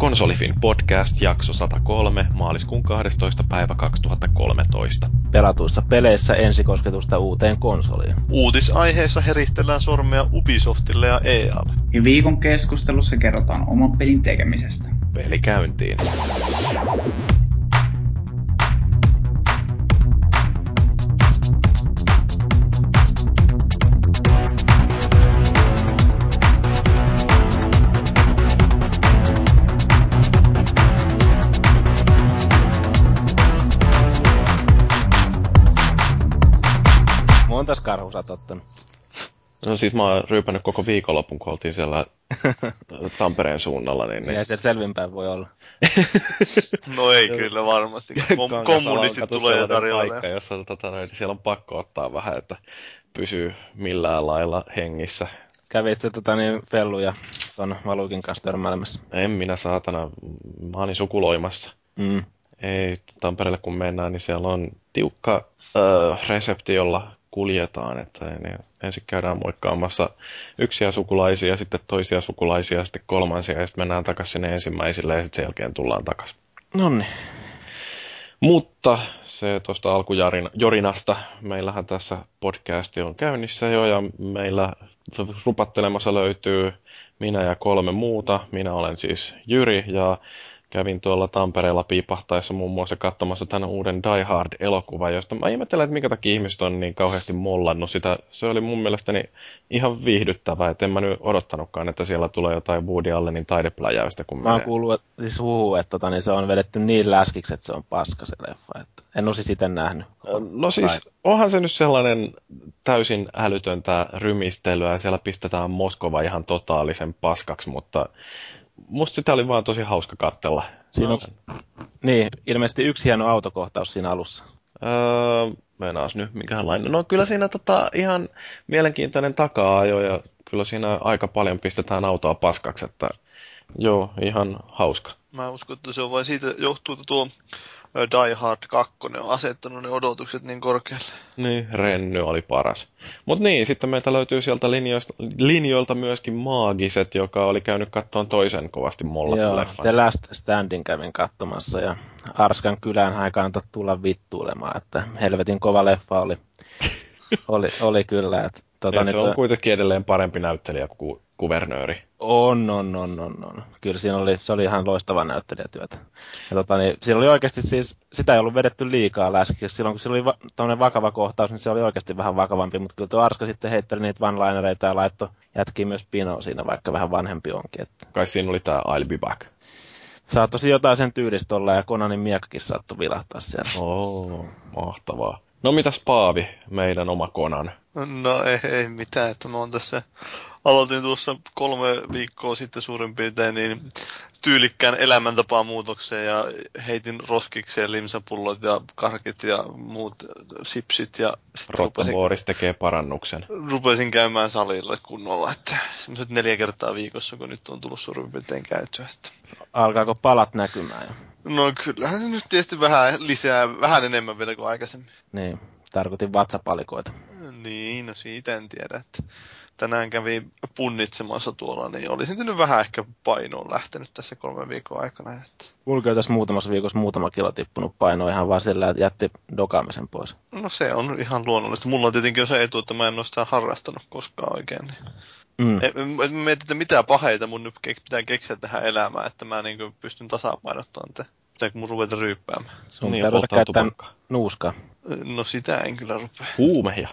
Konsolifin podcast jakso 103 maaliskuun 12. päivä 2013. Pelatuissa peleissä ensikosketusta uuteen konsoliin. Uutisaiheessa heristellään sormea Ubisoftille ja EAlle. Ja viikon keskustelussa kerrotaan oman pelin tekemisestä. Peli käyntiin. Sä ottanut? No siis mä oon ryypännyt koko viikonlopun, kun oltiin siellä Tampereen suunnalla. Niin, niin. Ei siellä selvinpäin voi olla. No ei kyllä varmasti. Kom- kommunistit tulee ja tarjoaa. paikka, jossa tota, niin siellä on pakko ottaa vähän, että pysyy millään lailla hengissä. Kävit se tota, niin, felluja ton Valukin kanssa törmäilemässä? En minä saatana, mä olin sukuloimassa. Mm. Ei, Tampereelle kun mennään, niin siellä on tiukka ö, resepti, jolla kuljetaan. Että niin ensin käydään moikkaamassa yksiä sukulaisia, sitten toisia sukulaisia, sitten kolmansia, ja sitten mennään takaisin sinne ensimmäisille, ja sitten sen jälkeen tullaan takaisin. Nonni. Mutta se tuosta alkujorinasta, meillähän tässä podcasti on käynnissä jo, ja meillä rupattelemassa löytyy minä ja kolme muuta. Minä olen siis Jyri, ja kävin tuolla Tampereella piipahtaessa muun muassa katsomassa tämän uuden Die Hard-elokuvan, josta mä ihmettelen, että minkä takia ihmiset on niin kauheasti mollannut sitä. Se oli mun mielestäni ihan viihdyttävää, että en mä nyt odottanutkaan, että siellä tulee jotain Woody Allenin taidepläjäystä. Kun mä oon kuullut, että, siis huhu, että tota, niin se on vedetty niin läskiksi, että se on paska se leffa. Että en olisi sitä nähnyt. No siis, onhan se nyt sellainen täysin älytöntä rymistelyä, ja siellä pistetään Moskova ihan totaalisen paskaksi, mutta musta sitä oli vaan tosi hauska kattella. Siinä on, niin, ilmeisesti yksi hieno autokohtaus siinä alussa. Öö, meinaas nyt minkälainen. No kyllä siinä tota, ihan mielenkiintoinen taka-ajo ja kyllä siinä aika paljon pistetään autoa paskaksi, että joo, ihan hauska. Mä uskon, että se on vain siitä johtuu, että tuo Die Hard 2 on asettanut ne odotukset niin korkealle. Niin, Renny oli paras. Mutta niin, sitten meiltä löytyy sieltä linjoista, linjoilta myöskin Maagiset, joka oli käynyt kattoon toisen kovasti mollatun leffan. The Last Standing kävin katsomassa ja Arskan kylään ei kannata tulla vittuilemaan, että helvetin kova leffa oli, oli, oli kyllä. Että, tota, ja niin, se on kuitenkin edelleen parempi näyttelijä kuin kuvernööri. On, on, on, on, on. Kyllä siinä oli, se oli ihan loistavaa näyttelijätyötä. Ja tota, niin, siinä oli oikeasti siis, sitä ei ollut vedetty liikaa läski. Silloin kun se oli va- vakava kohtaus, niin se oli oikeasti vähän vakavampi, mutta kyllä tuo Arska sitten heitteli niitä one-linereita ja laittoi jätkiä myös Pinoa siinä, vaikka vähän vanhempi onkin. Että. Kai siinä oli tämä I'll be back. Saattoi jotain sen tyylistä olla ja Konanin miekkakin saattoi vilahtaa siellä. Oo, mahtavaa. No mitäs Paavi, meidän oma Konan? No ei, ei mitään, että mä oon tässä aloitin tuossa kolme viikkoa sitten suurin piirtein niin tyylikkään elämäntapaan muutokseen ja heitin roskikseen limsapullot ja karkit ja muut sipsit. Ja Rottavuoris tekee parannuksen. Rupesin käymään salille kunnolla, että semmoiset neljä kertaa viikossa, kun nyt on tullut suurin piirtein käytyä. Että. Alkaako palat näkymään jo? No kyllähän se nyt tietysti vähän lisää, vähän enemmän vielä kuin aikaisemmin. Niin, tarkoitin vatsapalikoita. Niin, no siitä en tiedä. Että tänään kävi punnitsemassa tuolla, niin olisin nyt vähän ehkä painoon lähtenyt tässä kolmen viikon aikana. Että... Mulla tässä muutamassa viikossa muutama kilo tippunut painoa ihan vaan sillä, että jätti dokaamisen pois. No se on ihan luonnollista. Mulla on tietenkin se etu, että mä en ole sitä harrastanut koskaan oikein. Niin... Mm. En, mietin, että mitä paheita mun nyt pitää keksiä tähän elämään, että mä niin pystyn tasapainottamaan te. Pitääkö mun ruveta ryyppäämään? Sun niin, pitää käyttää nuuskaa. No sitä en kyllä rupea. Huumeja.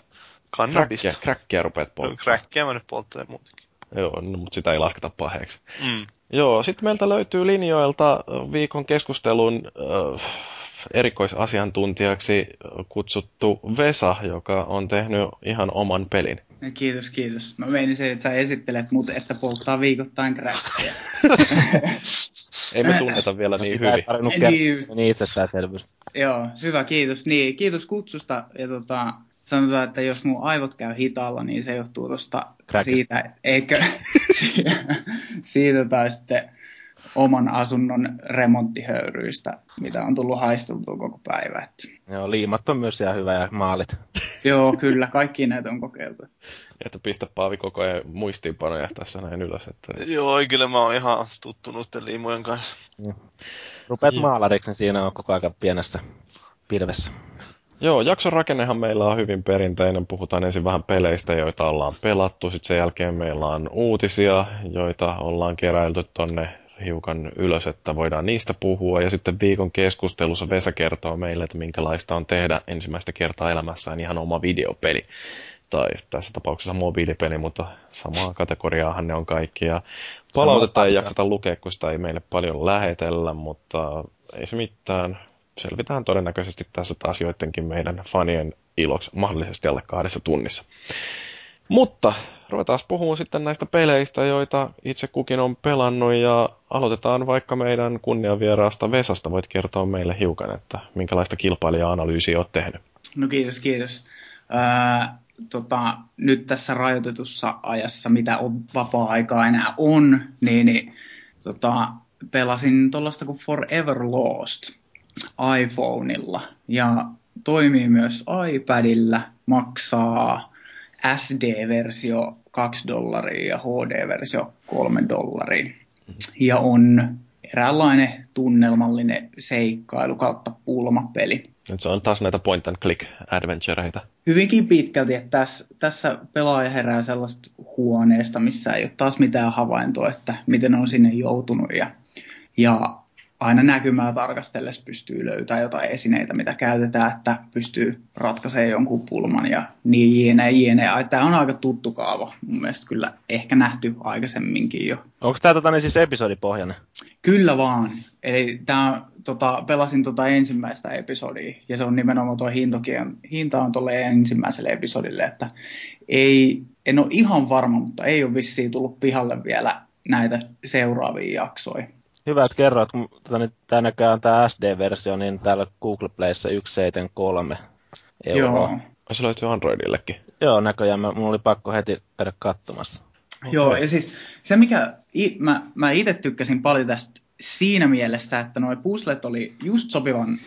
Kannabista. Kräkkiä, kräkkiä rupeat polttamaan. Kräkkiä mä nyt polttelen muutenkin. Joo, no, mutta sitä ei lasketa paheeksi. Mm. Joo, sitten meiltä löytyy linjoilta viikon keskustelun äh, erikoisasiantuntijaksi kutsuttu Vesa, joka on tehnyt ihan oman pelin. Kiitos, kiitos. Mä meinin että sä esittelet mut, että polttaa viikoittain kräkkiä. ei me tunneta vielä no, niin hyvin. Ei niin, niin itsestäänselvyys. Joo, hyvä, kiitos. Niin, kiitos kutsusta. Ja tota, sanotaan, että jos mun aivot käy hitaalla, niin se johtuu tuosta siitä, eikö siitä tai sitten oman asunnon remonttihöyryistä, mitä on tullut haisteltua koko päivä. Että. Joo, liimat on myös ihan hyvä ja maalit. Joo, kyllä, kaikki näitä on kokeiltu. Että pistä Paavi koko ajan muistiinpanoja tässä näin ylös. Että... Joo, kyllä mä oon ihan tuttunut liimojen kanssa. Rupeat maalariksi, niin siinä on koko ajan pienessä pilvessä. Joo, jakson rakennehan meillä on hyvin perinteinen. Puhutaan ensin vähän peleistä, joita ollaan pelattu. Sitten sen jälkeen meillä on uutisia, joita ollaan keräilty tonne hiukan ylös, että voidaan niistä puhua. Ja sitten viikon keskustelussa Vesa kertoo meille, että minkälaista on tehdä ensimmäistä kertaa elämässään ihan oma videopeli. Tai tässä tapauksessa mobiilipeli, mutta samaa kategoriaahan ne on kaikki. Ja palautetta ei jaksata lukea, kun sitä ei meille paljon lähetellä, mutta ei se mitään selvitään todennäköisesti tässä taas joidenkin meidän fanien iloksi mahdollisesti alle kahdessa tunnissa. Mutta ruvetaan puhumaan sitten näistä peleistä, joita itse kukin on pelannut ja aloitetaan vaikka meidän kunniavieraasta Vesasta. Voit kertoa meille hiukan, että minkälaista kilpailija-analyysiä olet tehnyt. No kiitos, kiitos. Ää, tota, nyt tässä rajoitetussa ajassa, mitä on vapaa-aikaa enää on, niin, niin tota, pelasin tuollaista kuin Forever Lost iPhoneilla ja toimii myös iPadilla, maksaa SD-versio 2 dollaria ja HD-versio 3 dollaria. Ja on eräänlainen tunnelmallinen seikkailu kautta pulmapeli. Nyt se on taas näitä point and click adventureita. Hyvinkin pitkälti, että tässä, tässä pelaaja herää sellaista huoneesta, missä ei ole taas mitään havaintoa, että miten on sinne joutunut. Ja, ja aina näkymää tarkastellessa pystyy löytämään jotain esineitä, mitä käytetään, että pystyy ratkaisemaan jonkun pulman ja niin jne, jne. Tämä on aika tuttu kaava, mun mielestä kyllä ehkä nähty aikaisemminkin jo. Onko tämä tota, niin siis episodipohjainen? Kyllä vaan. Eli tämä, tota, pelasin tota ensimmäistä episodia ja se on nimenomaan tuo hinta on tuolle ensimmäiselle episodille, että ei, en ole ihan varma, mutta ei ole vissiin tullut pihalle vielä näitä seuraavia jaksoja hyvä, että kerroit, kun tota, niin, tämä näköjään tämä SD-versio, niin täällä Google Playssa 173 euroa. Joo. Se löytyy Androidillekin. Joo, näköjään. Mä, mulla oli pakko heti käydä katsomassa. Okay. Joo, ja siis se mikä, mä, mä itse tykkäsin paljon tästä siinä mielessä, että nuo puzzlet oli just sopivan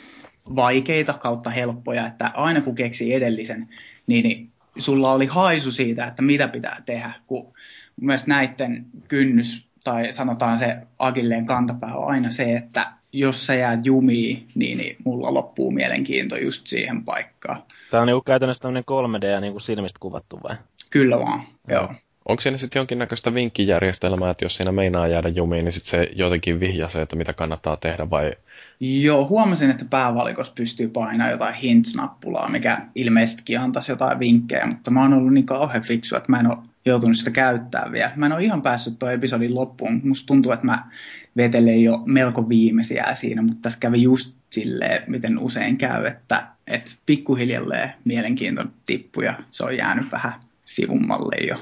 vaikeita kautta helppoja, että aina kun keksi edellisen, niin, niin sulla oli haisu siitä, että mitä pitää tehdä, kun mun mielestä näiden kynnys tai sanotaan se agilleen kantapää on aina se, että jos sä jäät jumiin, niin, niin mulla loppuu mielenkiinto just siihen paikkaan. Tämä on niin käytännössä tämmöinen 3D ja niin kuin silmistä kuvattu vai? Kyllä vaan, no. joo. Onko siinä sitten jonkinnäköistä vinkkijärjestelmää, että jos siinä meinaa jäädä jumiin, niin sitten se jotenkin vihjaa se, että mitä kannattaa tehdä vai? Joo, huomasin, että päävalikossa pystyy painamaan jotain hints-nappulaa, mikä ilmeisestikin antaisi jotain vinkkejä, mutta mä oon ollut niin kauhean fiksu, että mä en ole joutunut sitä käyttämään vielä. Mä en ole ihan päässyt tuon episodin loppuun. Musta tuntuu, että mä vetelen jo melko viimeisiä siinä, mutta tässä kävi just silleen, miten usein käy, että, että pikkuhiljalleen mielenkiinto tippui ja se on jäänyt vähän sivummalle jo.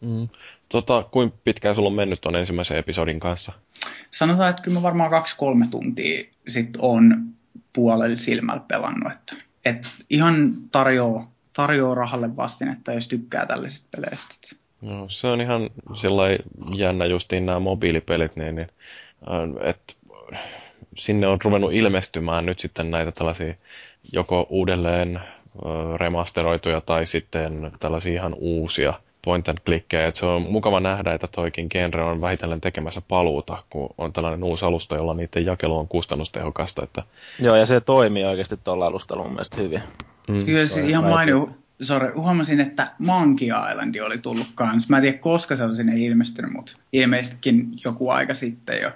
Mm. Tota, kuinka pitkään sulla on mennyt tuon ensimmäisen episodin kanssa? Sanotaan, että kyllä mä varmaan kaksi-kolme tuntia sitten on puolella silmällä pelannut. Että, että ihan tarjoaa tarjoaa rahalle vastinetta, jos tykkää tällaisista peleistä. No, se on ihan sellainen jännä justiin nämä mobiilipelit, niin, niin äh, että sinne on ruvennut ilmestymään nyt sitten näitä tällaisia joko uudelleen äh, remasteroituja tai sitten tällaisia ihan uusia point and clickejä. se on mukava nähdä, että toikin genre on vähitellen tekemässä paluuta, kun on tällainen uusi alusta, jolla niiden jakelu on kustannustehokasta. Että... Joo, ja se toimii oikeasti tuolla alustalla mun mielestä hyvin. Mm. Kyllä siis ihan mainio. Sorry, huomasin, että Monkey Island oli tullut kanssa. Mä en tiedä, koska se on sinne ilmestynyt, mutta ilmeisestikin joku aika sitten jo.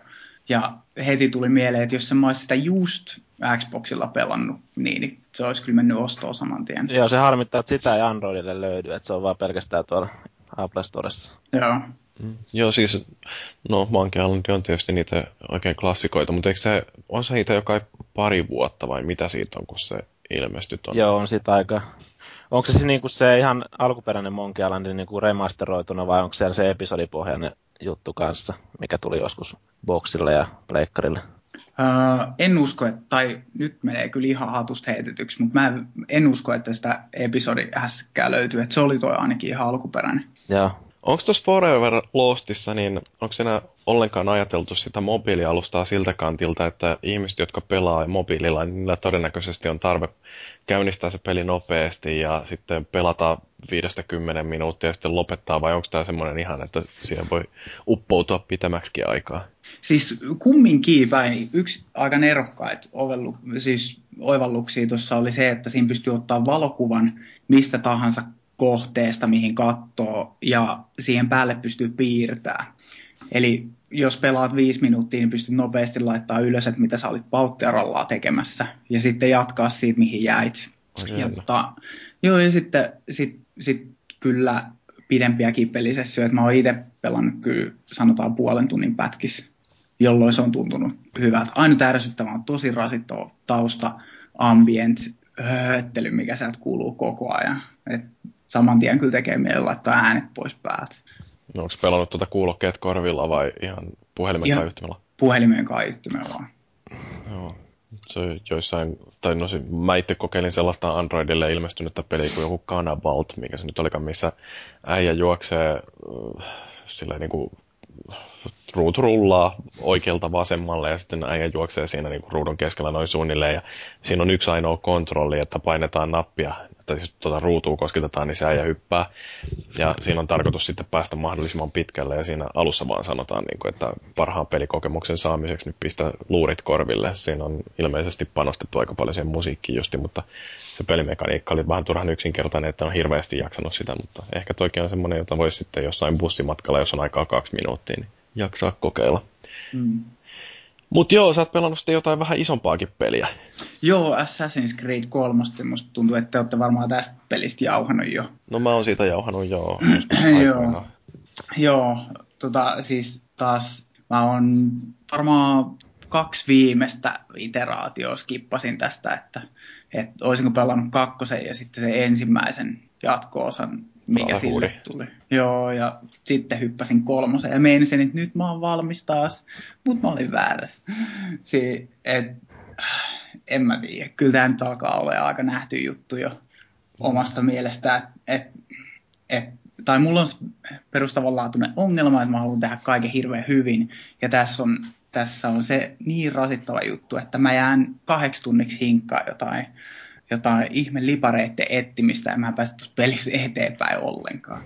Ja heti tuli mieleen, että jos se olisi sitä just Xboxilla pelannut, niin, niin se olisi kyllä mennyt ostoon saman tien. Joo, se harmittaa, että sitä ei Androidille löydy, että se on vaan pelkästään tuolla Apple Storessa. Joo. Mm. Joo, siis, no Monkey Island on tietysti niitä oikein klassikoita, mutta eikö se, on se niitä joka pari vuotta vai mitä siitä on, kun se ilmestyi tuonne? Joo, on sitä aika. Onko se, niinku se ihan alkuperäinen Monkey Island niinku remasteroituna vai onko siellä se episodipohjainen juttu kanssa, mikä tuli joskus boksille ja pleikkarille? Uh, en usko, että, tai nyt menee kyllä ihan hatusta heitetyksi, mutta mä en usko, että sitä episodi hässäkkää löytyy, että se oli toi ainakin ihan alkuperäinen. Joo. Onko tuossa Forever Lostissa, niin onko siinä ollenkaan ajateltu sitä mobiilialustaa siltä kantilta, että ihmiset, jotka pelaa mobiililla, niin niillä todennäköisesti on tarve käynnistää se peli nopeasti ja sitten pelata 5-10 minuuttia ja sitten lopettaa, vai onko tämä semmoinen ihan, että siihen voi uppoutua pitämäksi aikaa? Siis kumminkin päin. Yksi aika nerokkaita ovellu, siis oivalluksia tuossa oli se, että siinä pystyy ottaa valokuvan mistä tahansa kohteesta, mihin katsoo, ja siihen päälle pystyy piirtämään. Eli jos pelaat viisi minuuttia, niin pystyt nopeasti laittaa ylös, että mitä sä olit pautterollaa tekemässä, ja sitten jatkaa siitä, mihin jäit. Ja, tota, joo, ja sitten sit, sit kyllä pidempiäkin pelisessioita. Mä oon itse pelannut kyllä sanotaan puolen tunnin pätkis, jolloin se on tuntunut hyvältä. Ainut ärsyttävä on tosi rasittava tausta, ambient, hööttely, mikä sieltä kuuluu koko ajan. Et saman tien kyllä tekee mieli laittaa äänet pois päältä. No, onko pelannut tuota kuulokkeet korvilla vai ihan puhelimen ihan kaiuttimella? Puhelimen kaiuttimella vaan. Joo. Se joissain, tai no mä itse kokeilin sellaista Androidille ilmestynyttä peliä kuin joku Canabalt, mikä se nyt olikaan, missä äijä juoksee äh, sillä niin kuin ruutu rullaa oikealta vasemmalle ja sitten äijä juoksee siinä niin kuin ruudun keskellä noin suunnilleen ja siinä on yksi ainoa kontrolli, että painetaan nappia että jos tuota ruutua kosketetaan, niin se äijä hyppää. Ja siinä on tarkoitus sitten päästä mahdollisimman pitkälle, ja siinä alussa vaan sanotaan, niin kuin, että parhaan pelikokemuksen saamiseksi nyt pistä luurit korville. Siinä on ilmeisesti panostettu aika paljon siihen musiikkiin justi, mutta se pelimekaniikka oli vähän turhan yksinkertainen, että on hirveästi jaksanut sitä, mutta ehkä toikin on semmoinen, jota voisi sitten jossain bussimatkalla, jos on aikaa kaksi minuuttia, niin jaksaa kokeilla. Mm. Mutta joo, sä oot pelannut sitten jotain vähän isompaakin peliä. Joo, Assassin's Creed 3, musta tuntuu, että te olette varmaan tästä pelistä jauhanut jo. No mä oon siitä jauhanut joo, joo. Joo, tota, siis taas mä oon varmaan kaksi viimeistä iteraatioa skippasin tästä, että, että olisinko pelannut kakkosen ja sitten se ensimmäisen jatko-osan mikä sille tuli. Joo, ja sitten hyppäsin kolmosen ja menisin, että nyt mä oon valmis taas, mutta mä olin väärässä. Si- et, en mä tiedä, kyllä tämä nyt alkaa olla aika nähty juttu jo omasta mielestä, että et, tai mulla on perustavanlaatuinen ongelma, että mä haluan tehdä kaiken hirveän hyvin, ja tässä on, tässä on se niin rasittava juttu, että mä jään kahdeksi tunniksi hinkkaa jotain jotain ihme lipareiden ettimistä ja mä en päästä pelissä eteenpäin ollenkaan.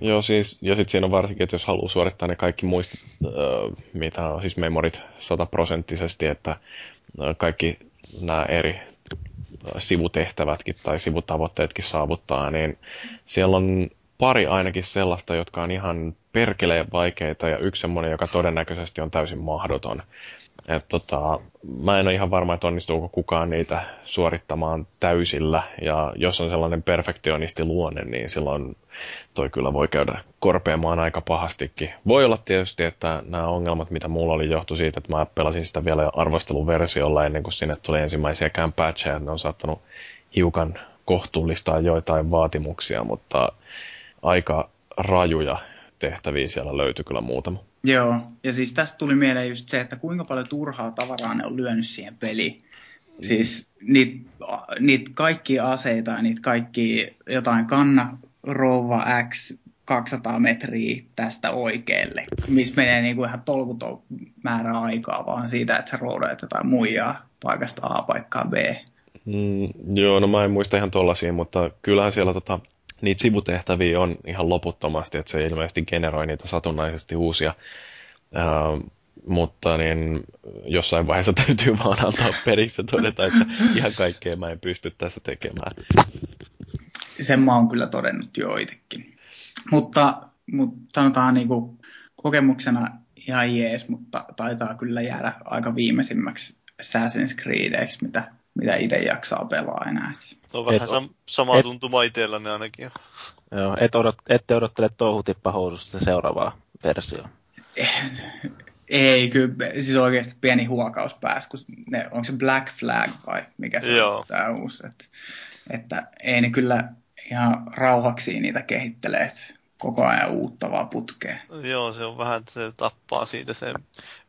Joo, siis, ja sitten siinä on varsinkin, että jos haluaa suorittaa ne kaikki muistit, äh, mitä on siis memorit sataprosenttisesti, että äh, kaikki nämä eri sivutehtävätkin tai sivutavoitteetkin saavuttaa, niin siellä on pari ainakin sellaista, jotka on ihan perkeleen vaikeita ja yksi semmoinen, joka todennäköisesti on täysin mahdoton. Et tota, mä en ole ihan varma, että onnistuuko kukaan niitä suorittamaan täysillä. Ja jos on sellainen perfektionisti luonne, niin silloin toi kyllä voi käydä korpeamaan aika pahastikin. Voi olla tietysti, että nämä ongelmat, mitä mulla oli, johtu siitä, että mä pelasin sitä vielä arvosteluversiolla ennen kuin sinne tuli ensimmäisiä patcheja, että ne on saattanut hiukan kohtuullistaa joitain vaatimuksia, mutta aika rajuja tehtäviä siellä löytyi kyllä muutama. Joo, ja siis tästä tuli mieleen just se, että kuinka paljon turhaa tavaraa ne on lyönyt siihen peliin. Siis niitä niit kaikki aseita ja niitä kaikki jotain kanna rouva X 200 metriä tästä oikealle, missä menee niinku ihan tolkuton määrä aikaa vaan siitä, että sä roudaat jotain muijaa paikasta A paikkaan B. Mm, joo, no mä en muista ihan tollasia, mutta kyllähän siellä tota, niitä sivutehtäviä on ihan loputtomasti, että se ilmeisesti generoi niitä satunnaisesti uusia. Uh, mutta niin jossain vaiheessa täytyy vaan antaa periksi ja todeta, että ihan kaikkea mä en pysty tässä tekemään. Sen mä oon kyllä todennut jo itsekin. Mutta, mutta sanotaan niin kuin kokemuksena ihan jees, mutta taitaa kyllä jäädä aika viimeisimmäksi Assassin's Creedeiksi, mitä, mitä itse jaksaa pelaa enää. No vähän et, sam- samaa et, tuntuma itselläni ainakin. Joo, et odot, ette odottele touhutippahoususta seuraavaa versioa. Ei, kyllä, siis oikeasti pieni huokaus pääsi, kun ne, onko se Black Flag vai mikä se Joo. on tämä uusi. Että, että ei ne kyllä ihan rauhaksi niitä kehittelee. Koko ajan uutta vaan putkeen. Joo, se on vähän, että se tappaa siitä sen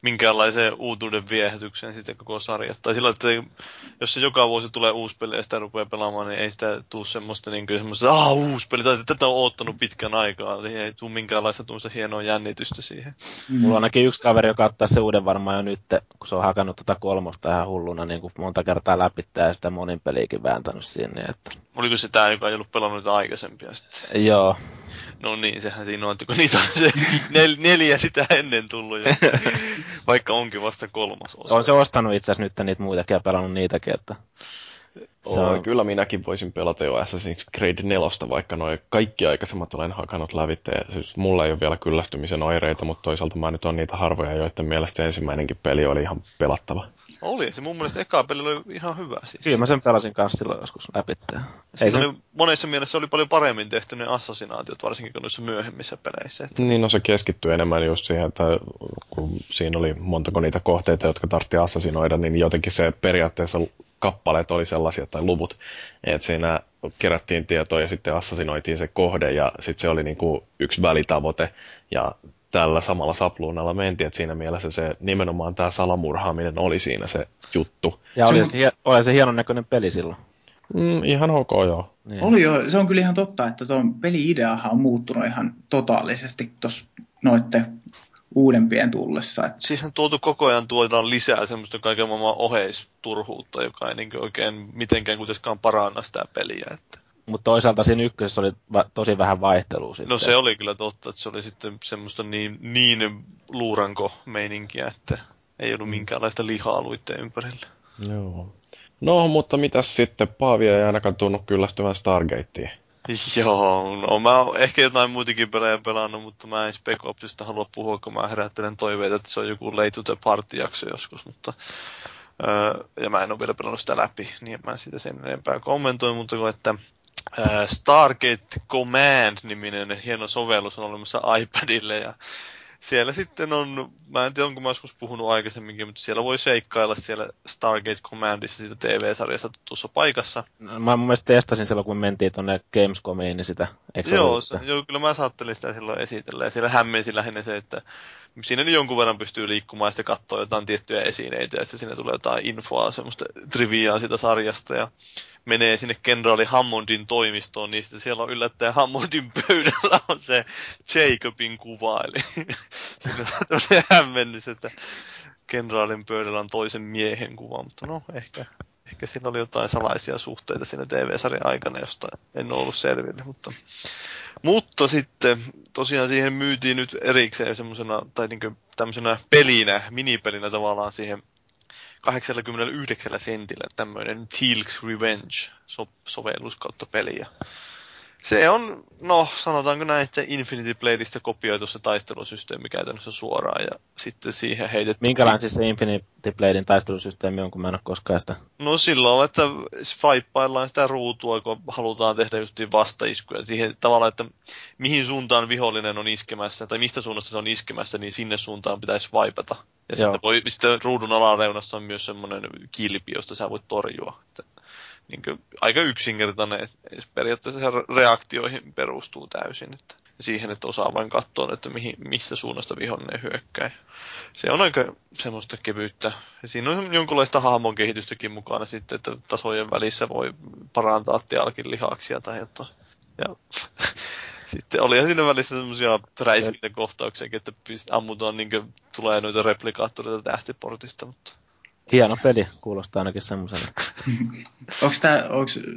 minkäänlaisen uutuuden viehätyksen sitten koko sarjasta. Tai silloin, että jos se joka vuosi tulee uusi peli ja sitä rupeaa pelaamaan, niin ei sitä tule semmoista, niin kuin, semmoista ah, uusi peli, tai tätä on oottanut pitkän aikaa. Ei tule minkäänlaista tuosta hienoa jännitystä siihen. Mm. Mulla on ainakin yksi kaveri, joka ottaa se uuden varmaan jo nyt, kun se on hakannut tätä kolmosta ihan hulluna niin kuin monta kertaa läpi ja sitä monin peliikin vääntänyt sinne. Että... Oliko se tämä, joka ei ollut pelannut aikaisempia sitten? Joo, No niin, sehän siinä on, kun niitä on se nel, neljä sitä ennen tullut jo, vaikka onkin vasta kolmas osa. On se ostanut itse asiassa nyt niitä muitakin ja pelannut niitäkin, että... Se on... Kyllä minäkin voisin pelata jo Assassin's Creed 4, vaikka noin kaikki aikaisemmat olen hakannut lävitse. Siis mulla ei ole vielä kyllästymisen oireita, mutta toisaalta mä nyt on niitä harvoja, joiden mielestä se ensimmäinenkin peli oli ihan pelattava. Oli, se mun mielestä eka peli oli ihan hyvä siis. Kyllä mä sen pelasin kanssa silloin joskus läpi. Ei se... oli, monessa mielessä oli paljon paremmin tehty ne assassinaatiot, varsinkin kuin noissa myöhemmissä peleissä. Että... Niin, no se keskittyy enemmän just siihen, että kun siinä oli montako niitä kohteita, jotka tarvitsi assassinoida, niin jotenkin se periaatteessa kappaleet oli sellaisia, tai luvut, että siinä kerättiin tietoa ja sitten assassinoitiin se kohde, ja sitten se oli niinku yksi välitavoite, ja tällä samalla sapluunalla mentiin, että siinä mielessä se nimenomaan tämä salamurhaaminen oli siinä se juttu. Ja oli se, oli se hienon näköinen peli silloin. Mm, ihan ok, joo. Niin. Oli jo, se on kyllä ihan totta, että tuon peli-ideahan on muuttunut ihan totaalisesti tuossa noitten uudempien tullessa. Että... Siihen tuotu koko ajan tuodaan lisää semmoista kaiken maailman oheisturhuutta, joka ei niin oikein mitenkään kuitenkaan paranna sitä peliä. Että... Mutta toisaalta siinä ykkösessä oli va- tosi vähän vaihtelua sitten. No se oli kyllä totta, että se oli sitten semmoista niin, niin luuranko-meininkiä, että ei ollut mm. minkäänlaista lihaa luitteen ympärillä. Joo. No, mutta mitäs sitten? Paavi ei ainakaan tunnu kyllästyvän Stargateen. Joo, no mä oon ehkä jotain muitakin pelejä pelannut, mutta mä en Spec Opsista halua puhua, kun mä herättelen toiveita, että se on joku Late to the Party-jakso joskus, mutta öö, ja mä en ole vielä pelannut sitä läpi, niin mä sitä sen enempää kommentoin, mutta kun että öö, Stargate Command-niminen hieno sovellus on olemassa iPadille ja siellä sitten on, mä en tiedä onko mä joskus puhunut aikaisemminkin, mutta siellä voi seikkailla siellä Stargate Commandissa siitä TV-sarjasta tuossa paikassa. No, mä mun mielestä testasin silloin, kun mentiin tuonne Gamescomiin, niin sitä, Joo, se, joo, kyllä mä saattelin sitä silloin esitellä, ja siellä hämmensi lähinnä se, että siinä niin jonkun verran pystyy liikkumaan ja sitten katsoa jotain tiettyjä esineitä, ja sitten siinä tulee jotain infoa, semmoista triviaa siitä sarjasta, ja menee sinne kenraali Hammondin toimistoon, niin sitten siellä on yllättäen Hammondin pöydällä on se Jacobin kuva, eli siinä on hämmennys, että kenraalin pöydällä on toisen miehen kuva, mutta no ehkä, ehkä siinä oli jotain salaisia suhteita siinä TV-sarjan aikana, josta en ollut selville, mutta, mutta sitten tosiaan siihen myytiin nyt erikseen semmoisena, tai niin tämmöisenä pelinä, minipelinä tavallaan siihen 89 sentillä tämmöinen Teal's Revenge-sovellus kautta peliä. Se on, no sanotaanko näin, että Infinity Bladeista kopioitu se taistelusysteemi käytännössä suoraan ja sitten siihen heitetty... Minkälainen siis se Infinity Bladein taistelusysteemi on, kun mä en ole koskaan sitä? No silloin, että swipeillaan sitä ruutua, kun halutaan tehdä just vastaiskuja. Siihen tavallaan, että mihin suuntaan vihollinen on iskemässä tai mistä suunnasta se on iskemässä, niin sinne suuntaan pitäisi vaipata. Ja sitten, voi, sitten ruudun alareunassa on myös semmoinen kilpi, josta sä voit torjua. Että niin kuin, aika yksinkertainen, että periaatteessa reaktioihin perustuu täysin. Että siihen, että osaa vain katsoa, että mihin, mistä suunnasta vihollinen hyökkää. Se on aika semmoista kevyyttä. Ja siinä on jonkunlaista hahmon kehitystäkin mukana sitten, että tasojen välissä voi parantaa tialkin lihaksia tai jotain. Ja sitten oli siinä välissä semmoisia räiskintäkohtauksia, että ammutaan niin tulee noita replikaattoreita tähtiportista, mutta Hieno peli, kuulostaa ainakin semmoiselle.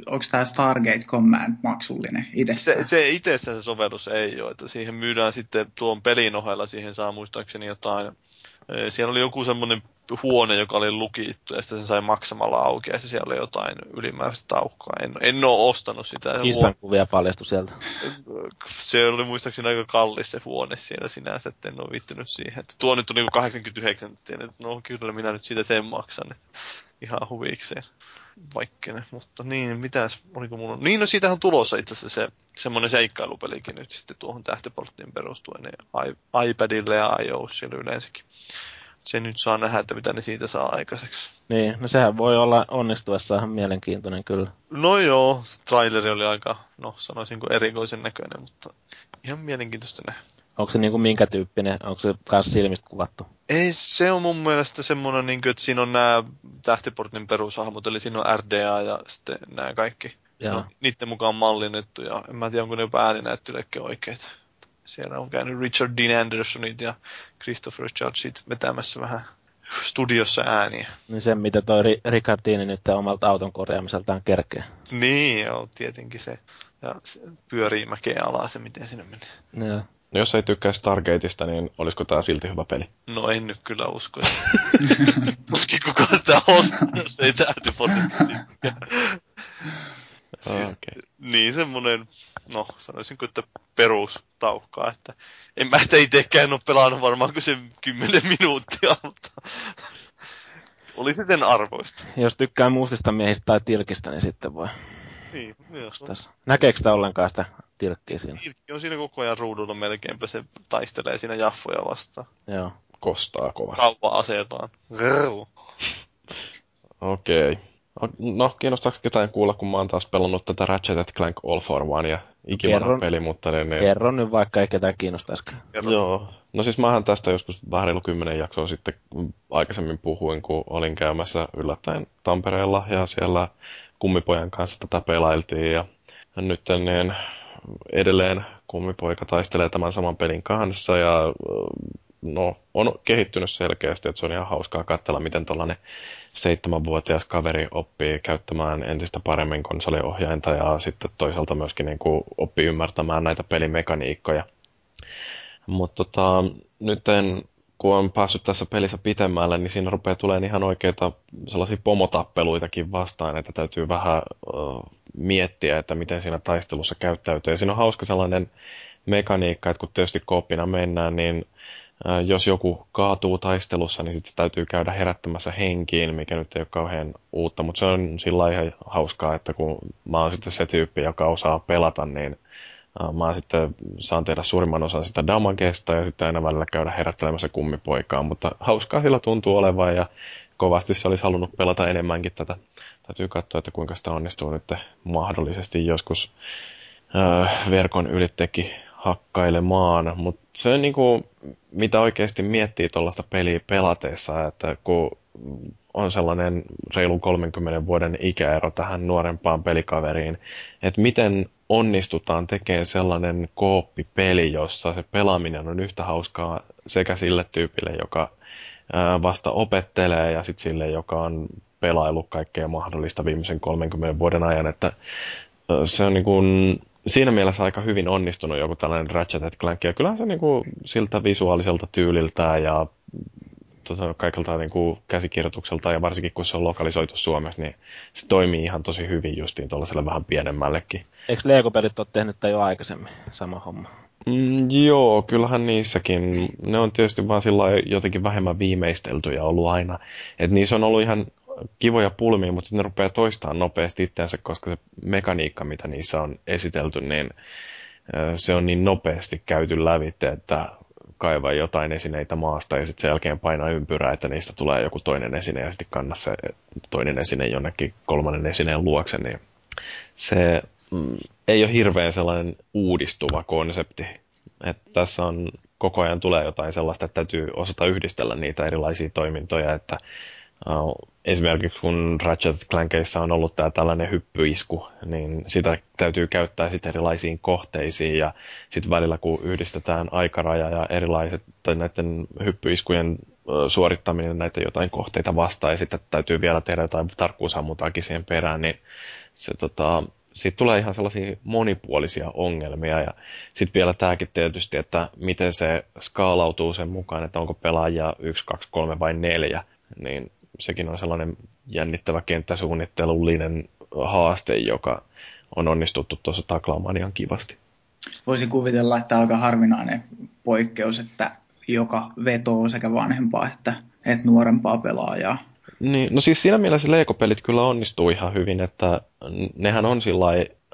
onko tämä Stargate Command maksullinen itsessään? Se, se itsessään se sovellus ei ole, että siihen myydään sitten tuon pelin ohella, siihen saa muistaakseni jotain siellä oli joku semmoinen huone, joka oli lukittu, ja sitten se sai maksamalla auki, ja siellä oli jotain ylimääräistä taukkaa. En, en ole ostanut sitä. Kissan kuvia paljastui sieltä. Se oli muistaakseni aika kallis se huone siellä sinänsä, että en ole viittynyt siihen. Että tuo nyt on niin 89, että no kyllä minä nyt siitä sen maksan. Että ihan huvikseen vaikkene, mutta niin, mitäs, oliko mulla... Niin, no siitähän on tulossa itse asiassa se semmoinen seikkailupelikin nyt sitten tuohon tähtiporttiin perustuen, niin iPadille ja iOSille yleensäkin. Se nyt saa nähdä, että mitä ne siitä saa aikaiseksi. Niin, no sehän voi olla onnistuessa ihan mielenkiintoinen kyllä. No joo, se traileri oli aika, no sanoisinko erikoisen näköinen, mutta ihan mielenkiintoista nähdä. Onko se niinku minkä tyyppinen? Onko se kanssa silmistä kuvattu? Ei, se on mun mielestä semmoinen, niin kuin, että siinä on nämä tähtiportin perushahmot, eli siinä on RDA ja sitten nämä kaikki. Joo. No, niiden mukaan mallinnettu ja en mä tiedä, onko ne jopa ääninäyttelijäkin oikeet. Siellä on käynyt Richard Dean Andersonit ja Christopher Judgeit vetämässä vähän studiossa ääniä. Niin sen, mitä toi Ri- Ricardini nyt omalta auton korjaamiseltaan kerkee. Niin, joo, tietenkin se. Ja se pyörii mäkeä alas se, miten sinne menee. Joo. No jos ei tykkää Stargateista, niin olisiko tämä silti hyvä peli? No en nyt kyllä usko. Tuskin kukaan sitä ostaa, jos ei tykkää. Siis, Okei. Niin semmonen, no sanoisinko, että perustaukkaa, että en mä sitä itsekään ole pelannut varmaan kuin sen 10 minuuttia, mutta oli se sen arvoista. Jos tykkää mustista miehistä tai tilkistä, niin sitten voi Niin, myös. Näkeekö sitä ollenkaan sitä tilkkiä siinä? Ilkki on siinä koko ajan ruudulla melkeinpä, se taistelee siinä jaffoja vastaan. Joo. Kostaa kovasti. Rauva-aseellaan. Grrr. Okei. No, kiinnostaako ketään kuulla, kun mä oon taas pelannut tätä Ratchet Clank All for One ja ikivanha Kerron. peli, mutta niin, niin, Kerro nyt vaikka ei ketään kiinnostaisikaan. Joo. No siis mähän tästä joskus vähän reilu kymmenen jaksoa sitten aikaisemmin puhuin, kun olin käymässä yllättäen Tampereella ja siellä kummipojan kanssa tätä pelailtiin ja nyt niin edelleen kummipoika taistelee tämän saman pelin kanssa ja no, on kehittynyt selkeästi, että se on ihan hauskaa katsella, miten tällainen seitsemänvuotias kaveri oppii käyttämään entistä paremmin konsoliohjainta ja sitten toisaalta myöskin niin kuin oppii ymmärtämään näitä pelimekaniikkoja. Mutta tota, nyt kun on päässyt tässä pelissä pitemmälle, niin siinä rupeaa tulemaan ihan oikeita sellaisia pomotappeluitakin vastaan, että täytyy vähän uh, miettiä, että miten siinä taistelussa käyttäytyy. Ja siinä on hauska sellainen mekaniikka, että kun tietysti kooppina mennään, niin jos joku kaatuu taistelussa, niin sitten se täytyy käydä herättämässä henkiin, mikä nyt ei ole kauhean uutta, mutta se on sillä ihan hauskaa, että kun mä oon sitten se tyyppi, joka osaa pelata, niin Mä sitten saan tehdä suurimman osan sitä damagesta ja sitten aina välillä käydä herättelemässä kummipoikaa, mutta hauskaa sillä tuntuu olevan ja kovasti se olisi halunnut pelata enemmänkin tätä. Täytyy katsoa, että kuinka sitä onnistuu nyt mahdollisesti. Joskus uh, verkon ylittekin hakkailemaan, mutta se on niinku, mitä oikeasti miettii tuollaista peliä pelateessa, että kun on sellainen reilun 30 vuoden ikäero tähän nuorempaan pelikaveriin, että miten onnistutaan tekemään sellainen kooppipeli, jossa se pelaaminen on yhtä hauskaa sekä sille tyypille, joka vasta opettelee ja sitten sille, joka on pelailut kaikkea mahdollista viimeisen 30 vuoden ajan, että se on niin kuin, siinä mielessä aika hyvin onnistunut joku tällainen Ratchet Clank, ja kyllähän se niin kuin siltä visuaaliselta tyyliltään ja tota, kaikilta niin kuin käsikirjoitukselta ja varsinkin kun se on lokalisoitu Suomessa, niin se toimii ihan tosi hyvin justiin tuollaiselle vähän pienemmällekin. Eikö Lego-pelit ole tehnyt tämän jo aikaisemmin, sama homma? Mm, joo, kyllähän niissäkin. Ne on tietysti vaan sillä jotenkin vähemmän viimeisteltyjä ollut aina. Et niissä on ollut ihan kivoja pulmia, mutta sitten ne rupeaa toistamaan nopeasti itseänsä, koska se mekaniikka, mitä niissä on esitelty, niin se on niin nopeasti käyty lävitse, että kaivaa jotain esineitä maasta ja sitten sen jälkeen painaa ympyrää, että niistä tulee joku toinen esine ja sitten kanna se toinen esine jonnekin kolmannen esineen luokse, niin se mm, ei ole hirveän sellainen uudistuva konsepti. Että tässä on koko ajan tulee jotain sellaista, että täytyy osata yhdistellä niitä erilaisia toimintoja, että Esimerkiksi kun Ratchet Clankeissa on ollut tämä tällainen hyppyisku, niin sitä täytyy käyttää sitten erilaisiin kohteisiin ja sitten välillä kun yhdistetään aikaraja ja erilaiset tai näiden hyppyiskujen suorittaminen näitä jotain kohteita vastaan ja sitten täytyy vielä tehdä jotain tarkkuusammutaakin siihen perään, niin se tota, siitä tulee ihan sellaisia monipuolisia ongelmia ja sitten vielä tämäkin tietysti, että miten se skaalautuu sen mukaan, että onko pelaajia 1, 2, 3 vai 4, niin sekin on sellainen jännittävä kenttäsuunnittelullinen haaste, joka on onnistuttu tuossa taklaamaan ihan kivasti. Voisi kuvitella, että aika harvinainen poikkeus, että joka vetoo sekä vanhempaa että, että nuorempaa pelaajaa. Niin, no siis siinä mielessä Lego-pelit kyllä onnistuu ihan hyvin, että nehän on sillä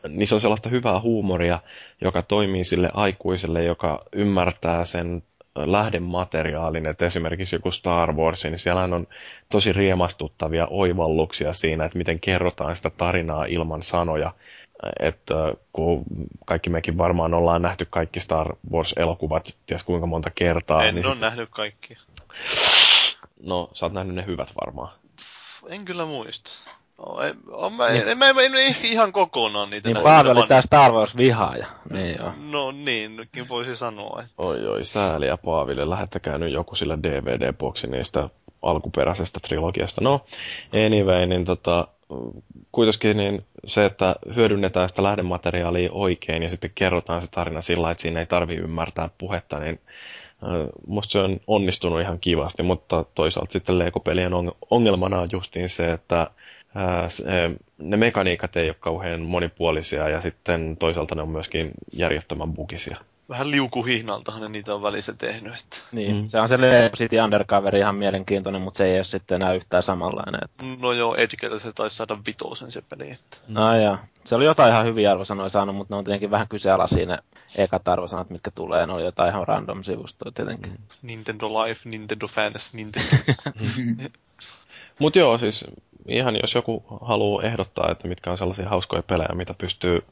niissä on sellaista hyvää huumoria, joka toimii sille aikuiselle, joka ymmärtää sen lähdemateriaalin, että esimerkiksi joku Star Wars, niin siellä on tosi riemastuttavia oivalluksia siinä, että miten kerrotaan sitä tarinaa ilman sanoja. Että kun kaikki mekin varmaan ollaan nähty kaikki Star Wars-elokuvat, ties kuinka monta kertaa. En niin ole sitten- nähnyt kaikkia. No, sä oot nähnyt ne hyvät varmaan. En kyllä muista. No, en, on, mä, en, en, mä, en, en ihan kokonaan niitä Niin vaan- tää Star Wars vihaaja. Niin joo. No niin, nytkin voisi sanoa. Että... Oi oi, sääliä Paaville, lähettäkää nyt joku sillä DVD-boksi niistä alkuperäisestä trilogiasta. No, anyway, niin tota, kuitenkin niin se, että hyödynnetään sitä lähdemateriaalia oikein ja sitten kerrotaan se tarina sillä että siinä ei tarvi ymmärtää puhetta, niin musta se on onnistunut ihan kivasti, mutta toisaalta sitten Lego-pelien on- ongelmana on justiin se, että ää, se, ne mekaniikat ei ole kauhean monipuolisia ja sitten toisaalta ne on myöskin järjettömän bugisia. Vähän liukuhihnaltahan ne niitä on välissä tehnyt. Että... Niin, Mm. mm. se on se Lego City Undercover ihan mielenkiintoinen, mutta se ei ole sitten enää yhtään samanlainen. Että... No joo, Edgellä se taisi saada vitosen se peli. Että... No ja se oli jotain ihan hyviä arvosanoja saanut, mutta ne on tietenkin vähän kyseenalaisia ne ekat arvosanat, mitkä tulee. Ne oli jotain ihan random sivustoa tietenkin. Nintendo Life, Nintendo Fans, Nintendo... Mutta joo, siis ihan jos joku haluaa ehdottaa, että mitkä on sellaisia hauskoja pelejä, mitä pystyy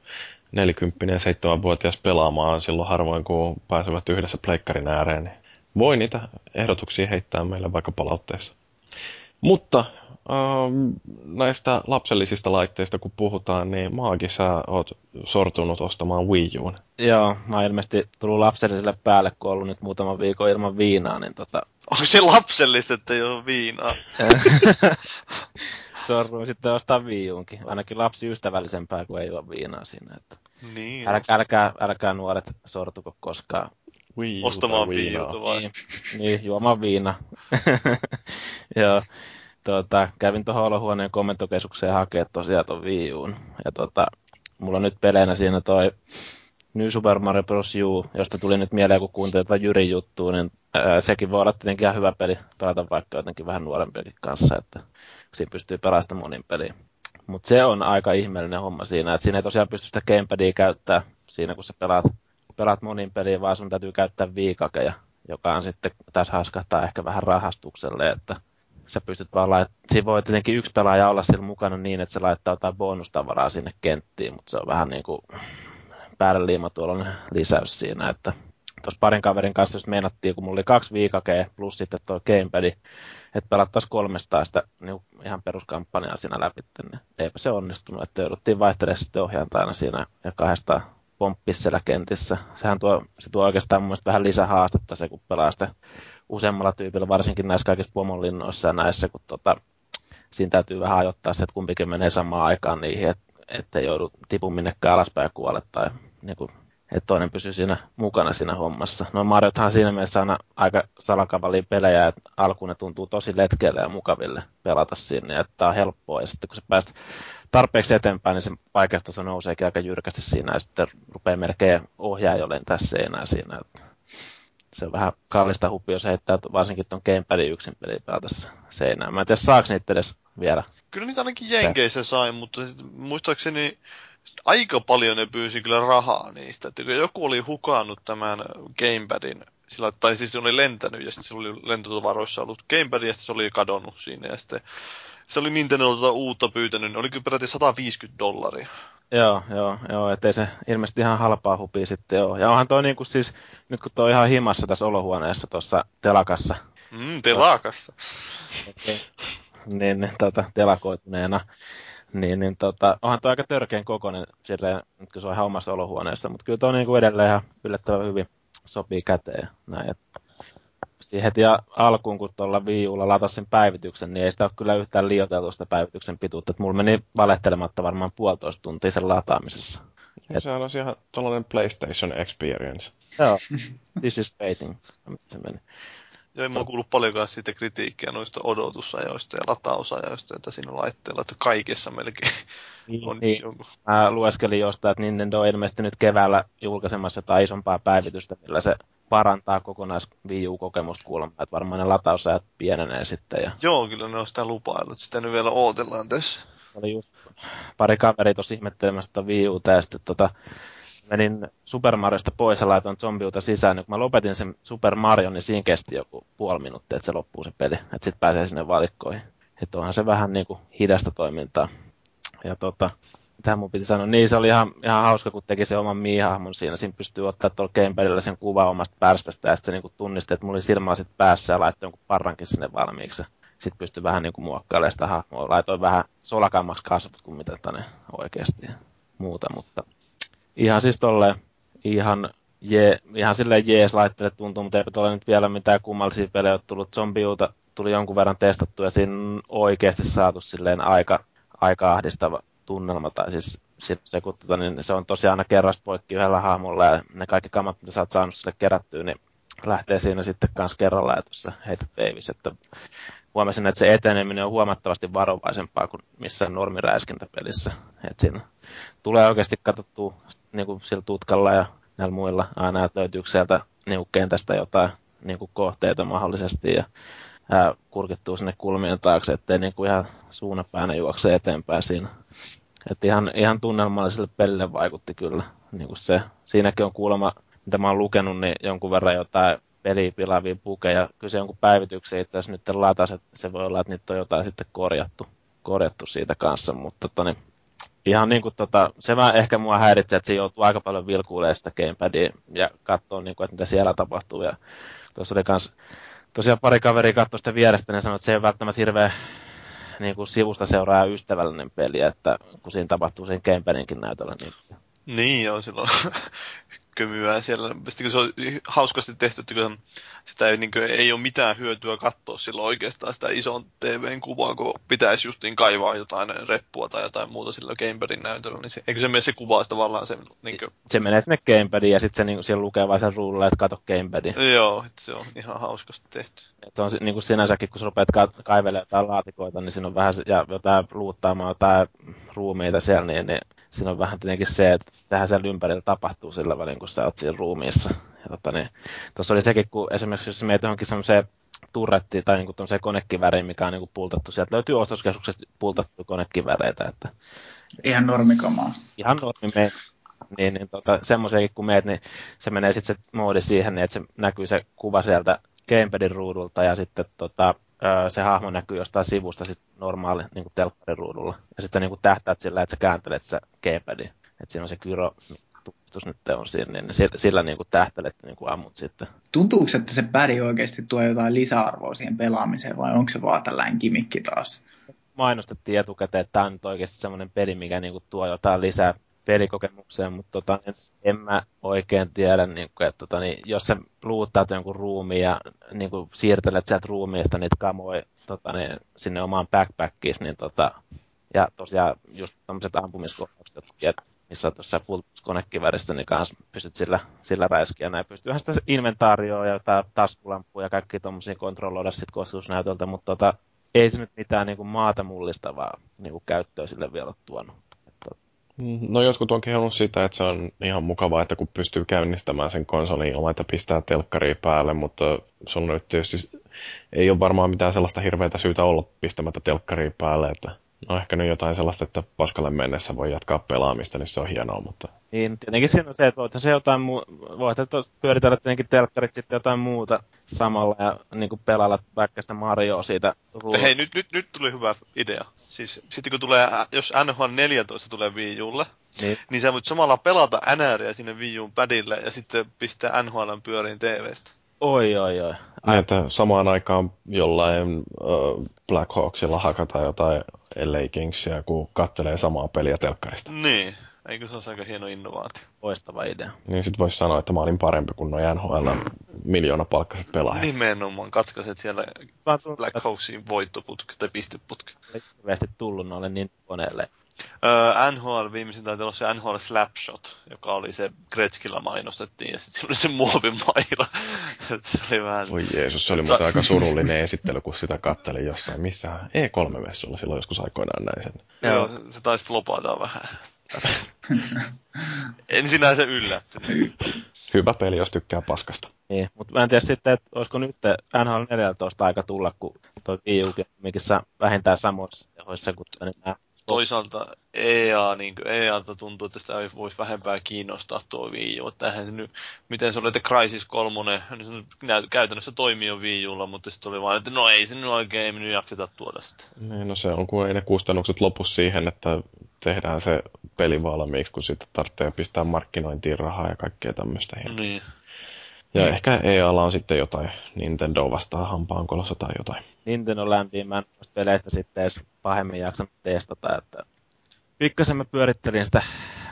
40 ja 7-vuotias pelaamaan silloin harvoin, kun pääsevät yhdessä pleikkarin ääreen, niin voi niitä ehdotuksia heittää meille vaikka palautteessa. Mutta ähm, näistä lapsellisista laitteista kun puhutaan, niin Maagi, sä oot sortunut ostamaan Wii Uun. Joo, mä oon ilmeisesti tullut lapselliselle päälle, kun ollut nyt muutaman viikon ilman viinaa, niin tota, Onko se lapsellista, että ei ole viinaa? sorruin sitten ostaa viijuunkin. Ainakin lapsi ystävällisempää, kuin ei juo viinaa siinä. Että Niin. älkää, älkää, älkää nuoret sortuko koskaan. Wii Ostamaan viiuta vai? Niin, niin juomaan viina. Joo, tota, kävin tuohon olohuoneen komentokeskukseen hakea tosiaan ton viijuun. Ja tota, mulla on nyt peleinä siinä toi New Super Mario Bros. U, josta tuli nyt mieleen, kun kuuntelin tuota Jyrin juttua, niin sekin voi olla tietenkin ihan hyvä peli pelata vaikka jotenkin vähän nuorempiakin kanssa, että siinä pystyy pelaamaan monin peliä. Mutta se on aika ihmeellinen homma siinä, että siinä ei tosiaan pysty sitä gamepadia käyttää siinä, kun sä pelaat, pelaat monin peliä, vaan sun täytyy käyttää viikakeja, joka on sitten taas haskahtaa ehkä vähän rahastukselle, että sä pystyt vaan lait... Siinä voi tietenkin yksi pelaaja olla siellä mukana niin, että se laittaa jotain bonustavaraa sinne kenttiin, mutta se on vähän niin kuin päälle liimatuollainen lisäys siinä, että tuossa parin kaverin kanssa just meinattiin, kun mulla oli kaksi viikakea plus sitten tuo gamepad, että pelattaisiin kolmestaan sitä niin ihan peruskampanjaa siinä läpi, niin eipä se onnistunut, että jouduttiin vaihtelemaan sitten ohjaantajana siinä ja kahdesta pomppis siellä kentissä. Sehän tuo, se tuo oikeastaan mun mielestä vähän lisähaastetta se, kun pelaa sitä useammalla tyypillä, varsinkin näissä kaikissa pomonlinnoissa ja näissä, kun tota, siinä täytyy vähän ajoittaa se, että kumpikin menee samaan aikaan niihin, että ettei joudu tipu minnekään alaspäin ja kuole tai niin kuin, että toinen pysyy siinä mukana siinä hommassa. No Mariothan siinä mielessä on aika salakavalia pelejä, että alkuun ne tuntuu tosi letkeille ja mukaville pelata sinne, että tää on helppoa, ja sitten kun sä pääst tarpeeksi eteenpäin, niin se vaikeustaso nouseekin aika jyrkästi siinä, ja sitten rupeaa melkein ohjaa lentää seinää siinä, se on vähän kallista huppi, jos heittää varsinkin tuon gamepadin yksin peliä pelatessa seinään. Mä en tiedä, saako niitä edes vielä. Kyllä niitä ainakin Jenkeissä sai, mutta sit, muistaakseni aika paljon ne pyysi kyllä rahaa niistä. Että kun joku oli hukannut tämän gamepadin, sillä, tai siis se oli lentänyt ja sitten se oli lentotavaroissa ollut gamepad ja sitten se oli kadonnut siinä. Ja sitten se oli Nintendolta uutta pyytänyt, niin oli kyllä peräti 150 dollaria. Joo, joo, joo, ettei se ilmeisesti ihan halpaa hupia sitten ole. Ja onhan toi niinku siis, nyt kun toi on ihan himassa tässä olohuoneessa tuossa telakassa, Mm, telakassa. niin, niin tota, telakoituneena, niin, niin tota, onhan toi aika törkeän kokoinen silleen, nyt kun se on ihan omassa olohuoneessa, mutta kyllä toi niinku edelleen ihan yllättävän hyvin sopii käteen. Näin, et siihen heti alkuun, kun tuolla viiulla latasin päivityksen, niin ei sitä ole kyllä yhtään liioiteltu sitä päivityksen pituutta. Et mulla meni valehtelematta varmaan puolitoista tuntia sen lataamisessa. Et... Sehän on ihan tuollainen PlayStation Experience. Joo, this is waiting. Se meni. Ja ei mulla kuullut paljonkaan siitä kritiikkiä noista odotusajoista ja latausajoista, joita siinä laitteella, että kaikessa melkein on niin. jonkun. Mä lueskelin jostain, että Nintendo on ilmeisesti nyt keväällä julkaisemassa jotain isompaa päivitystä, millä se parantaa kokonais Wii U-kokemusta kuulemma, että varmaan ne latausajat pienenee sitten. Ja Joo, kyllä ne on sitä lupaillut. Sitä nyt vielä ootellaan tässä. oli just pari kaveri tosi ihmettelemässä Wii Uta, ja sitten tota, menin Super Mariosta pois ja laitoin zombiuta sisään, niin kun mä lopetin sen Super Mario, niin siinä kesti joku puoli minuuttia, että se loppuu se peli, että sitten pääsee sinne valikkoihin. Että onhan se vähän niin kuin hidasta toimintaa. Ja tota, mitä mun piti sanoa, niin se oli ihan, ihan hauska, kun teki se oman miihahmon siinä. Siinä pystyy ottaa tuolla gamepadilla sen kuva omasta pärstästä ja sitten se niin tunnisti, että mulla oli silmälasit päässä ja laittoi jonkun parrankin sinne valmiiksi. Sitten pystyi vähän niin kuin muokkailemaan sitä hahmoa. Laitoin vähän solakammaksi kasvot kuin mitä tänne oikeasti ja muuta, mutta ihan siis tolleen ihan, je, ihan silleen jees laitteelle tuntuu, mutta eipä ole nyt vielä mitään kummallisia pelejä ole tullut. Zombiuta tuli jonkun verran testattu ja siinä on oikeasti saatu silleen aika, aika ahdistava tunnelma. Tai siis se, kun, tota, niin se on tosiaan aina kerrasta poikki yhdellä hahmolla ja ne kaikki kamat, mitä sä oot saanut sille kerättyä, niin lähtee siinä sitten kanssa kerralla ja tuossa heität veivis, että huomasin, että se eteneminen on huomattavasti varovaisempaa kuin missään normiräiskintäpelissä. Että siinä tulee oikeasti katsottua niin kuin sillä tutkalla ja näillä muilla aina, että löytyykö sieltä niin kentästä jotain niin kuin kohteita mahdollisesti ja ää, kurkittuu sinne kulmien taakse, ettei niin kuin ihan suunapäänä juokse eteenpäin siinä. Että ihan, ihan tunnelmalliselle pelille vaikutti kyllä. Niin kuin se, siinäkin on kuulemma, mitä mä oon lukenut, niin jonkun verran jotain peliä pilaavia bukeja. Kyllä se jonkun päivityksen itse asiassa nyt latas, se voi olla, että niitä on jotain sitten korjattu, korjattu siitä kanssa, mutta toni, tota ihan niin kuin tota, se mä ehkä mua häiritsee, että se joutuu aika paljon vilkuilemaan sitä gamepadia ja katsoa, niin kuin, että mitä siellä tapahtuu. Ja tuossa oli kans, tosiaan pari kaveria katsoi sitä vierestä, ja sanoi, että se ei ole välttämättä hirveän niin kuin sivusta seuraa ystävällinen peli, että kun siinä tapahtuu siinä gamepadinkin näytöllä. Niin... Niin joo, silloin kömyä siellä. Sitten se on hauskasti tehty, että sitä ei, niin kuin, ei ole mitään hyötyä katsoa silloin oikeastaan sitä ison TVn kuvaa, kun pitäisi justiin kaivaa jotain reppua tai jotain muuta sillä gamepadin näytöllä, niin se, eikö se mene se kuvaa tavallaan se... Niin kuin... Se menee sinne gamepadiin ja sitten se niin, siellä lukee vain sen ruudulla, että kato gamepadin. Joo, että se on ihan hauskasti tehty. Et on niin kuin sinänsäkin, kun sä rupeat ka- kaivelemaan jotain laatikoita, niin siinä on vähän, ja jotain luuttaamaan jotain ruumiita siellä, niin, niin siinä on vähän tietenkin se, että tähän siellä ympärillä tapahtuu sillä välin, kun sä oot siinä ruumiissa. Ja tota, niin, tuossa oli sekin, kun esimerkiksi jos meet johonkin semmoiseen turretti tai niinku konekiväriin, mikä on niinku pultattu. Sieltä löytyy ostoskeskuksesta pultattu konekiväreitä. Että... Ihan normikamaa. Ihan normi me, niin, niin tota, semmoisiakin kun meet, niin se menee sitten se moodi siihen, niin että se näkyy se kuva sieltä gamepadin ruudulta ja sitten tota, se hahmo näkyy jostain sivusta sit normaali niin kuin telkkarin ruudulla. Ja sitten sä niin kuin tähtäät sillä, että sä kääntelet se gamepadin. Että siinä on se gyro tunnistus nyt on siinä, niin sillä, sillä niin kuin tähtäilet niin kuin ammut sitten. Tuntuuko, että se pädi oikeasti tuo jotain lisäarvoa siihen pelaamiseen vai onko se vaan tällainen kimikki taas? Mainostettiin etukäteen, että tämä on nyt oikeasti semmoinen peli, mikä niin kuin tuo jotain lisää pelikokemukseen, mutta tota, en mä oikein tiedä, niin kuin, että tota, niin, jos sä luuttaat jonkun ruumiin ja niin kuin, siirtelet sieltä ruumiista niitä kamoja tota, niin, sinne omaan backpackiin, niin tota, ja tosiaan just tämmöiset ampumiskohtaukset, missä tuossa konekiväristä, niin kanssa pystyt sillä, sillä räiskiä näin. Pystyyhän sitä inventaarioa ja jotain taskulampuja ja kaikki tuommoisia kontrolloida sitten kosketusnäytöltä, mutta tota, ei se nyt mitään niin kuin maata mullistavaa niin kuin käyttöä sille vielä ole tuonut. Mm, no jotkut on kehunut sitä, että se on ihan mukavaa, että kun pystyy käynnistämään sen konsolin ilman, että pistää telkkaria päälle, mutta sulla nyt tietysti ei ole varmaan mitään sellaista hirveätä syytä olla pistämättä telkkaria päälle, että no ehkä nyt jotain sellaista, että paskalle mennessä voi jatkaa pelaamista, niin se on hienoa, mutta... Niin, tietenkin siinä on se, että voithan se jotain muu... voit pyöritellä tietenkin telkkarit sitten jotain muuta samalla ja niin kuin pelailla vaikka sitä Marioa siitä ruudulla. Hei, nyt, nyt, nyt tuli hyvä idea. Siis sitten kun tulee, jos NHL 14 tulee Wii Ulle, niin. niin sä voit samalla pelata NRiä sinne Wii Uun padille ja sitten pistää NHLn pyöriin TVstä. Oi, oi, oi. Niin, että samaan aikaan jollain uh, Black Hawksilla hakataan jotain LA Kingsia, kun kattelee samaa peliä telkkarista. Niin. Eikö se olisi aika hieno innovaatio? Loistava idea. Niin sit voisi sanoa, että mä olin parempi kuin noin NHL miljoona palkkaiset pelaajat. Nimenomaan, katkaiset siellä Black Hawksin voittoputki tai pisteputki. Ei tullut noille niin koneelle. Öö, NHL viimeisin taitaa olla se NHL Slapshot, joka oli se Gretzkillä mainostettiin ja sitten oli se muovimaila. se oli vähän... Voi Jeesus, se oli mutta aika surullinen esittely, kun sitä kattelin jossain. Missä E3-messulla silloin joskus aikoinaan näin sen. Joo, se taisi lopata vähän. en sinänsä yllättynyt. Hyvä peli, jos tykkää paskasta. Niin, mutta mä en tiedä sitten, että olisiko nyt NHL 14 aika tulla, kun tuo Wii U vähintään samoissa tehoissa kuin nämä toisaalta EA, niin EAta tuntuu, että sitä ei voisi vähempää kiinnostaa tuo Wii U. Että se nyt, miten se oli, että Crysis 3, niin se käytännössä toimii jo Wii Ulla, mutta sitten oli vaan, että no ei se nyt oikein nyt jakseta tuoda sitä. Niin, no se on, kun ei ne kustannukset lopu siihen, että tehdään se peli valmiiksi, kun sitten tarvitsee pistää markkinointiin rahaa ja kaikkea tämmöistä. Niin. Ja mm. ehkä EAlla on sitten jotain Nintendo vastaan hampaankolossa tai jotain. Nintendo Landiin mä en peleistä sitten edes pahemmin jaksa testata, että pikkasen mä pyörittelin sitä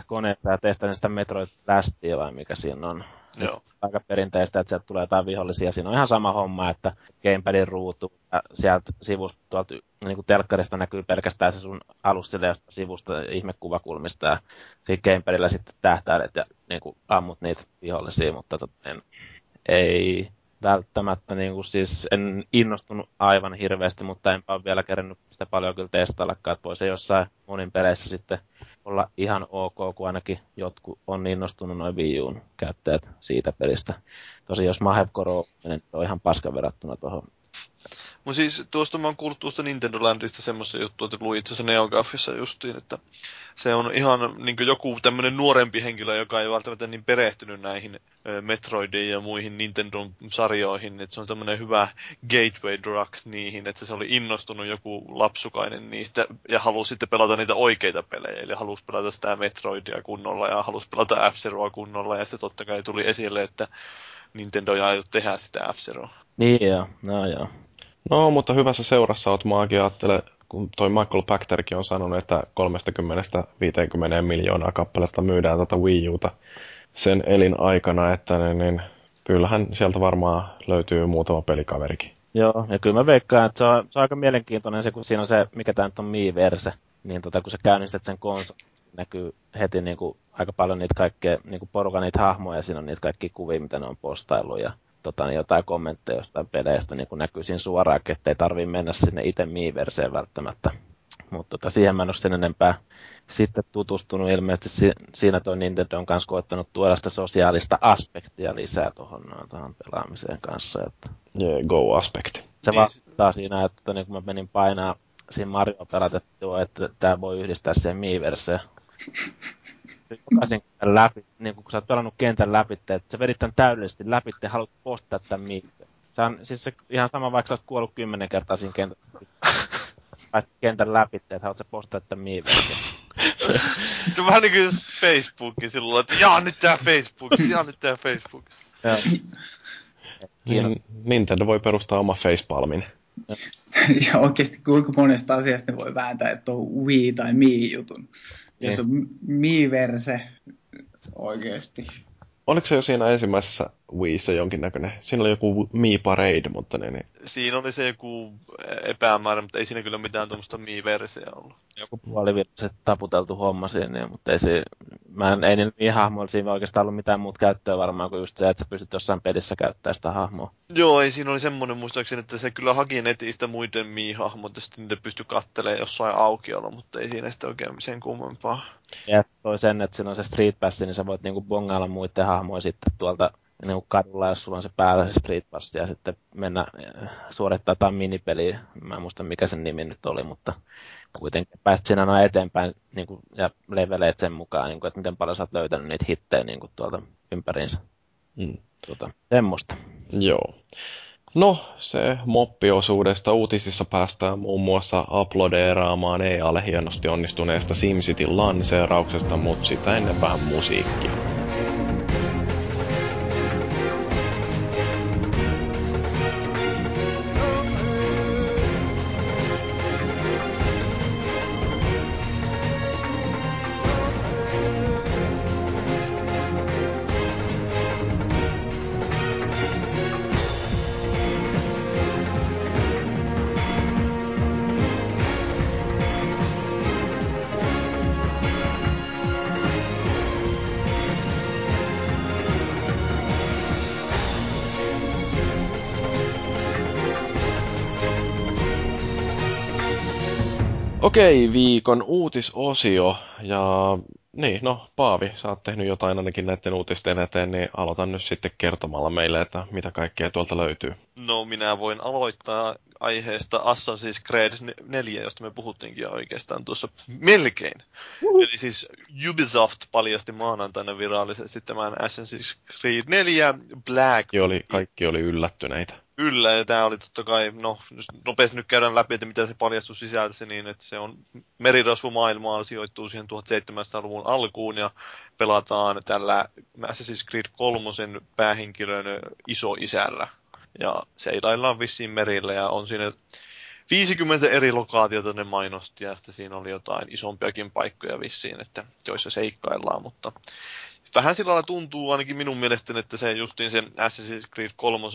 koneetta ja testasin sitä Metroid Lastia vai mikä siinä on. Joo. Aika perinteistä, että sieltä tulee jotain vihollisia. Siinä on ihan sama homma, että gamepadin ruutu ja sieltä sivusta tuolta niin kuin telkkarista näkyy pelkästään se sun alus sivusta ihmekuvakulmista ja siinä gamepadilla sitten tähtäilet ja niin kuin ammut niitä vihollisia, mutta tot, en, ei välttämättä, niin kuin, siis en innostunut aivan hirveästi, mutta enpä ole vielä kerännyt sitä paljon kyllä testaillakaan, että voisi jossain monin peleissä sitten olla ihan ok, kun ainakin jotkut on innostunut noin Wii käyttäjät siitä pelistä. Tosi jos Mahev Koro on ihan paska verrattuna tuohon Mutta siis tuosta mä oon kuullut tuosta Nintendo Landista semmoista juttua, että luin itse asiassa Neogafissa justiin, että se on ihan niin joku tämmöinen nuorempi henkilö, joka ei välttämättä niin perehtynyt näihin Metroidiin ja muihin Nintendon sarjoihin, että se on tämmöinen hyvä gateway drug niihin, että se oli innostunut joku lapsukainen niistä ja halusi sitten pelata niitä oikeita pelejä, eli halusi pelata sitä Metroidia kunnolla ja halusi pelata f kunnolla ja se totta kai tuli esille, että Nintendo ei aio tehdä sitä f -Zeroa. Niin joo, no joo. No, mutta hyvässä seurassa oot maakin ajattele, kun toi Michael Pacterkin on sanonut, että 30-50 miljoonaa kappaletta myydään tätä Wii Uta sen elin aikana, että niin, niin, kyllähän sieltä varmaan löytyy muutama pelikaverikin. Joo, ja kyllä mä veikkaan, että se on, se on aika mielenkiintoinen se, kun siinä on se, mikä tämä nyt on Miiverse, niin tota, kun sä käynnistät sen konsolin, näkyy heti niin kuin, aika paljon niitä kaikkea, niin kuin porukan niitä hahmoja, siinä on niitä kaikki kuvia, mitä ne on postaillut ja tota, niin jotain kommentteja jostain peleistä niin kuin näkyy siinä suoraan, ettei tarvii mennä sinne itse Miiverseen välttämättä. Mutta tota, siihen mä en ole sen enempää sitten tutustunut. Ilmeisesti si- siinä toi Nintendo on kanssa koettanut tuoda sitä sosiaalista aspektia lisää tuohon no, pelaamiseen kanssa. Että... Yeah, go-aspekti. Se niin. vastaa siinä, että niin kun mä menin painaa siinä Mario pelatettua, että tämä voi yhdistää siihen Miiverseen jokaisen läpi, niin kun sä oot pelannut kentän läpi, että sä vedit tämän täydellisesti läpi ja haluat postaa tämän miikkeen. Se on siis se ihan sama, vaikka sä oot kuollut kymmenen kertaa siinä kentän, pääsit kentän läpi, että haluat sä postaa tämän miikkeen. se on vähän niin kuin Facebookin silloin, että jaa nyt tää Facebookissa, jaa nyt tää Facebookissa. Niin, Nintendo voi perustaa oma facepalmin. ja oikeasti kuinka monesta asiasta ne voi vääntää, että on Wii tai Mi-jutun. Niin. Jos on Mi-verse oikeasti. Oliko se jo siinä ensimmäisessä Wiissä jonkinnäköinen? Siinä oli joku Mi Parade, mutta niin, niin. Siinä oli se joku epämäärä, mutta ei siinä kyllä mitään tuommoista Mi-versiä ollut. Joku puolivirset taputeltu homma siinä, niin, mutta ei se, mä en, ei niillä Mi-hahmoilla siinä oikeastaan ollut mitään muuta käyttöä varmaan kuin just se, että sä pystyt jossain pelissä käyttämään sitä hahmoa. Joo, ei siinä oli semmoinen muistaakseni, että se kyllä haki netistä muiden Mi-hahmot ja sitten niitä pystyi kattelemaan jossain aukiolo, mutta ei siinä sitten oikein sen kummempaa. Ja toi sen, että siinä on se Street Pass, niin sä voit niinku bongailla muiden hahmoja sitten tuolta niin kadulla, jos sulla on se päällä se Street Pass, ja sitten mennä äh, suorittaa jotain minipeliä. Mä en muista mikä sen nimi nyt oli, mutta kuitenkin pääst siinä aina eteenpäin niin kuin, ja leveleet sen mukaan, niin kuin, että miten paljon sä oot löytänyt niitä hittejä niin kuin, tuolta ympäriinsä. Mm. Tuota, semmoista. Joo. No, se moppiosuudesta uutisissa päästään muun muassa uploadeeraamaan EAlle hienosti onnistuneesta SimCityn lanseerauksesta, mutta sitä ennen vähän musiikkia. Okei, viikon uutisosio. Ja niin, no Paavi, sä oot tehnyt jotain ainakin näiden uutisten eteen, niin aloitan nyt sitten kertomalla meille, että mitä kaikkea tuolta löytyy. No minä voin aloittaa aiheesta Assassin's Creed 4, josta me puhuttiinkin jo oikeastaan tuossa melkein. Uh. Eli siis Ubisoft paljasti maanantaina virallisesti tämän Assassin's Creed 4 Black. Kaikki oli, kaikki oli yllättyneitä. Kyllä, ja tämä oli totta kai, no nopeasti nyt käydään läpi, että mitä se paljastus sisälsi, niin että se on merirosvomaailmaa, sijoittuu siihen 1700-luvun alkuun ja pelataan tällä Assassin's Creed 3 päähenkilön isoisällä. Ja seilaillaan vissiin merille ja on siinä 50 eri lokaatiota ne mainosti ja sitten siinä oli jotain isompiakin paikkoja vissiin, että joissa seikkaillaan, mutta vähän sillä lailla tuntuu ainakin minun mielestäni, että se justiin se Assassin's Creed 3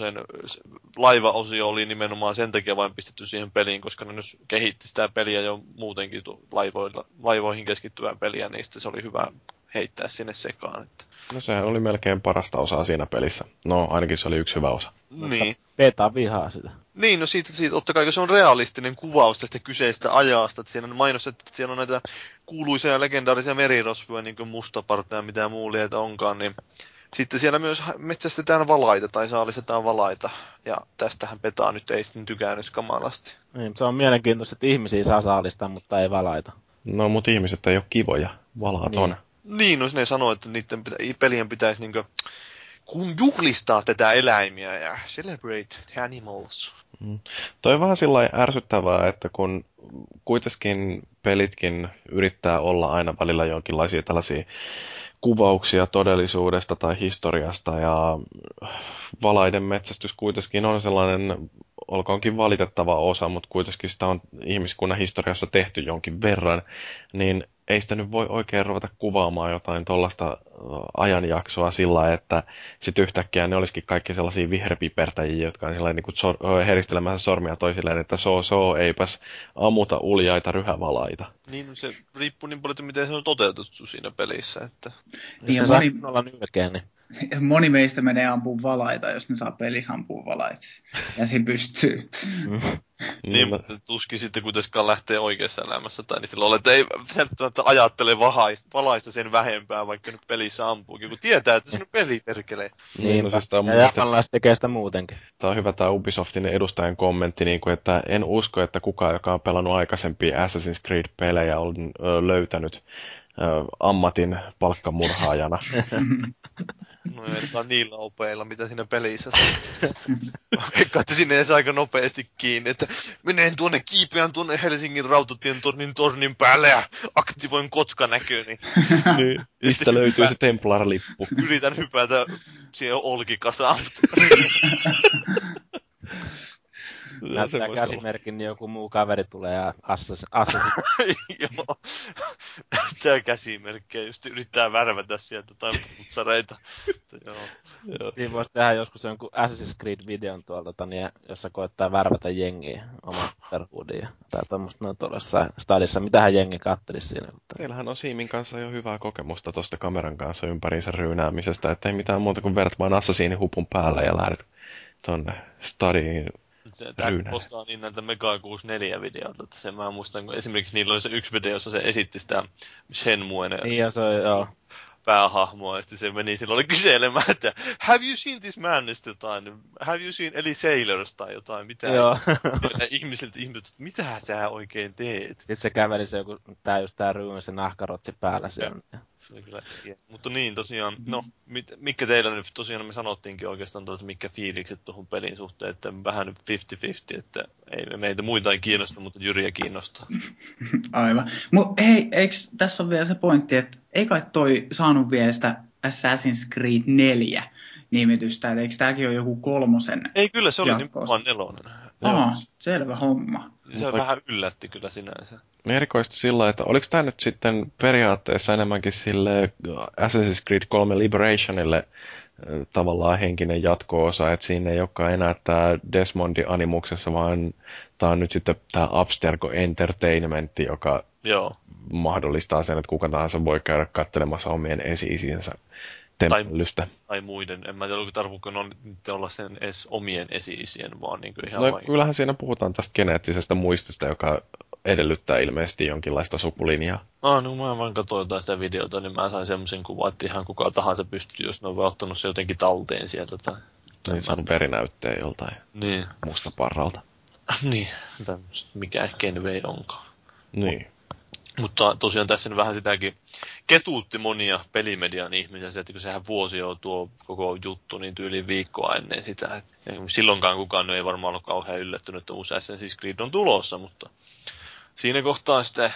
laiva-osio oli nimenomaan sen takia vain pistetty siihen peliin, koska ne nyt kehitti sitä peliä jo muutenkin laivoilla, laivoihin keskittyvää peliä, niin se oli hyvä heittää sinne sekaan. Että. No sehän oli melkein parasta osaa siinä pelissä. No ainakin se oli yksi hyvä osa. Niin. Beta vihaa sitä. Niin, no siitä, siitä totta kai, se on realistinen kuvaus tästä kyseistä ajasta, että siinä on mainos, että siellä on näitä kuuluisia ja legendaarisia merirosvoja, niin kuin mustaparta ja mitä muu liitä onkaan, niin sitten siellä myös metsästetään valaita tai saalistetaan valaita. Ja tästähän Petaa nyt ei sitten tykännyt kamalasti. Niin, se on mielenkiintoista, että ihmisiä saa saalistaa, mutta ei valaita. No, mutta ihmiset ei ole kivoja. Valaat niin. on. Niin, no ne sanoo, että niiden pitä, pelien pitäisi niinkö, kun juhlistaa tätä eläimiä ja celebrate the animals. Mm. Toi on vähän sillä ärsyttävää, että kun kuitenkin pelitkin yrittää olla aina välillä jonkinlaisia tällaisia kuvauksia todellisuudesta tai historiasta ja valaiden metsästys kuitenkin on sellainen olkoonkin valitettava osa, mutta kuitenkin sitä on ihmiskunnan historiassa tehty jonkin verran, niin ei sitä nyt voi oikein ruveta kuvaamaan jotain tuollaista ajanjaksoa sillä, että sitten yhtäkkiä ne olisikin kaikki sellaisia viherpipertäjiä, jotka on niin sor- heristelemässä sormia toisilleen, että so so, eipäs ammuta uljaita ryhävalaita. Niin, se riippuu niin paljon, miten se on toteutettu siinä pelissä. Että... Niin, se moni... olla nylkeen, niin moni meistä menee ampuun valaita, jos ne saa pelissä ampua valaita. Ja se pystyy. Mm. niin, mutta tuskin sitten kuitenkaan lähtee oikeassa elämässä. Tai niin silloin, että ei välttämättä ajattele vahaista, valaista sen vähempää, vaikka nyt pelissä ampuu. Kun tietää, että se on peli perkelee. Niin, no siis tämä on ja japanilaiset tekee sitä muutenkin. Tämä on hyvä tämä Ubisoftin edustajan kommentti, niin kuin, että en usko, että kukaan, joka on pelannut aikaisempia Assassin's Creed-pelejä, on löytänyt ammatin palkkamurhaajana. No ei niillä opeilla, mitä siinä pelissä että sinne saa aika nopeasti kiinni, että menen tuonne kiipeän tuonne Helsingin rautatien tornin tornin päälle ja aktivoin kotkanäköni. niin, mistä löytyy se Templar-lippu? Yritän hypätä siihen olkikasaan. näyttää käsimerkin, niin joku muu kaveri tulee ja assas, assas. Joo, näyttää käsimerkkejä, just yrittää värvätä sieltä tai putsareita. Joo. Joo. Siinä voisi tehdä joskus jonkun Assassin's Creed-videon tuolta, tota, niin, jossa koettaa värvätä jengiä oman Terwoodin tai tuommoista noin tuollaisessa stadissa. Mitähän jengi kattelisi siinä? Mutta... Teillähän on Siimin kanssa jo hyvää kokemusta tuosta kameran kanssa ympäriinsä ryynäämisestä, että ei mitään muuta kuin verrat vaan Assassinin-hupun päällä ja lähdet tuonne stadiin tämä postaa niin näitä Mega 64-videoita, että se mä muistan, kun esimerkiksi niillä oli se yksi video, jossa se esitti sitä Shenmuen niin, ja se, joo. päähahmoa, ja sitten se meni silloin kyselemään, että have you seen this man, jotain, have you seen Eli Sailors tai jotain, mitä Joo. ihmisiltä ihmiset, että mitä sä oikein teet? Sitten se käveli se joku, tää just tää ryhmä, se nahkarotsi päällä siellä. Se kyllä, mutta niin tosiaan, no, mit, mikä teillä nyt tosiaan me sanottiinkin oikeastaan, että mikä fiilikset tuohon pelin suhteen, että vähän nyt 50-50, että ei meitä muita ei kiinnosta, mutta Jyriä kiinnostaa. Aivan. Mutta hei, eikö tässä on vielä se pointti, että ei kai toi saanut vielä sitä Assassin's Creed 4 nimitystä, että eikö tämäkin ole joku kolmosen Ei, kyllä se oli nimenomaan nelonen. Aha, selvä homma. Se on vähän yllätti kyllä sinänsä. Erikoisesti sillä, että oliko tämä nyt sitten periaatteessa enemmänkin sille Assassin's Creed 3 Liberationille tavallaan henkinen jatko-osa, että siinä ei olekaan enää tämä Desmondi animuksessa, vaan tämä on nyt sitten tämä Abstergo Entertainment, joka Joo. mahdollistaa sen, että kuka tahansa voi käydä katselemassa omien esi-isiensä tempelystä. Tai, tai muiden. En mä tiedä, tarvitseeko ne olla sen edes omien esi-isien, vaan niin kuin ihan no, vain... kyllähän siinä puhutaan tästä geneettisestä muistista, joka edellyttää ilmeisesti jonkinlaista sukulinjaa. Ah, no mä vaan katsoin jotain sitä videota, niin mä sain semmoisen kuvan, että ihan kuka tahansa pystyy, jos ne on ottanut se jotenkin talteen sieltä. Tai, niin, saanut verinäytteen joltain niin. musta parralta. niin, mikä Kenway onkaan. Niin. Mutta tosiaan tässä nyt vähän sitäkin ketuutti monia pelimedian ihmisiä, että kun sehän vuosi jo tuo koko juttu niin tyyliin viikkoa ennen sitä. Silloinkaan kukaan ei varmaan ollut kauhean yllättynyt, että uusi Assassin's Creed on tulossa, mutta siinä kohtaa sitten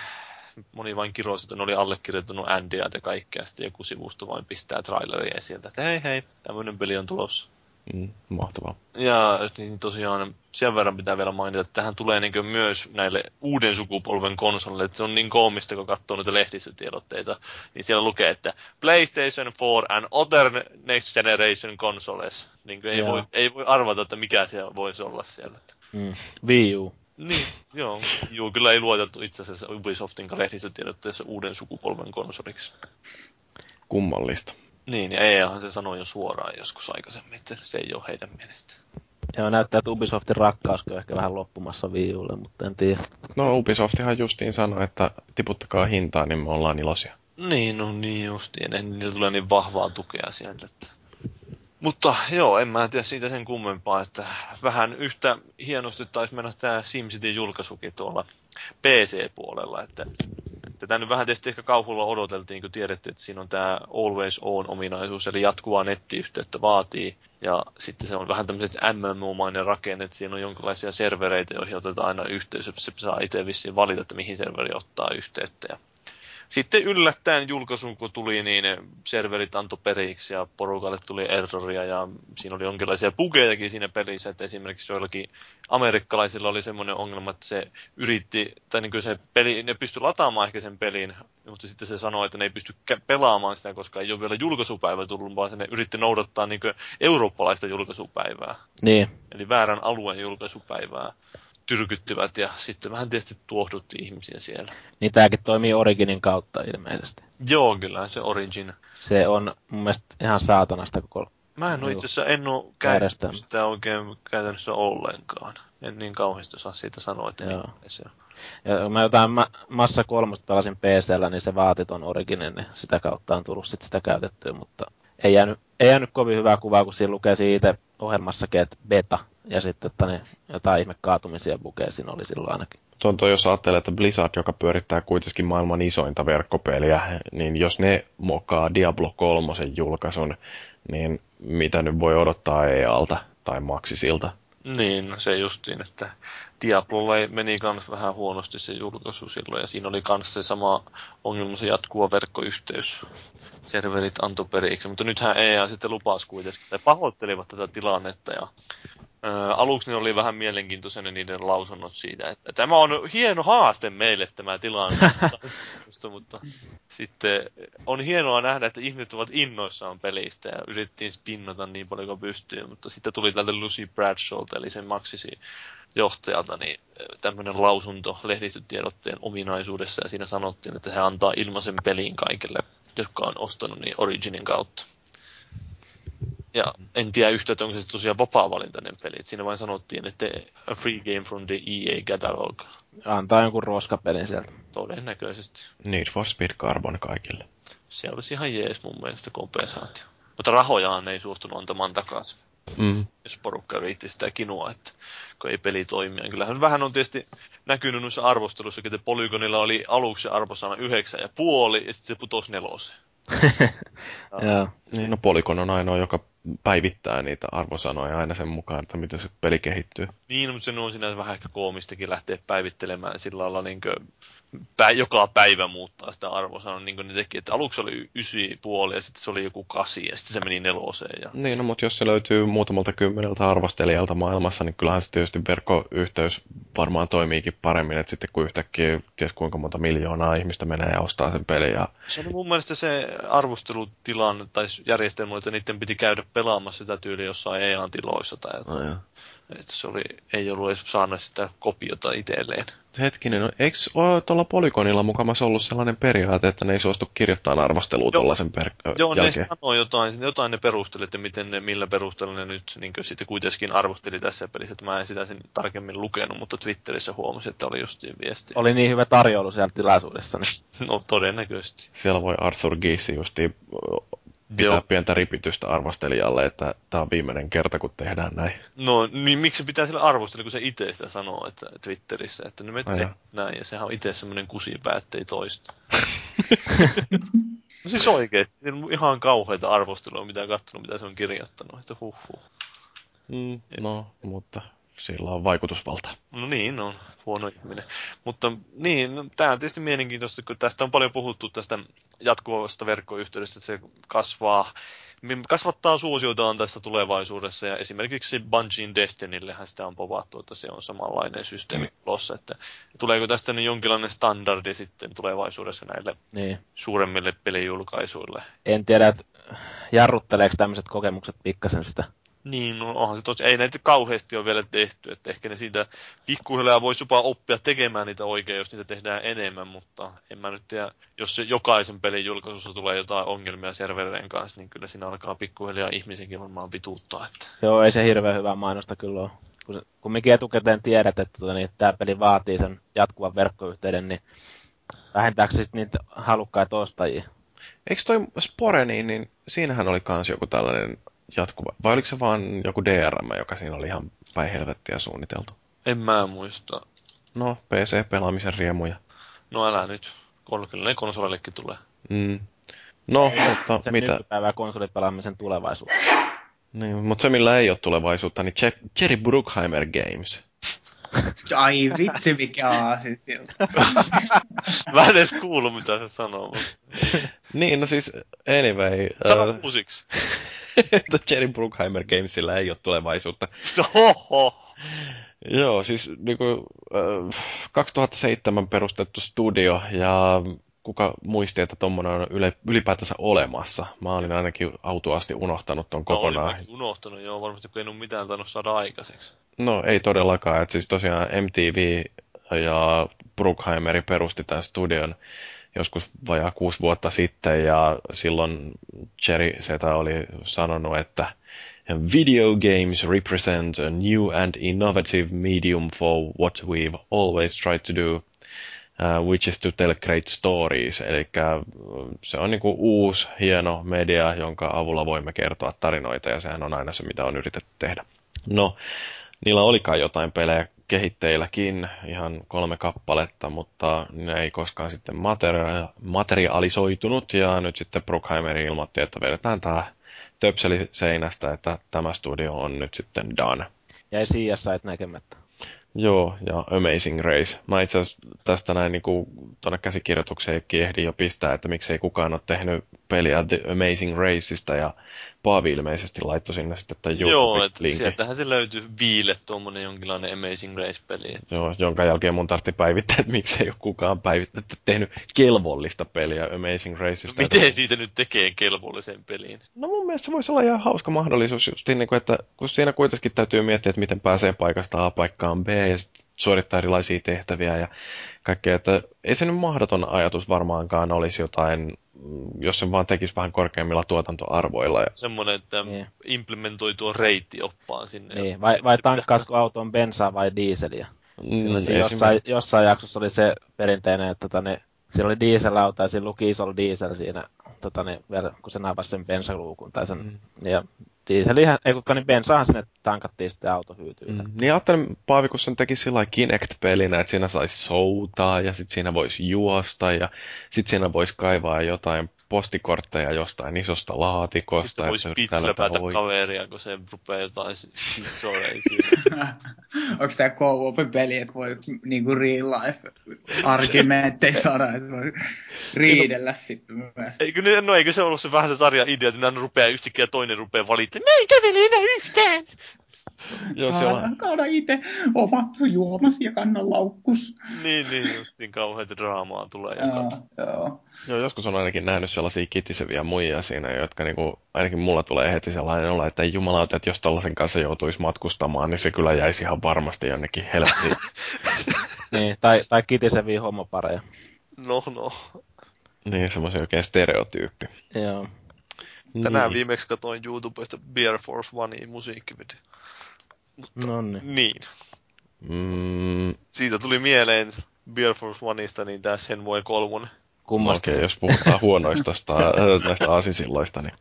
moni vain kirosi, että ne oli allekirjoittanut Andyä ja kaikkea, sitten joku sivusto vain pistää traileria sieltä, että hei hei, tämmöinen peli on tulossa. Mm, mahtavaa. Ja niin tosiaan sen verran pitää vielä mainita, että tähän tulee niin myös näille uuden sukupolven konsoleille, että se on niin koomista, kun katsoo noita lehdistötiedotteita, niin siellä lukee, että PlayStation 4 and other next generation consoles. Niin ei, voi, ei voi arvata, että mikä siellä voisi olla siellä. Mm. Wii U. Niin, joo. Joo, kyllä ei luoteltu itse asiassa Ubisoftin lehdistötiedotteessa uuden sukupolven konsoliksi. Kummallista. Niin, ja EAhan se sanoi jo suoraan joskus aikaisemmin, että se ei ole heidän mielestä. Joo, näyttää, että Ubisoftin rakkaus on ehkä vähän loppumassa Wii Ulle, mutta en tiedä. No Ubisoftihan justiin sanoi, että tiputtakaa hintaa, niin me ollaan iloisia. Niin, no niin justiin. Niillä tulee niin vahvaa tukea sieltä. Että... Mutta joo, en mä tiedä siitä sen kummempaa, että vähän yhtä hienosti taisi mennä tämä SimCity julkaisukin tuolla PC-puolella, että Tätä nyt vähän tietysti ehkä kauhulla odoteltiin, kun tiedettiin, että siinä on tämä always on ominaisuus, eli jatkuvaa nettiyhteyttä vaatii. Ja sitten se on vähän tämmöiset MMO-mainen rakenne, että siinä on jonkinlaisia servereitä, joihin otetaan aina yhteys, se saa itse vissiin valita, että mihin serveri ottaa yhteyttä. Ja sitten yllättäen julkaisun, kun tuli, niin serverit antoi periksi ja porukalle tuli erroria ja siinä oli jonkinlaisia bugejakin siinä pelissä, että esimerkiksi joillakin amerikkalaisilla oli semmoinen ongelma, että se yritti, tai niin kuin se peli, ne pystyi lataamaan ehkä sen pelin, mutta sitten se sanoi, että ne ei pysty pelaamaan sitä, koska ei ole vielä julkaisupäivä tullut, vaan se ne yritti noudattaa niin eurooppalaista julkaisupäivää. Niin. Eli väärän alueen julkaisupäivää tyrkyttivät ja sitten vähän tietysti tuohdutti ihmisiä siellä. Niin tämäkin toimii Originin kautta ilmeisesti. Joo, kyllä se Origin. Se on mun mielestä ihan saatanasta koko Mä en ole itse asiassa, en ole käynyt sitä oikein käytännössä ollenkaan. En niin kauheasti osaa siitä sanoa, että Joo. se on. Ja mä jotain ma- Massa kolmosta pelasin PCllä, niin se vaati ton Originin, niin sitä kautta on tullut sit sitä käytettyä, mutta ei jäänyt, ei jäänyt kovin hyvää kuvaa, kun siinä lukee siitä ohjelmassakin, että beta, ja sitten että ne, jotain ihme kaatumisia bukee siinä oli silloin ainakin. Toi, jos ajattelee, että Blizzard, joka pyörittää kuitenkin maailman isointa verkkopeliä, niin jos ne mokaa Diablo 3 julkaisun, niin mitä nyt voi odottaa EALta tai Maxisilta? Niin, no se justiin, että Diablolle meni kans vähän huonosti se julkaisu silloin, ja siinä oli kans se sama ongelma, se jatkuva verkkoyhteys. Serverit antoi periksi, mutta nythän EA sitten lupasi kuitenkin, että pahoittelivat tätä tilannetta, ja aluksi ne oli vähän mielenkiintoisia niiden lausunnot siitä, että tämä on hieno haaste meille tämä tilanne. mutta sitten on hienoa nähdä, että ihmiset ovat innoissaan pelistä ja yritettiin spinnata niin paljon kuin pystyy, mutta sitten tuli tältä Lucy Bradshawlta, eli sen maksisi johtajalta, niin tämmöinen lausunto lehdistötiedotteen ominaisuudessa ja siinä sanottiin, että he antaa ilmaisen pelin kaikille, jotka on ostanut niin Originin kautta. Ja en tiedä yhtä, että onko se tosiaan vapaa-valintainen peli. Siinä vain sanottiin, että a free game from the EA catalog. Antaa jonkun roskapelin sieltä. Todennäköisesti. Need for Speed Carbon kaikille. Se olisi ihan jees mun mielestä kompensaatio. Mutta rahojaan ei suostunut antamaan takaisin. Mm. Jos porukka yritti sitä kinua, että kun ei peli toimia. Kyllähän vähän on tietysti näkynyt noissa arvosteluissa, että Polygonilla oli aluksi arvosana yhdeksän ja puoli, ja sitten se putosi neloseen. Joo. Niin, no Polygon on ainoa, joka päivittää niitä arvosanoja aina sen mukaan, että miten se peli kehittyy. Niin, mutta se on siinä vähän ehkä koomistakin lähteä päivittelemään sillä lailla niin kuin, pä, joka päivä muuttaa sitä arvosanaa, niin kuin ne teki. Että aluksi oli ysi puoli ja sitten se oli joku kasi ja sitten se meni neloseen. Ja... Niin, no, mutta jos se löytyy muutamalta kymmeneltä arvostelijalta maailmassa, niin kyllähän se tietysti verkkoyhteys varmaan toimiikin paremmin, että sitten kun yhtäkkiä ties kuinka monta miljoonaa ihmistä menee ja ostaa sen pelin. Ja... Se oli mun mielestä se arvostelutilanne tai järjestelmä, että niiden piti käydä pelaamassa sitä tyyliä jossain EA-tiloissa. Tai... No, että se oli, ei ollut edes saanut sitä kopiota itselleen. Hetkinen, no eikö tuolla Polygonilla mukamassa ollut sellainen periaate, että ne ei suostu kirjoittamaan arvostelua tuollaisen per- Joo, jälkeen? ne sanoi jotain, jotain ne perusteli, että miten ne, millä perusteella ne nyt niin sitten kuitenkin arvosteli tässä pelissä. Että mä en sitä sen tarkemmin lukenut, mutta Twitterissä huomasin, että oli justiin viesti. Oli niin hyvä tarjoulu siellä tilaisuudessa. Niin. No todennäköisesti. Siellä voi Arthur Giesi justiin pitää Joo. pientä ripitystä arvostelijalle, että tämä on viimeinen kerta, kun tehdään näin. No, niin miksi se pitää sillä arvostella, kun se itse sitä sanoo että Twitterissä, että no me te näin, ja sehän on itse semmoinen kusipää, ettei toista. no siis oikeesti, ihan kauheita arvostelua, mitä on kattonut, mitä se on kirjoittanut, että huh huh. Mm, no, mutta sillä on vaikutusvalta. No niin, on huono ihminen. Mutta niin, no, tämä on tietysti mielenkiintoista, kun tästä on paljon puhuttu tästä jatkuvasta verkkoyhteydestä, että se kasvaa, kasvattaa suosiotaan tässä tulevaisuudessa, ja esimerkiksi Bungiein Destinyllehän sitä on povattu, että se on samanlainen systeemi tulossa, että tuleeko tästä nyt jonkinlainen standardi sitten tulevaisuudessa näille Niin. suuremmille pelijulkaisuille? En tiedä, että jarrutteleeko tämmöiset kokemukset pikkasen sitä. Niin, no onhan se tosi, ei näitä kauheasti ole vielä tehty, että ehkä ne siitä pikkuhiljaa voisi jopa oppia tekemään niitä oikein, jos niitä tehdään enemmän, mutta en mä nyt tiedä, jos se jokaisen pelin julkaisussa tulee jotain ongelmia servereiden kanssa, niin kyllä siinä alkaa pikkuhiljaa ihmisenkin varmaan vituuttaa, että Joo, ei se hirveän hyvää mainosta kyllä ole. Kun se- Kumminkin etukäteen tiedät, että tota, niin, tämä peli vaatii sen jatkuvan verkkoyhteyden, niin vähentääkö se sitten niitä halukkaita ostajia? Eikö toi Spore, niin, niin siinähän oli kans joku tällainen jatkuva, vai oliko se vaan joku DRM, joka siinä oli ihan päin helvettiä suunniteltu? en mä muista. No, PC-pelaamisen riemuja. No älä nyt, Kon- kyllä ne konsolillekin tulee. Mm. No, mutta Sen mitä? nykypäivää konsolipelaamisen tulevaisuus. Niin, mutta se, millä ei ole tulevaisuutta, niin Je- Jerry Bruckheimer Games. Ai vitsi, mikä aasi siltä. Mä en edes kuullut, mitä se sanoo, mutta Niin, no siis, anyway. sano äh, uusiksi. että Jerry Bruckheimer Gamesillä ei ole tulevaisuutta. Oho. Joo, siis niin kuin, äh, 2007 perustettu studio ja kuka muisti, että tuommoinen on yle, ylipäätänsä olemassa. Mä olin ainakin autuasti unohtanut ton No, kokonaan. olin unohtanut, joo, varmasti kun ei ole mitään tainnut saada aikaiseksi. No ei todellakaan, että siis tosiaan MTV ja Bruckheimeri perusti tämän studion joskus vajaa kuusi vuotta sitten ja silloin Jerry Seta oli sanonut, että Video games represent a new and innovative medium for what we've always tried to do, uh, which is to tell great stories. Eli se on niinku uusi, hieno media, jonka avulla voimme kertoa tarinoita, ja sehän on aina se, mitä on yritetty tehdä. No, niillä olikaan jotain pelejä kehitteilläkin, ihan kolme kappaletta, mutta ne ei koskaan sitten materia- materialisoitunut, ja nyt sitten Bruckheimer ilmoitti, että vedetään tämä töpseli seinästä, että tämä studio on nyt sitten done. Jäi CSI näkemättä. Joo, ja Amazing Race. Mä itse tästä näin niin tuonne käsikirjoitukseenkin ehdin jo pistää, että miksei kukaan ole tehnyt peliä The Amazing Raceista, ja Paavi ilmeisesti laittoi sinne sitten tämän Joo, että sieltähän se löytyy viile tuommoinen jonkinlainen Amazing Race-peli. Joo, jonka jälkeen mun tarvitsi päivittää, että miksei ole kukaan päivittänyt, tehnyt kelvollista peliä Amazing No, Raceista. miten siitä nyt tekee kelvollisen peliin? No mun mielestä se voisi olla ihan hauska mahdollisuus, just niin kuin, että kun siinä kuitenkin täytyy miettiä, että miten pääsee paikasta A paikkaan B ja suorittaa erilaisia tehtäviä ja kaikkea, että ei se nyt mahdoton ajatus varmaankaan olisi jotain, mm, jos se vaan tekisi vähän korkeammilla tuotantoarvoilla. Ja, Semmoinen, että Niin. implementoi tuo reittioppaan sinne. Niin, vai, vai tankkaatko auton bensaa vai diiseliä? Sillä Mm, siinä esim- jossain, jossain jaksossa oli se perinteinen, että tota, niin, siellä oli dieselauto ja siinä luki isolla diesel siinä, tota, niin, vielä, kun se naavasi sen bensaluukun. Tai sen, Mm. ja dieselihän, ei kukaan, niin bensaahan sinne tankattiin sitten auto hyytyy. Mm. Niin ajattelin, Paavi, kun sen teki sillä lailla Kinect-pelinä, että siinä saisi soutaa ja sitten siinä voisi juosta ja sitten siinä voisi kaivaa jotain postikortteja jostain isosta laatikosta. Sitten voisi oikein. kaveria, kun se rupeaa jotain shitsoreja siinä. Onko tämä co peli, että voi niinku real life argumentteja saada, että voi riidellä sitten myös. Eikö, no eikö se ollut se vähän se sarja idea, että ne aina rupeaa yhtäkkiä toinen rupeaa valittamaan, me ei kävele enää yhtään! Joo, siellä, Kaada, kaada itse omat juomasi ja kanna laukkus. Niin, niin, just niin kauheita draamaa tulee. Joo, joo. joo, joskus on ainakin nähnyt sellaisia kitiseviä muijia siinä, jotka niinku, ainakin mulla tulee heti sellainen olo, että ei jumalauta, että jos tollasen kanssa joutuisi matkustamaan, niin se kyllä jäisi ihan varmasti jonnekin helvettiin. Niin, tai, tai kitiseviä homopareja. No, no. niin, semmoisen oikein stereotyyppi. Joo. Tänään niin. viimeksi katsoin YouTubesta Bear Force Onein musiikkivideo. No niin. Niin. Mm, Siitä tuli mieleen Bear Force Oneista niin tää Shenmue 3. kummasta. Okei, jos puhutaan huonoista näistä aasisilloista, niin...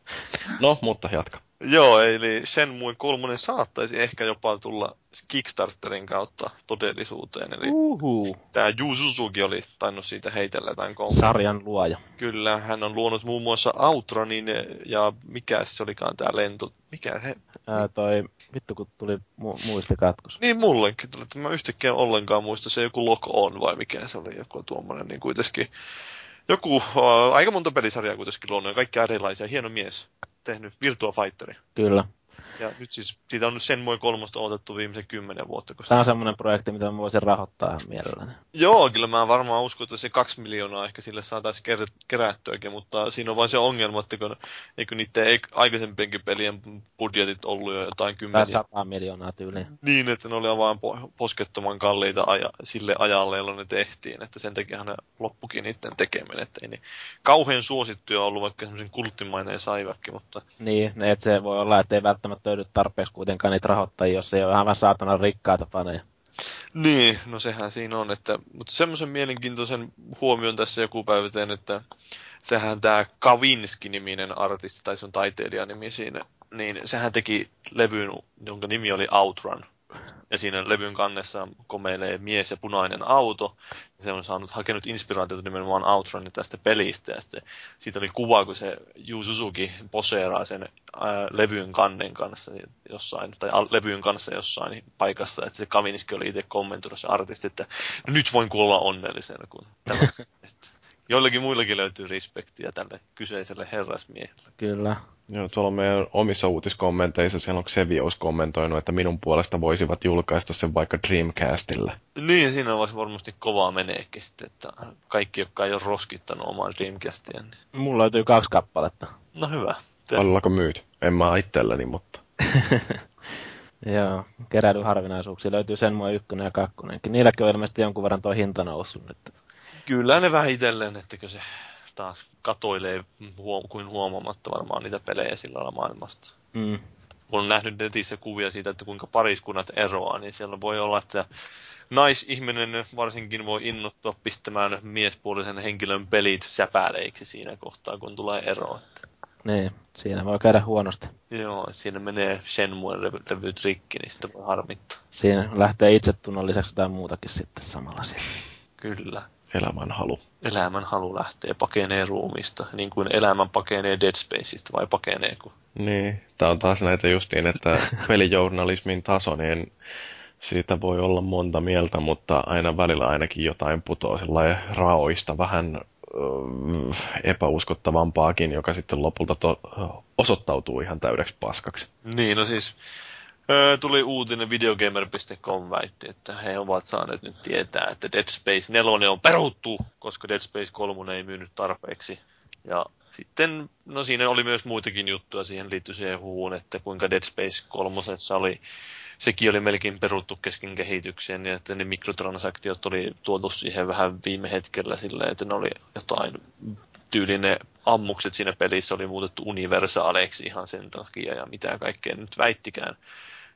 No, mutta jatka. Joo, eli Shenmue 3 saattaisi ehkä jopa tulla Kickstarterin kautta todellisuuteen. Eli Uhu. tämä Yu Suzuki oli tainnut siitä heitellä jotain kommenttia. Sarjan luoja. Kyllä, hän on luonut muun muassa Outronin ja mikä se olikaan tämä lento, mikä he... Ää, toi, vittu kun tuli mu- muistikatkos. Niin mullekin tuli, että mä yhtäkkiä ollenkaan muista se joku Lock On vai mikä se oli, joku tuommoinen niin kuitenkin joku, uh, aika monta pelisarjaa kuitenkin luonut ja kaikki erilaisia, hieno mies, tehnyt Virtua Fighteri. Kyllä. Ja nyt siis, siitä on nyt sen moi kolmosta odotettu viimeisen kymmenen vuotta. Koska... Tämä on semmoinen projekti, mitä mä voisin rahoittaa ihan mielelläni. Joo, kyllä mä varmaan uskon, että se kaksi miljoonaa ehkä sille saataisiin ker- kerättyäkin, mutta siinä on vain se ongelma, että kun, eikö niiden aikaisempienkin pelien budjetit ollut jo jotain Tai kymmeniä. 100 miljoonaa tyyliin. Niin, että ne oli vaan po- poskettoman kalliita aja- sille ajalle, jolloin ne tehtiin, että sen takia ne loppukin niiden tekeminen. Että ei ne kauhean suosittuja ollut, vaikka semmoisen kulttimaineen saivatkin, mutta Niin, että se voi olla, että ei välttämättä löydy tarpeeksi kuitenkaan niitä rahoittajia, jos ei ole aivan saatana rikkaita faneja. Niin, no sehän siinä on, että, mutta semmoisen mielenkiintoisen huomion tässä joku päivä tein, että sehän tämä Kavinski-niminen artisti, tai se on taiteilijanimi siinä, niin sehän teki levyn, jonka nimi oli Outrun. Ja siinä levyn kannessa komeilee mies ja punainen auto. Ja se on saanut hakenut inspiraatiota nimenomaan Outrunin tästä pelistä. Ja sitten siitä oli kuva, kun se Yu Suzuki poseeraa sen ää, levyn kannen kanssa jossain, tai levyn kanssa jossain paikassa. Ja se Kavinski oli itse kommentoinut se artisti, että nyt voin kuolla onnellisena. Kun tämä, joillakin muillakin löytyy respektiä tälle kyseiselle herrasmiehelle. Kyllä. Joo, tuolla meidän omissa uutiskommenteissa siellä on Xevious kommentoinut, että minun puolesta voisivat julkaista sen vaikka Dreamcastille. Niin, siinä olisi varmasti kovaa meneekin sitten, että kaikki, jotka ei ole roskittanut omaa Dreamcastia, niin Mulla löytyy kaksi kappaletta. no hyvä. Paljonko myyt? En mä itselleni, mutta... Joo, keräily harvinaisuuksia löytyy sen mua ykkönen ja kakkonenkin. Niilläkin on ilmeisesti jonkun verran tuo hinta noussut nyt. Kyllä ne vähitellen, että se taas katoilee huom- kuin huomaamatta varmaan niitä pelejä sillä lailla maailmasta. Mm. Kun on nähnyt netissä kuvia siitä, että kuinka pariskunnat eroaa, niin siellä voi olla, että naisihminen varsinkin voi innottua pistämään miespuolisen henkilön pelit säpäleiksi siinä kohtaa, kun tulee ero. Niin, siinä voi käydä huonosti. Joo, siinä menee Shenmuen levy, levyt rikki, niin sitä voi harmittaa. Siinä lähtee itsetunnon lisäksi jotain muutakin sitten samalla siinä. Kyllä. Elämän halu. Elämän halu lähtee, pakenee ruumista, niin kuin elämän pakenee Dead Spaceista, vai pakeneeko? Niin, tää on taas näitä justiin, että pelijournalismin taso, niin siitä voi olla monta mieltä, mutta aina välillä ainakin jotain putoo sellainen raoista vähän epäuskottavampaakin, joka sitten lopulta to- osoittautuu ihan täydeksi paskaksi. Niin, no siis öö, tuli uutinen videogamer.com väitti, että he ovat saaneet nyt tietää, että Dead Space 4 on peruttu, koska Dead Space 3 ei myynyt tarpeeksi. Ja sitten, no siinä oli myös muitakin juttuja, siihen liittyi siihen huuun, että kuinka Dead Space 3 oli, sekin oli melkein peruttu kesken kehityksen, niin että ne mikrotransaktiot oli tuotu siihen vähän viime hetkellä silleen, että ne oli jotain tyyli ne ammukset siinä pelissä oli muutettu universaaleiksi ihan sen takia ja mitä kaikkea nyt väittikään.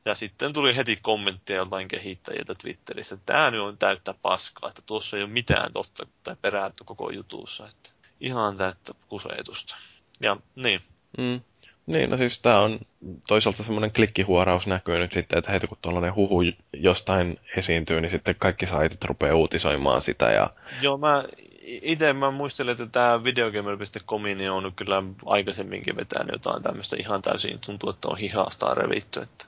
Ja sitten tuli heti kommentteja joltain kehittäjiltä Twitterissä, että tämä nyt on täyttä paskaa, että tuossa ei ole mitään totta tai perää koko jutussa. Että ihan täyttä kuseetusta. Ja niin, Mm. Niin, no siis tämä on toisaalta semmoinen klikkihuoraus näkyy nyt sitten, että heti kun tuollainen huhu jostain esiintyy, niin sitten kaikki saitit rupeaa uutisoimaan sitä ja Joo, mä itse mä muistelen, että tämä videogamer.com niin on kyllä aikaisemminkin vetänyt jotain tämmöistä ihan täysin, tuntuu, että on hihasta revitty, että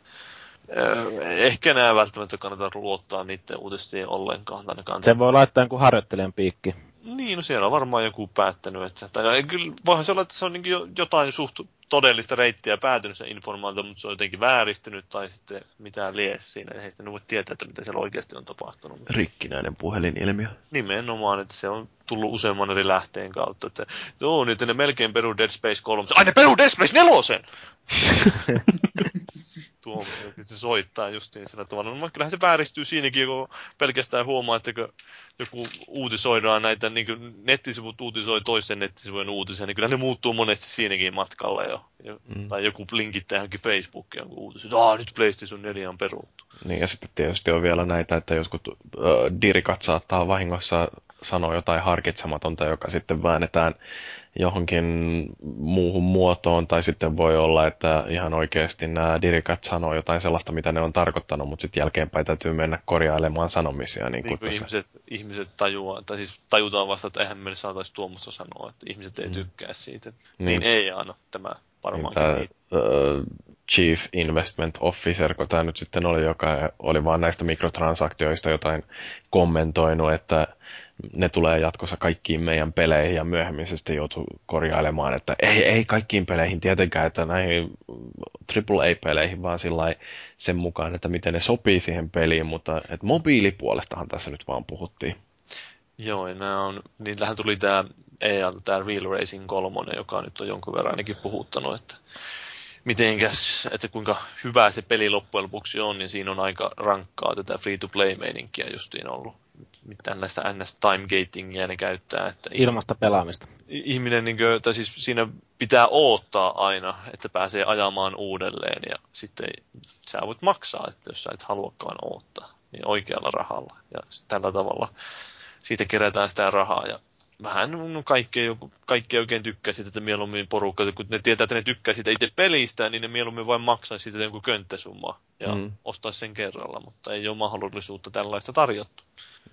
ehkä nämä välttämättä kannata luottaa niiden uutisten ollenkaan. Ainakaan. Se voi laittaa jonkun harjoittelijan piikki. Niin, no siellä on varmaan joku päättänyt, että, tai kyllä voihan se olla, että se on niin jo, jotain suht todellista reittiä päätynyt se informaatio, mutta se on jotenkin vääristynyt tai sitten mitään lie siinä. Ei sitten voi tietää, että mitä siellä oikeasti on tapahtunut. rikkinäinen puhelinilmiö. Nimenomaan, että se on tullut useamman eri lähteen kautta, että joo, nyt ne melkein peru Dead Space 3. Ai ne peru Dead Space 4! Tuo, se soittaa justiin sillä tavalla. No, kyllähän se vääristyy siinäkin, kun pelkästään huomaa, että kun joku uutisoidaan näitä, niin kuin nettisivut uutisoi toisten nettisivujen uutisia, niin kyllä ne muuttuu monesti siinäkin matkalla jo. Mm. Tai joku linkittää johonkin Facebookiin jonkun uutisen, että nyt PlayStation 4 on peruttu. Niin, ja sitten tietysti on vielä näitä, että joskus äh, dirikat saattaa vahingossa sanoa jotain harkitsematonta, joka sitten väännetään johonkin muuhun muotoon, tai sitten voi olla, että ihan oikeasti nämä dirikat sanoo jotain sellaista, mitä ne on tarkoittanut, mutta sitten jälkeenpäin täytyy mennä korjailemaan sanomisia. Niin, niin kuin tässä. ihmiset, ihmiset tajuaa, tai siis tajutaan vasta, että eihän me saataisi tuommoista sanoa, että ihmiset ei mm. tykkää siitä. Niin, niin ei aina tämä varmaan. Niin uh, Chief Investment Officer, kun tämä nyt sitten oli, joka oli vaan näistä mikrotransaktioista jotain kommentoinut, että ne tulee jatkossa kaikkiin meidän peleihin ja myöhemmin se sitten joutuu korjailemaan, että ei, ei kaikkiin peleihin tietenkään, että näihin AAA-peleihin, vaan sen mukaan, että miten ne sopii siihen peliin, mutta että mobiilipuolestahan tässä nyt vaan puhuttiin. Joo, ja nämä on, niillähän tuli tämä EA, tämä Real Racing 3, joka nyt on jonkun verran ainakin puhuttanut, että mitenkäs, että kuinka hyvä se peli loppujen lopuksi on, niin siinä on aika rankkaa tätä free-to-play-meininkiä justiin ollut mitään näistä ns time gatingia ne käyttää. Että Ilmasta pelaamista. Ihminen, niin kuin, tai siis siinä pitää odottaa aina, että pääsee ajamaan uudelleen ja sitten sä voit maksaa, että jos sä et haluakaan odottaa, niin oikealla rahalla. Ja tällä tavalla siitä kerätään sitä rahaa ja vähän no kaikki, ei, kaikki ei oikein tykkää siitä, että mieluummin porukka, kun ne tietää, että ne tykkää siitä itse pelistä, niin ne mieluummin vain maksaa siitä jonkun könttäsumma ja mm. ostaa sen kerralla, mutta ei ole mahdollisuutta tällaista tarjottu.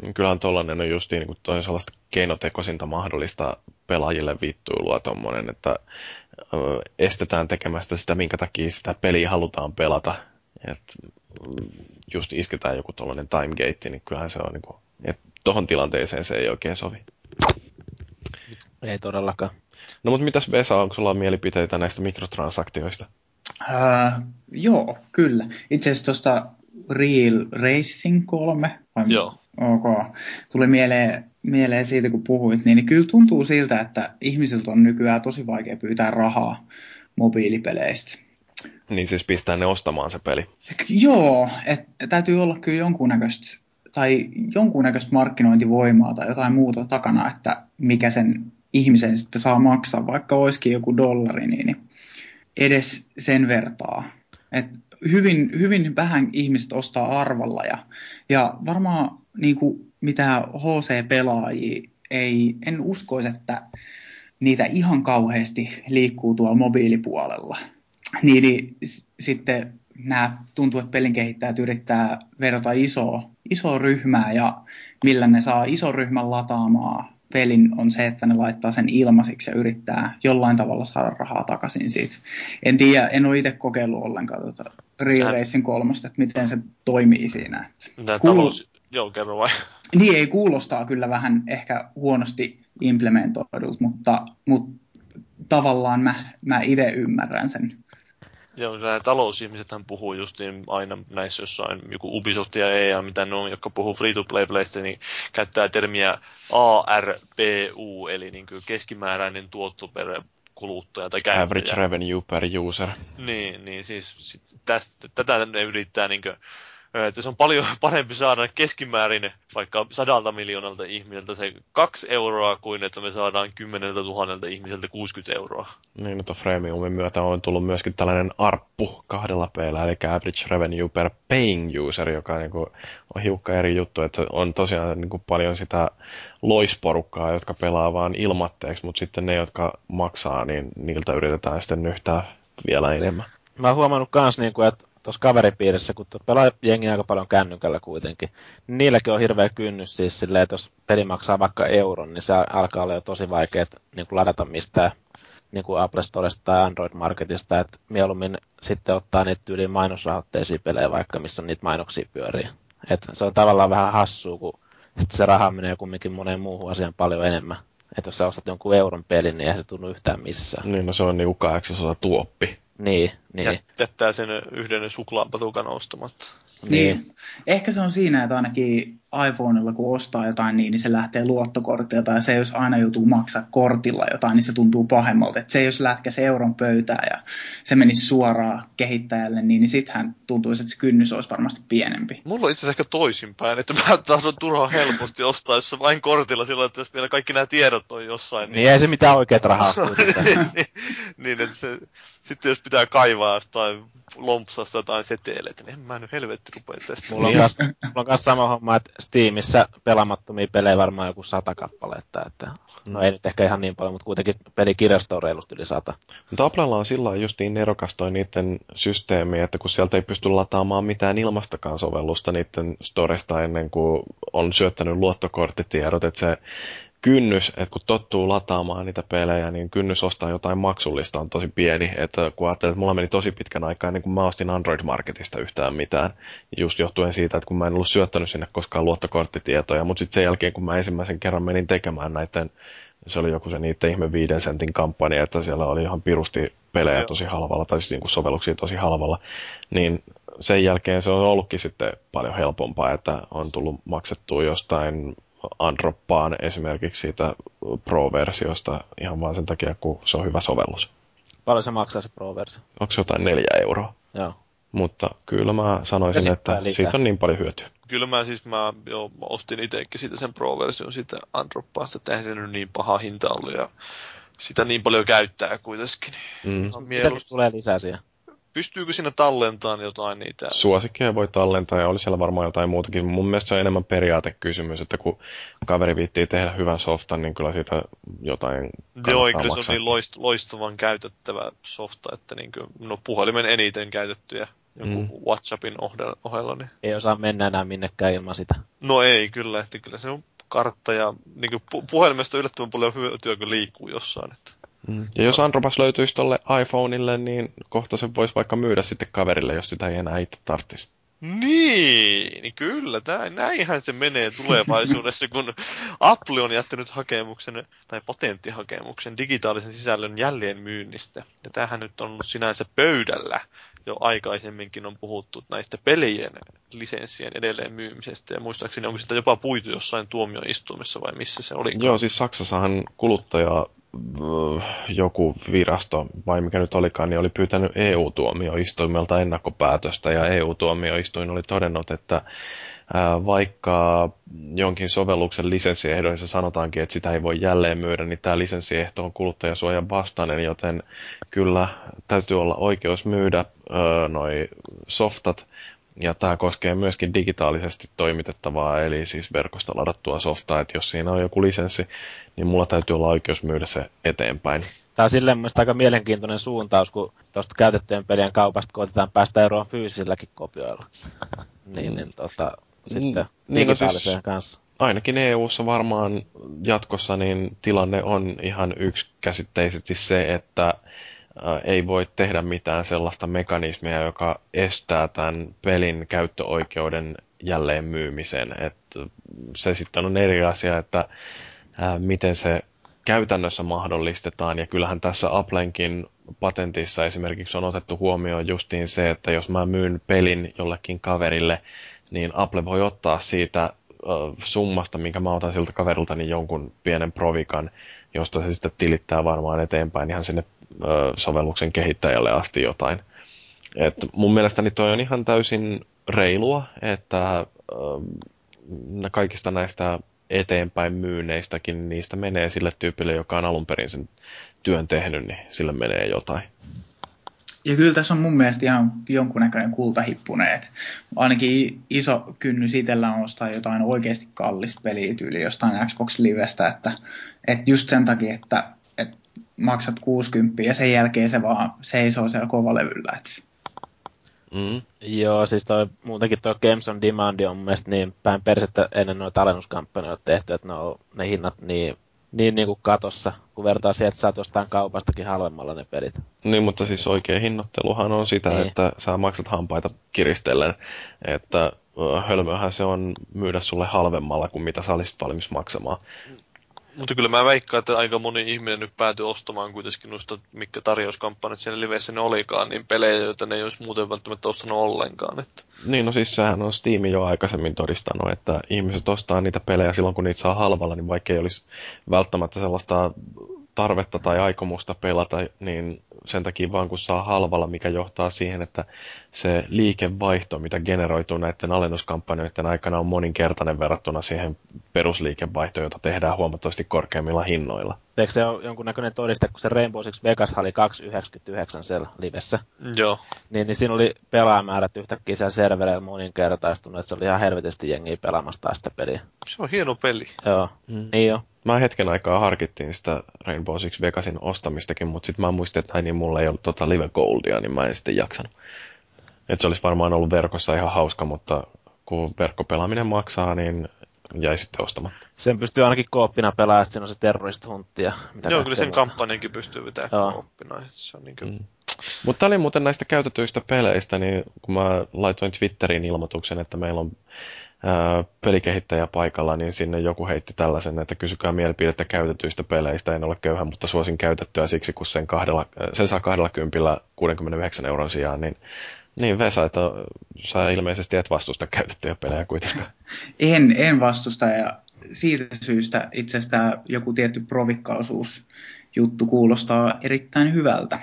Niin kyllähän tuollainen on just niin kuin toi sellaista keinotekoisinta mahdollista pelaajille vittuilua tuommoinen, että ö, estetään tekemästä sitä, minkä takia sitä peliä halutaan pelata. Et just isketään joku tuollainen timegate, niin kyllähän se on niin kuin, että tohon tilanteeseen se ei oikein sovi. Ei todellakaan. No mutta mitäs Vesa, onko sulla mielipiteitä näistä mikrotransaktioista? Uh, joo, kyllä. Itse asiassa tuosta Real Racing 3, vai joo. Ok. Tuli mieleen, mieleen siitä, kun puhuit, niin, niin kyllä tuntuu siltä, että ihmisiltä on nykyään tosi vaikea pyytää rahaa mobiilipeleistä. Niin siis pistää ne ostamaan se peli. Joo, että täytyy olla kyllä jonkunnäköistä tai jonkunnäköistä markkinointivoimaa tai jotain muuta takana, että mikä sen ihmisen sitten saa maksaa, vaikka olisikin joku dollari, niin edes sen vertaa. Et hyvin, hyvin vähän ihmiset ostaa arvalla ja, ja varmaan niin kuin mitä HC-pelaajia ei, en uskoisi, että niitä ihan kauheasti liikkuu tuolla mobiilipuolella. Niin, niin sitten nämä tuntuu, että pelin kehittäjät yrittää vedota isoa, isoa ryhmää ja millä ne saa ison ryhmän lataamaan pelin on se, että ne laittaa sen ilmaisiksi ja yrittää jollain tavalla saada rahaa takaisin siitä. En tiedä, en ole itse kokeillut ollenkaan tuota Real Racing kolmosta, että miten se toimii siinä. Tämä Kuul... talous, joo, kerro vai? Niin, ei kuulostaa kyllä vähän ehkä huonosti implementoidulta, mutta, mutta tavallaan mä, mä itse ymmärrän sen. Joo, nämä talousihmisethän puhuu justiin aina näissä jossain, joku Ubisoft ja EA, mitä ne on, jotka puhuu free-to-play-playstä, niin käyttää termiä ARPU, eli niin kuin keskimääräinen tuotto per kuluttaja tai käyttäjä. Average revenue per user. Niin, niin siis tästä, tätä ne yrittää niin kuin, että se on paljon parempi saada keskimäärin vaikka sadalta miljoonalta ihmiseltä se kaksi euroa, kuin että me saadaan kymmeneltä tuhannelta ihmiseltä 60 euroa. Niin, no Freemiumin myötä on tullut myöskin tällainen arppu kahdella p eli average revenue per paying user, joka niin kuin on hiukka eri juttu, että on tosiaan niin kuin paljon sitä loisporukkaa, jotka pelaa vaan ilmatteeksi, mutta sitten ne, jotka maksaa, niin niiltä yritetään sitten nyhtää vielä enemmän. Mä oon huomannut kans, niin kuin, että tuossa kaveripiirissä, kun pelaa jengi aika paljon kännykällä kuitenkin, niin niilläkin on hirveä kynnys siis silleen, että jos peli maksaa vaikka euron, niin se alkaa olla jo tosi vaikea niin kuin ladata mistään niin kuin Apple Storesta tai Android Marketista, että mieluummin sitten ottaa niitä yli mainosrahoitteisia pelejä vaikka, missä niitä mainoksia pyörii. Et se on tavallaan vähän hassua, kun sitten se raha menee kumminkin moneen muuhun asiaan paljon enemmän. Että jos sä ostat jonkun euron pelin, niin ei se tunnu yhtään missään. Niin, no se on niinku kahdeksasosa tuoppi. Niin, niin. Jättää sen yhden suklaapatukan ostamatta. Niin. niin. Ehkä se on siinä, että ainakin iPhoneilla kun ostaa jotain niin, niin se lähtee luottokortilta ja se jos aina joutuu maksaa kortilla jotain, niin se tuntuu pahemmalta. Et se jos lätkäisi euron pöytään ja se menisi suoraan kehittäjälle, niin, niin sittenhän tuntuisi, että se kynnys olisi varmasti pienempi. Mulla on itse asiassa ehkä toisinpäin, että mä tahdon turhaan helposti ostaa, jos vain kortilla sillä, että jos vielä kaikki nämä tiedot on jossain. Niin, niin ei se mitään oikeat rahaa niin, niin, niin, että se, sitten jos pitää kaivaa jostain lompsasta jotain seteleitä, niin en mä nyt helvetti rupea tästä. Mulla on, niin. kas, mulla on kas sama homma, että Steamissa pelaamattomia pelejä varmaan joku sata kappaletta, että no ei nyt ehkä ihan niin paljon, mutta kuitenkin pelikirjasto on reilusti yli sata. Mutta Applella on sillä justiin nerokas toi niiden systeemi, että kun sieltä ei pysty lataamaan mitään ilmastakaan sovellusta niiden storesta ennen kuin on syöttänyt luottokorttitiedot, että se kynnys, että kun tottuu lataamaan niitä pelejä, niin kynnys ostaa jotain maksullista on tosi pieni. Että kun ajattelin, että mulla meni tosi pitkän aikaa ennen kuin mä ostin Android Marketista yhtään mitään. Just johtuen siitä, että kun mä en ollut syöttänyt sinne koskaan luottokorttitietoja, mutta sitten sen jälkeen, kun mä ensimmäisen kerran menin tekemään näiden se oli joku se niiden ihme viiden sentin kampanja, että siellä oli ihan pirusti pelejä tosi halvalla, tai siis niin kuin sovelluksia tosi halvalla, niin sen jälkeen se on ollutkin sitten paljon helpompaa, että on tullut maksettua jostain Androppaan esimerkiksi siitä Pro-versiosta ihan vain sen takia, kun se on hyvä sovellus. Paljon se maksaa se Pro-versio? Onko se jotain neljä euroa? Joo. Mutta kyllä mä sanoisin, että lisää. siitä on niin paljon hyötyä. Kyllä mä siis mä jo ostin itsekin siitä sen Pro-version siitä Androppaasta, että eihän se nyt niin paha hinta ollut ja sitä niin paljon käyttää kuitenkin. Mm. Mitä tulee lisää siihen? Pystyykö siinä tallentamaan jotain niitä? Suosikkeja voi tallentaa ja oli siellä varmaan jotain muutakin. Mun mielestä se on enemmän periaatekysymys, että kun kaveri viittii tehdä hyvän softan, niin kyllä siitä jotain Joo, kyllä se on niin loist, loistavan käytettävä softa, että niin kuin, no puhelimen eniten käytettyjä joku mm. WhatsAppin ohella. Niin... Ei osaa mennä enää minnekään ilman sitä. No ei kyllä, että kyllä se on kartta ja niin kuin, puhelimesta yllättävän paljon hyötyä, kun liikkuu jossain. Että... Mm. Ja jos Andropas löytyisi tuolle iPhoneille, niin kohta se voisi vaikka myydä sitten kaverille, jos sitä ei enää itse tarvitsisi. Niin, niin kyllä, tää, näinhän se menee tulevaisuudessa, kun Apple on jättänyt hakemuksen tai patenttihakemuksen digitaalisen sisällön jälleenmyynnistä. Ja tämähän nyt on ollut sinänsä pöydällä jo aikaisemminkin on puhuttu näistä pelien lisenssien edelleen myymisestä. Ja muistaakseni onko sitä jopa puitu jossain tuomioistuimessa vai missä se oli? Joo, siis Saksassahan kuluttaja joku virasto, vai mikä nyt olikaan, niin oli pyytänyt EU-tuomioistuimelta ennakkopäätöstä, ja EU-tuomioistuin oli todennut, että vaikka jonkin sovelluksen lisenssiehdoissa sanotaankin, että sitä ei voi jälleen myydä, niin tämä lisenssiehto on kuluttajasuojan vastainen, joten kyllä täytyy olla oikeus myydä noi softat, ja tämä koskee myöskin digitaalisesti toimitettavaa, eli siis verkosta ladattua softaa, että jos siinä on joku lisenssi, niin mulla täytyy olla oikeus myydä se eteenpäin. Tämä on silleen mielestäni aika mielenkiintoinen suuntaus, kun tuosta käytettyjen pelien kaupasta koitetaan päästä eroon fyysisilläkin kopioilla. niin, niin tota, sitten niin, no siis, kanssa. Ainakin EU-ssa varmaan jatkossa niin tilanne on ihan yksikäsitteisesti se, että ei voi tehdä mitään sellaista mekanismia, joka estää tämän pelin käyttöoikeuden jälleen myymisen. Et se sitten on eri asia, että miten se käytännössä mahdollistetaan. Ja kyllähän tässä Applenkin patentissa esimerkiksi on otettu huomioon justiin se, että jos mä myyn pelin jollekin kaverille, niin Apple voi ottaa siitä summasta, minkä mä otan siltä kaverilta, niin jonkun pienen provikan, josta se sitten tilittää varmaan eteenpäin ihan sinne sovelluksen kehittäjälle asti jotain. Et mun mielestäni toi on ihan täysin reilua, että kaikista näistä eteenpäin myyneistäkin, niistä menee sille tyypille, joka on alun perin sen työn tehnyt, niin sille menee jotain. Ja kyllä tässä on mun mielestä ihan jonkunnäköinen kultahippune, että ainakin iso kynnys itsellä on ostaa jotain oikeasti kallista peliä tyyli jostain Xbox Livestä, että, että just sen takia, että, että maksat 60 ja sen jälkeen se vaan seisoo siellä kovalevyllä. Että. Mm. Joo, siis toi, muutenkin tuo Games on Demand on mun mielestä niin päin persettä ennen noita alennuskampanjoita tehty, että ne, on, ne hinnat niin niin, niin kuin katossa, kun vertaa siihen, että saat jostain kaupastakin halvemmalla ne pelit. Niin, mutta siis oikea hinnoitteluhan on sitä, niin. että sä maksat hampaita kiristellen, että hölmöhän se on myydä sulle halvemmalla kuin mitä sä olisit valmis maksamaan. Mutta kyllä mä veikkaan, että aika moni ihminen nyt päätyy ostamaan kuitenkin noista, mikä tarjouskampanjat siellä liveissä ne olikaan, niin pelejä, joita ne ei olisi muuten välttämättä ostanut ollenkaan. Että. Niin, no siis sehän on Steam jo aikaisemmin todistanut, että ihmiset ostaa niitä pelejä silloin, kun niitä saa halvalla, niin vaikka ei olisi välttämättä sellaista tarvetta tai aikomusta pelata, niin sen takia vaan kun saa halvalla, mikä johtaa siihen, että se liikevaihto, mitä generoituu näiden alennuskampanjoiden aikana, on moninkertainen verrattuna siihen perusliikevaihtoon, jota tehdään huomattavasti korkeammilla hinnoilla. Eikö se ole jonkunnäköinen todiste, kun se Rainbow Six Vegas oli 2,99 siellä livessä? Joo. Niin, niin siinä oli pelaajamäärät yhtäkkiä siellä servereillä moninkertaistunut, että se oli ihan helvetisti jengiä pelaamassa sitä peliä. Se on hieno peli. Joo, mm. niin joo. Mä hetken aikaa harkittiin sitä Rainbow Six Vegasin ostamistakin, mutta sitten mä muistin, että niin mulla ei ollut tota Live Goldia, niin mä en sitten jaksanut. Et se olisi varmaan ollut verkossa ihan hauska, mutta kun verkkopelaaminen maksaa, niin jäi sitten ostamatta. Sen pystyy ainakin kooppina pelaamaan, että siinä on se terroristhuntti. Ja mitä Joo, kyllä sen kampanjankin pystyy vetämään kooppina. Se on niin kuin... mm. Mutta oli muuten näistä käytetyistä peleistä, niin kun mä laitoin Twitteriin ilmoituksen, että meillä on ää, pelikehittäjä paikalla, niin sinne joku heitti tällaisen, että kysykää mielipidettä käytetyistä peleistä. En ole köyhä, mutta suosin käytettyä siksi, kun sen, kahdella, sen saa 20 69 euron sijaan, niin niin Vesa, että sä ilmeisesti et vastusta käytettyjä pelejä kuitenkaan. En, en vastusta ja siitä syystä itse joku tietty provikkaisuus juttu kuulostaa erittäin hyvältä.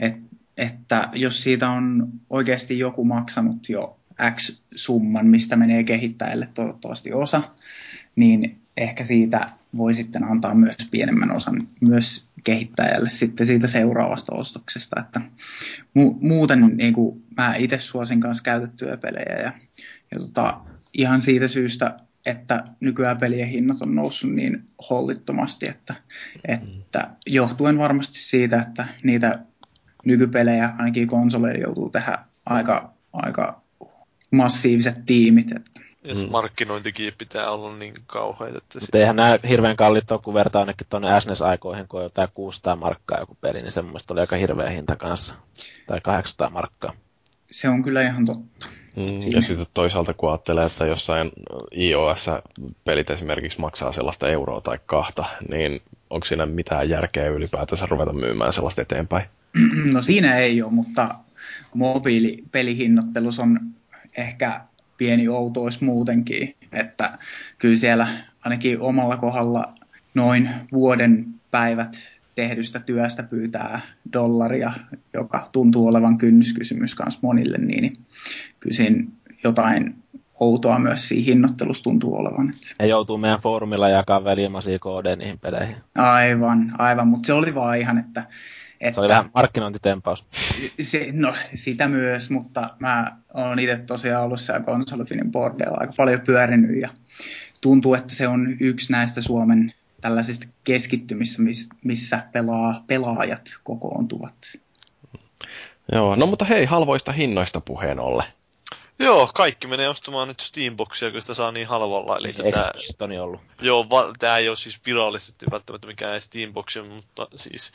Et, että jos siitä on oikeasti joku maksanut jo X summan, mistä menee kehittäjälle toivottavasti osa, niin ehkä siitä voi sitten antaa myös pienemmän osan myös kehittäjälle sitten siitä seuraavasta ostoksesta. Että mu- muuten niin kuin mä itse suosin kanssa käytettyjä pelejä ja, ja tota, ihan siitä syystä, että nykyään pelien hinnat on noussut niin hollittomasti, että, että johtuen varmasti siitä, että niitä nykypelejä ainakin konsoleilla joutuu tehdä aika, aika massiiviset tiimit. Että. Ja se mm. markkinointikin pitää olla niin kauheita. Että Mutta eihän nämä hirveän kalliit ole, kun vertaa ainakin tuonne SNES-aikoihin, kun on jotain 600 markkaa joku peli, niin semmoista oli aika hirveä hinta kanssa. Tai 800 markkaa. Se on kyllä ihan totta. Mm, ja sitten toisaalta kun ajattelee, että jossain iOS-pelit esimerkiksi maksaa sellaista euroa tai kahta, niin onko siinä mitään järkeä ylipäätänsä ruveta myymään sellaista eteenpäin? No siinä ei ole, mutta mobiilipelihinnoittelussa on ehkä pieni outous muutenkin, että kyllä siellä ainakin omalla kohdalla noin vuoden päivät tehdystä työstä pyytää dollaria, joka tuntuu olevan kynnyskysymys myös monille, niin kyllä siinä jotain outoa myös siinä hinnoittelussa tuntuu olevan. Ja joutuu meidän foorumilla jakaa veljimaisia koodeja niihin peleihin. Aivan, aivan, mutta se oli vaan ihan, että että, se oli vähän markkinointitempaus. Se, no, sitä myös, mutta mä oon itse tosiaan ollut siellä konsolifinin bordeilla aika paljon pyörinyt ja tuntuu, että se on yksi näistä Suomen tällaisista keskittymistä, missä pelaa, pelaajat kokoontuvat. Joo, no mutta hei, halvoista hinnoista puheen olle. Joo, kaikki menee ostamaan nyt Steamboxia, kun sitä saa niin halvalla. Eli Eikö tätä... ollut? Joo, va- tämä ei ole siis virallisesti välttämättä mikään Steamboxia, mutta siis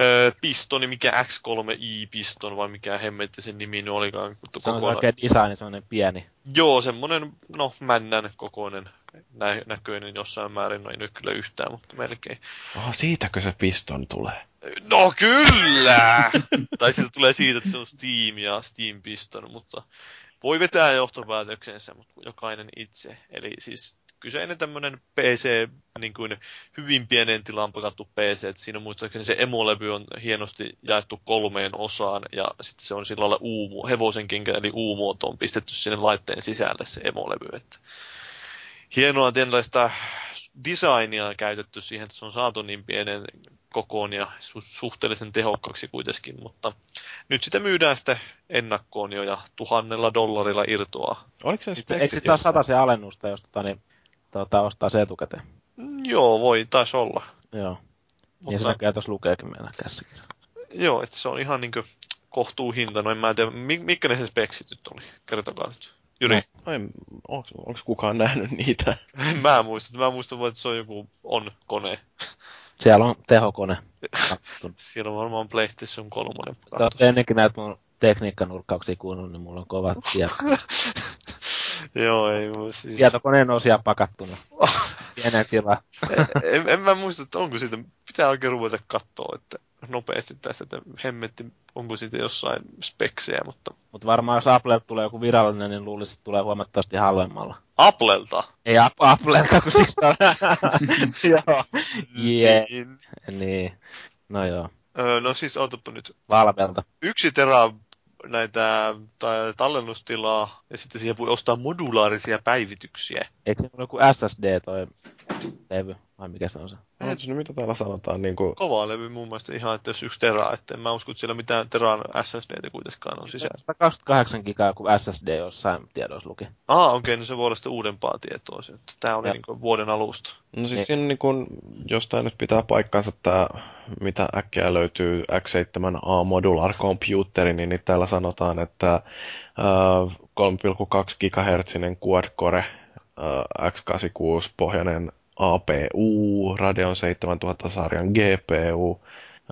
öö, pistoni, mikä X3i-piston vai mikä hemmetti sen nimi nyt olikaan. Mutta se on kokonaan... oikein design, semmoinen pieni. Joo, semmoinen, no, männän kokoinen nä- näköinen jossain määrin, no ei nyt kyllä yhtään, mutta melkein. Oh, siitäkö se piston tulee? No kyllä! tai sitten tulee siitä, että se on Steam ja Steam piston, mutta voi vetää johtopäätöksensä, mutta jokainen itse. Eli siis kyseinen tämmöinen PC, niin kuin hyvin pienen tilaan pakattu PC, että siinä muistaakseni se emolevy on hienosti jaettu kolmeen osaan, ja sitten se on sillä lailla uumu, hevosen kenkä, eli U-muoto on pistetty sinne laitteen sisälle se emolevy, että hienoa tällaista designia käytetty siihen, että se on saatu niin pienen kokoon ja su- suhteellisen tehokkaaksi kuitenkin, mutta nyt sitä myydään sitten ennakkoon jo ja tuhannella dollarilla irtoa. Oliko se Eikö sitten saa se alennusta, jos tota, niin, tota, ostaa se etukäteen? Joo, voi, taisi olla. Joo. Mutta... Niin se näkee tuossa lukeekin meillä käsissä. Joo, että se on ihan niin kohtuu hinta. No en mä tiedä, mitkä ne se speksit nyt oli? Kertokaa nyt. Jyri. No, onko, onko kukaan nähnyt niitä? En mä muista. Mä muistan vaan, että se on joku on-kone. Siellä on tehokone. Siellä on varmaan PlayStation 3. Te olette ennenkin näitä mun tekniikkanurkkauksia kuunnellut, niin mulla on kovat tiedot. Joo, ei siis... Tietokoneen osia pakattuna. Pienen tila. en, en, mä muista, että onko siitä, pitää oikein ruveta katsoa, että nopeasti tästä, että hemmetti, onko siitä jossain speksejä, mutta... Mutta varmaan jos Applelta tulee joku virallinen, niin luulisin, että tulee huomattavasti halvemmalla. Applelta? Ei Ap- Applelta, kun siis on... joo. Yeah. Niin. Niin. No joo. Öö, no siis, ootapa nyt. Valvelta. Yksi tera näitä tai tallennustilaa, ja sitten siihen voi ostaa modulaarisia päivityksiä. Eikö se ole joku SSD toi levy, vai mikä se on se? No, se nyt mitä täällä sanotaan, niin kuin... Kova levy mun mielestä ihan, että jos yksi tera, että en mä usko, että siellä mitään teran SSDtä kuitenkaan on sisällä. 128 gigaa kuin SSD jossain tiedoissa luki. Ah, okei, okay, no se voi olla sitten uudempaa tietoa. Että tämä oli niin vuoden alusta. No siis niin. siinä niin kuin, jos tämä nyt pitää paikkansa tämä, mitä äkkiä löytyy X7A Modular Computeri, niin, niin täällä sanotaan, että äh, 3,2 GHz quad-core äh, X86-pohjainen APU, Radeon 7000-sarjan GPU,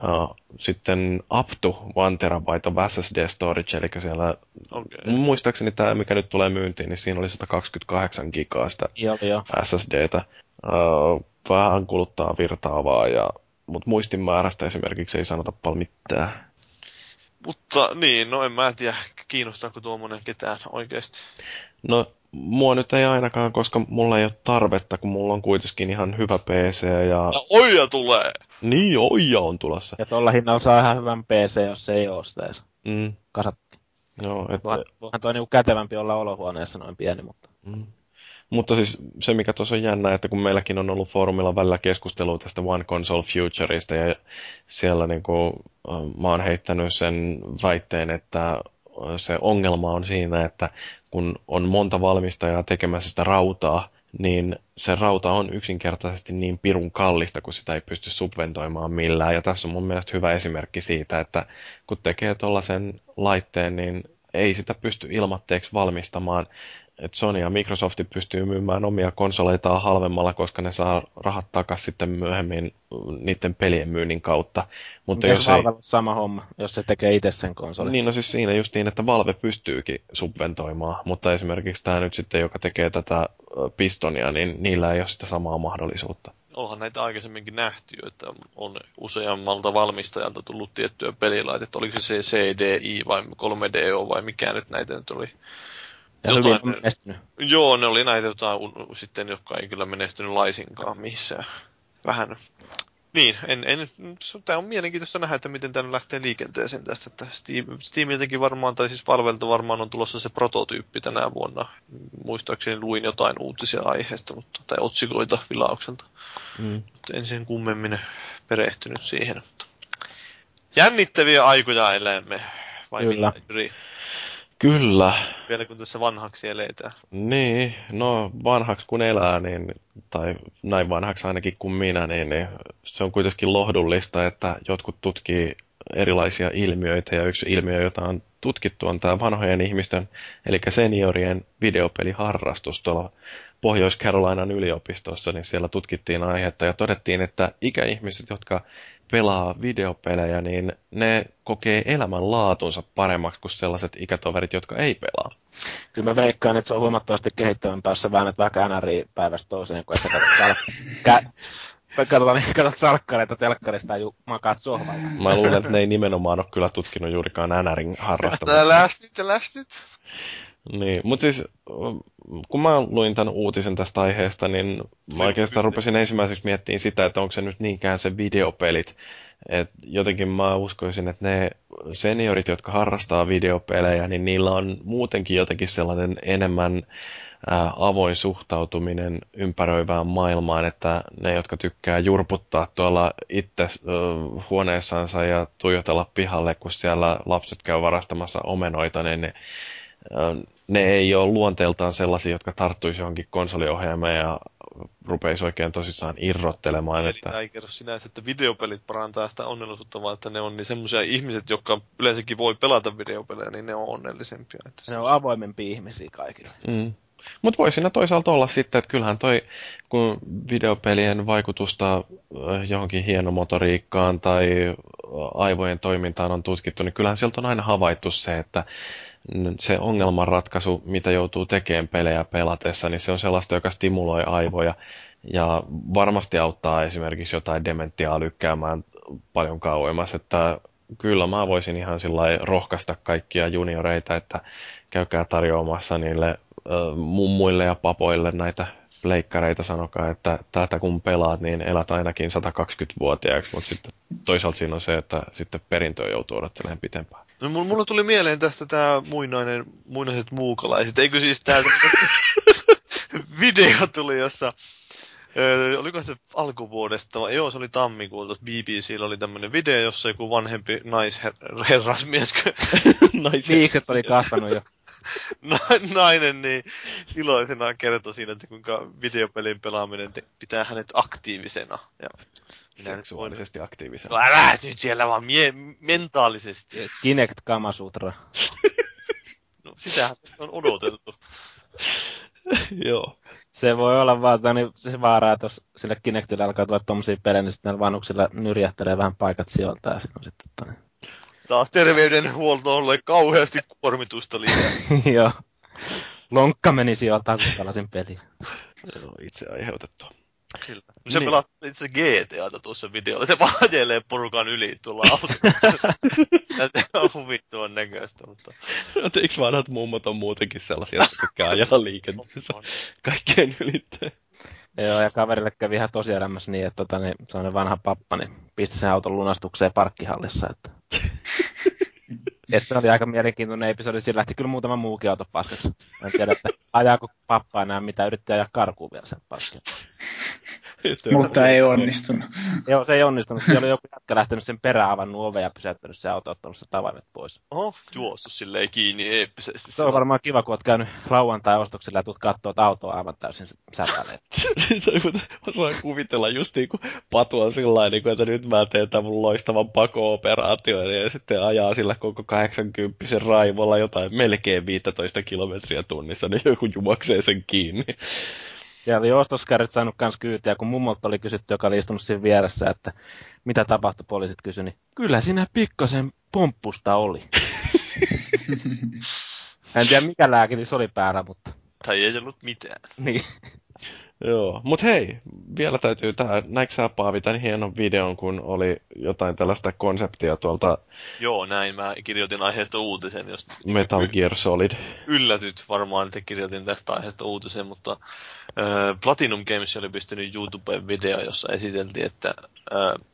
Uh, sitten up to 1 terabyte of SSD storage, eli siellä okay. muistaakseni tämä, mikä nyt tulee myyntiin, niin siinä oli 128 gigaa sitä joo, joo. SSDtä. Uh, vähän kuluttaa virtaavaa, ja, mutta muistinmäärästä esimerkiksi ei sanota paljon mitään. Mutta niin, no en mä tiedä, kiinnostaako tuommoinen ketään oikeasti. No mua nyt ei ainakaan, koska mulla ei ole tarvetta, kun mulla on kuitenkin ihan hyvä PC ja... Ja oija tulee! Niin, oija on tulossa. Ja tuolla hinnalla saa ihan hyvän PC, jos se ei ole sitä edes. Mm. Kasattu. Joo, että... Voihan toi niinku kätevämpi olla olohuoneessa noin pieni, mutta... Mm. Mutta siis se, mikä tuossa on jännä, että kun meilläkin on ollut foorumilla välillä keskustelua tästä One Console Futureista, ja siellä niin kuin, mä oon heittänyt sen väitteen, että se ongelma on siinä, että kun on monta valmistajaa tekemässä sitä rautaa, niin se rauta on yksinkertaisesti niin pirun kallista, kun sitä ei pysty subventoimaan millään. Ja tässä on mun mielestä hyvä esimerkki siitä, että kun tekee tuollaisen laitteen, niin ei sitä pysty ilmatteeksi valmistamaan että Sony ja Microsoft pystyy myymään omia konsoleitaan halvemmalla, koska ne saa rahat takaisin sitten myöhemmin niiden pelien myynnin kautta. Mutta jos ei... sama homma, jos se tekee itse sen konsolin? Niin, no siis siinä just niin, että Valve pystyykin subventoimaan, mutta esimerkiksi tämä nyt sitten, joka tekee tätä Pistonia, niin niillä ei ole sitä samaa mahdollisuutta. Onhan näitä aikaisemminkin nähty, että on useammalta valmistajalta tullut tiettyä pelilaitetta. Oliko se CDI vai 3DO vai mikä nyt näitä nyt oli? Ja jotain, hyvin menestynyt. Joo, ne oli näitä jotain sitten, jotka ei kyllä menestynyt laisinkaan missään. Vähän. Niin, en, en, tämä on mielenkiintoista nähdä, että miten tämä lähtee liikenteeseen tästä. Että Steam, Steamiltäkin varmaan, tai siis Valvelta varmaan on tulossa se prototyyppi tänä vuonna. Muistaakseni luin jotain uutisia aiheesta, mutta, tai otsikoita vilaukselta. Mm. Mutta en sen kummemmin perehtynyt siihen. Jännittäviä aikoja elämme. Vai Kyllä. Mitä, Kyllä. Vielä kun tässä vanhaksi eletään. Niin, no vanhaksi kun elää, niin, tai näin vanhaksi ainakin kuin minä, niin, niin se on kuitenkin lohdullista, että jotkut tutkii erilaisia ilmiöitä, ja yksi ilmiö, jota on tutkittu, on tämä vanhojen ihmisten, eli seniorien videopeliharrastus tuolla Pohjois-Carolinan yliopistossa, niin siellä tutkittiin aihetta ja todettiin, että ikäihmiset, jotka pelaa videopelejä, niin ne kokee elämänlaatunsa paremmaksi kuin sellaiset ikätoverit, jotka ei pelaa. Kyllä mä veikkaan, että se on huomattavasti kehittävämpää, jos sä väännät vaikka NRI päivästä toiseen, kun et sä katsot, kä- katsot, niin, katsot salkkareita telkkarista ja makaat sohvalla. Mä luulen, että ne ei nimenomaan ole kyllä tutkinut juurikaan NRin harrastamista. Älä nyt, älä nyt. Niin, mutta siis kun mä luin tämän uutisen tästä aiheesta, niin mä oikeastaan rupesin ensimmäiseksi miettimään sitä, että onko se nyt niinkään se videopelit. Et jotenkin mä uskoisin, että ne seniorit, jotka harrastaa videopelejä, niin niillä on muutenkin jotenkin sellainen enemmän avoin suhtautuminen ympäröivään maailmaan, että ne, jotka tykkää jurputtaa tuolla itse huoneessansa ja tuijotella pihalle, kun siellä lapset käy varastamassa omenoita, niin ne ne ei ole luonteeltaan sellaisia, jotka tarttuisi johonkin konsoliohjelmaan ja rupeisi oikein tosissaan irrottelemaan. Eli että... tämä ei kerro sinänsä, että videopelit parantaa sitä onnellisuutta, vaan että ne on niin semmoisia ihmiset, jotka yleensäkin voi pelata videopelejä, niin ne on onnellisempia. Että ne on avoimempia ihmisiä kaikille. Mm. Mutta voi siinä toisaalta olla sitten, että kyllähän toi, kun videopelien vaikutusta johonkin hienomotoriikkaan tai aivojen toimintaan on tutkittu, niin kyllähän sieltä on aina havaittu se, että se ongelmanratkaisu, mitä joutuu tekemään pelejä pelatessa, niin se on sellaista, joka stimuloi aivoja. ja varmasti auttaa esimerkiksi jotain dementiaa lykkäämään paljon kauemmas, että kyllä mä voisin ihan sillä rohkaista kaikkia junioreita, että käykää tarjoamassa niille ö, mummuille ja papoille näitä leikkareita, sanokaa, että tätä kun pelaat, niin elät ainakin 120-vuotiaaksi, mutta sitten toisaalta siinä on se, että sitten perintöä joutuu odottelemaan pitempään. No, mulla tuli mieleen tästä tämä muinainen, muinaiset muukalaiset. Eikö siis tämä video tuli, jossa Öö, oliko se alkuvuodesta? Joo, se oli tammikuulta. BBCllä oli tämmöinen video, jossa joku vanhempi naisherrasmies... Viikset oli kasvanut jo. nainen niin iloisena kertoi siinä, että kuinka videopelin pelaaminen te- pitää hänet aktiivisena. Ja Seksuaalisesti aktiivisena. No älä nyt siellä vaan mie- mentaalisesti. Kinect Kamasutra. no sitähän on odoteltu. Joo. Se voi olla vaan niin se vaara, että jos sille Kinectille alkaa tulla tommosia pelejä, niin sitten näillä vanhuksilla nyrjähtelee vähän paikat sijoilta ja on sitten tani. Taas terveydenhuoltolle kauheasti kuormitusta lisää. Joo. Lonkka meni sijoiltaan, kun pelasin peliä. Joo, itse aiheutettua. Kyllä. No se Niin. pelasi itse GTAta tuossa videolla. Se vaan ajelee porukan yli tuolla autossa. On huvittuvan näköistä, mutta... Mutta eikö vanhat mummot on muutenkin sellaisia, jotka tykkää ajaa liikenteessä kaikkeen ylittää? Joo, ja kaverille kävi ihan tosielämässä niin, että tota, niin, sellainen vanha pappa niin pisti sen auton lunastukseen parkkihallissa. Että... Et se oli aika mielenkiintoinen episodi. Siinä lähti kyllä muutama muukin auto paskaksi. En tiedä, että ajaako pappa enää mitä, yritti ajaa karkuun vielä sen parkkiin. Mutta ei onnistunut. Joo, se ei onnistunut. Siellä oli joku jätkä lähtenyt sen perään avannut oven ja pysäyttänyt se auto, ottanut se tavaimet pois. Oho, juostu silleen kiinni eeppisesti. Se on varmaan kiva, kun oot käynyt lauantai-ostoksilla ja tulet katsoa, että auto on aivan täysin säpäleet. Osaan kuvitella just niin kuin Patu on sillä niin kuin, että nyt mä teen tämän mun loistavan pako-operaation ja sitten ajaa sillä koko 80 raivolla jotain melkein 15 kilometriä tunnissa, niin joku juoksee sen kiinni. Siellä oli ostoskärryt saanut kans kyytiä, kun mummolta oli kysytty, joka oli istunut siinä vieressä, että mitä tapahtui, poliisit kysyi, niin kyllä siinä pikkasen pomppusta oli. en tiedä mikä lääkitys oli päällä, mutta Tai ei ollut mitään. niin. Joo, mut hei, vielä täytyy tää, näikö sä Paavi tämän hienon videon, kun oli jotain tällaista konseptia tuolta Joo, näin. Mä kirjoitin aiheesta uutisen, jos Metal Gear Solid. yllätyt varmaan, että kirjoitin tästä aiheesta uutisen, mutta äh, Platinum Games oli pistänyt YouTubeen video, jossa esiteltiin, että äh,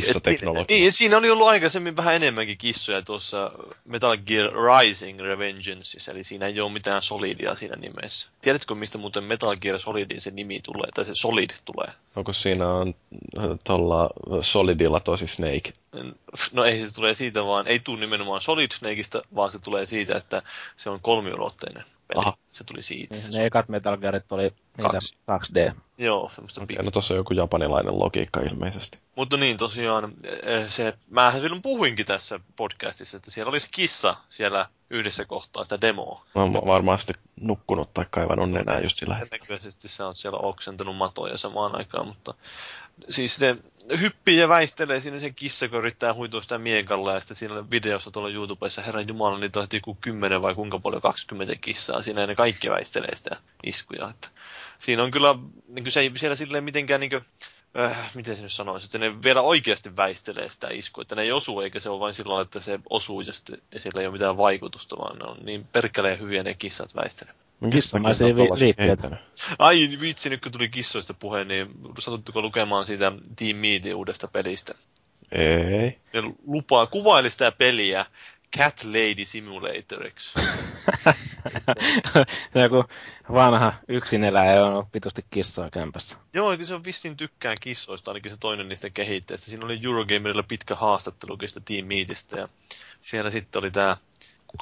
Kissateknologia. Niin, siinä oli ollut aikaisemmin vähän enemmänkin kissoja tuossa Metal Gear Rising Revengeanceissa, eli siinä ei ole mitään Solidia siinä nimessä. Tiedätkö, mistä muuten Metal Gear Solidin se nimi tulee, tai se Solid tulee? Onko siinä on äh, tuolla Solidilla tosi Snake? No ei se tulee siitä vaan, ei tule nimenomaan Solid Snakeista, vaan se tulee siitä, että se on kolmiulotteinen peli. Aha. Se tuli siitä. ne ekat Metal Gearit oli niitä Kaksi. 2D. Joo, semmoista okay, no tossa on joku japanilainen logiikka ilmeisesti. Mutta niin tosiaan, eh, se, mähän silloin puhuinkin tässä podcastissa, että siellä olisi kissa siellä yhdessä kohtaa sitä demoa. Mä oon varmaan sitten nukkunut tai kaivannut nenää just sillä hetkellä. Todennäköisesti sä oot siellä oksentanut matoja samaan aikaan, mutta siis se hyppii ja väistelee siinä sen kissa, kun yrittää huitua sitä miekalla ja sitten siinä videossa tuolla YouTubessa, herran jumala, niitä on joku 10 vai kuinka paljon, 20 kissaa siinä ja ne kaikki väistelee sitä iskuja. Että siinä on kyllä, niin kuin se ei siellä silleen mitenkään niin kuin, äh, miten se nyt sanoisi, että ne vielä oikeasti väistelee sitä iskua, että ne ei osu, eikä se ole vain sillä että se osuu ja, sitten, ja ei ole mitään vaikutusta, vaan ne on niin perkeleen hyviä ne kissat väistelee. Kissamaisia liikkeitä. Ai vitsi, nyt kun tuli kissoista puheen, niin satutteko lukemaan siitä Team Meetin uudesta pelistä? Ei. Ne lupaa, kuvaili sitä peliä Cat Lady Simulatoriksi. se joku vanha yksin eläjä on pitusti kissaa kämpässä. Joo, se on vissiin tykkään kissoista, ainakin se toinen niistä kehittäjistä. Siinä oli Eurogamerilla pitkä haastattelu sitä Team Meetistä ja siellä sitten oli tämä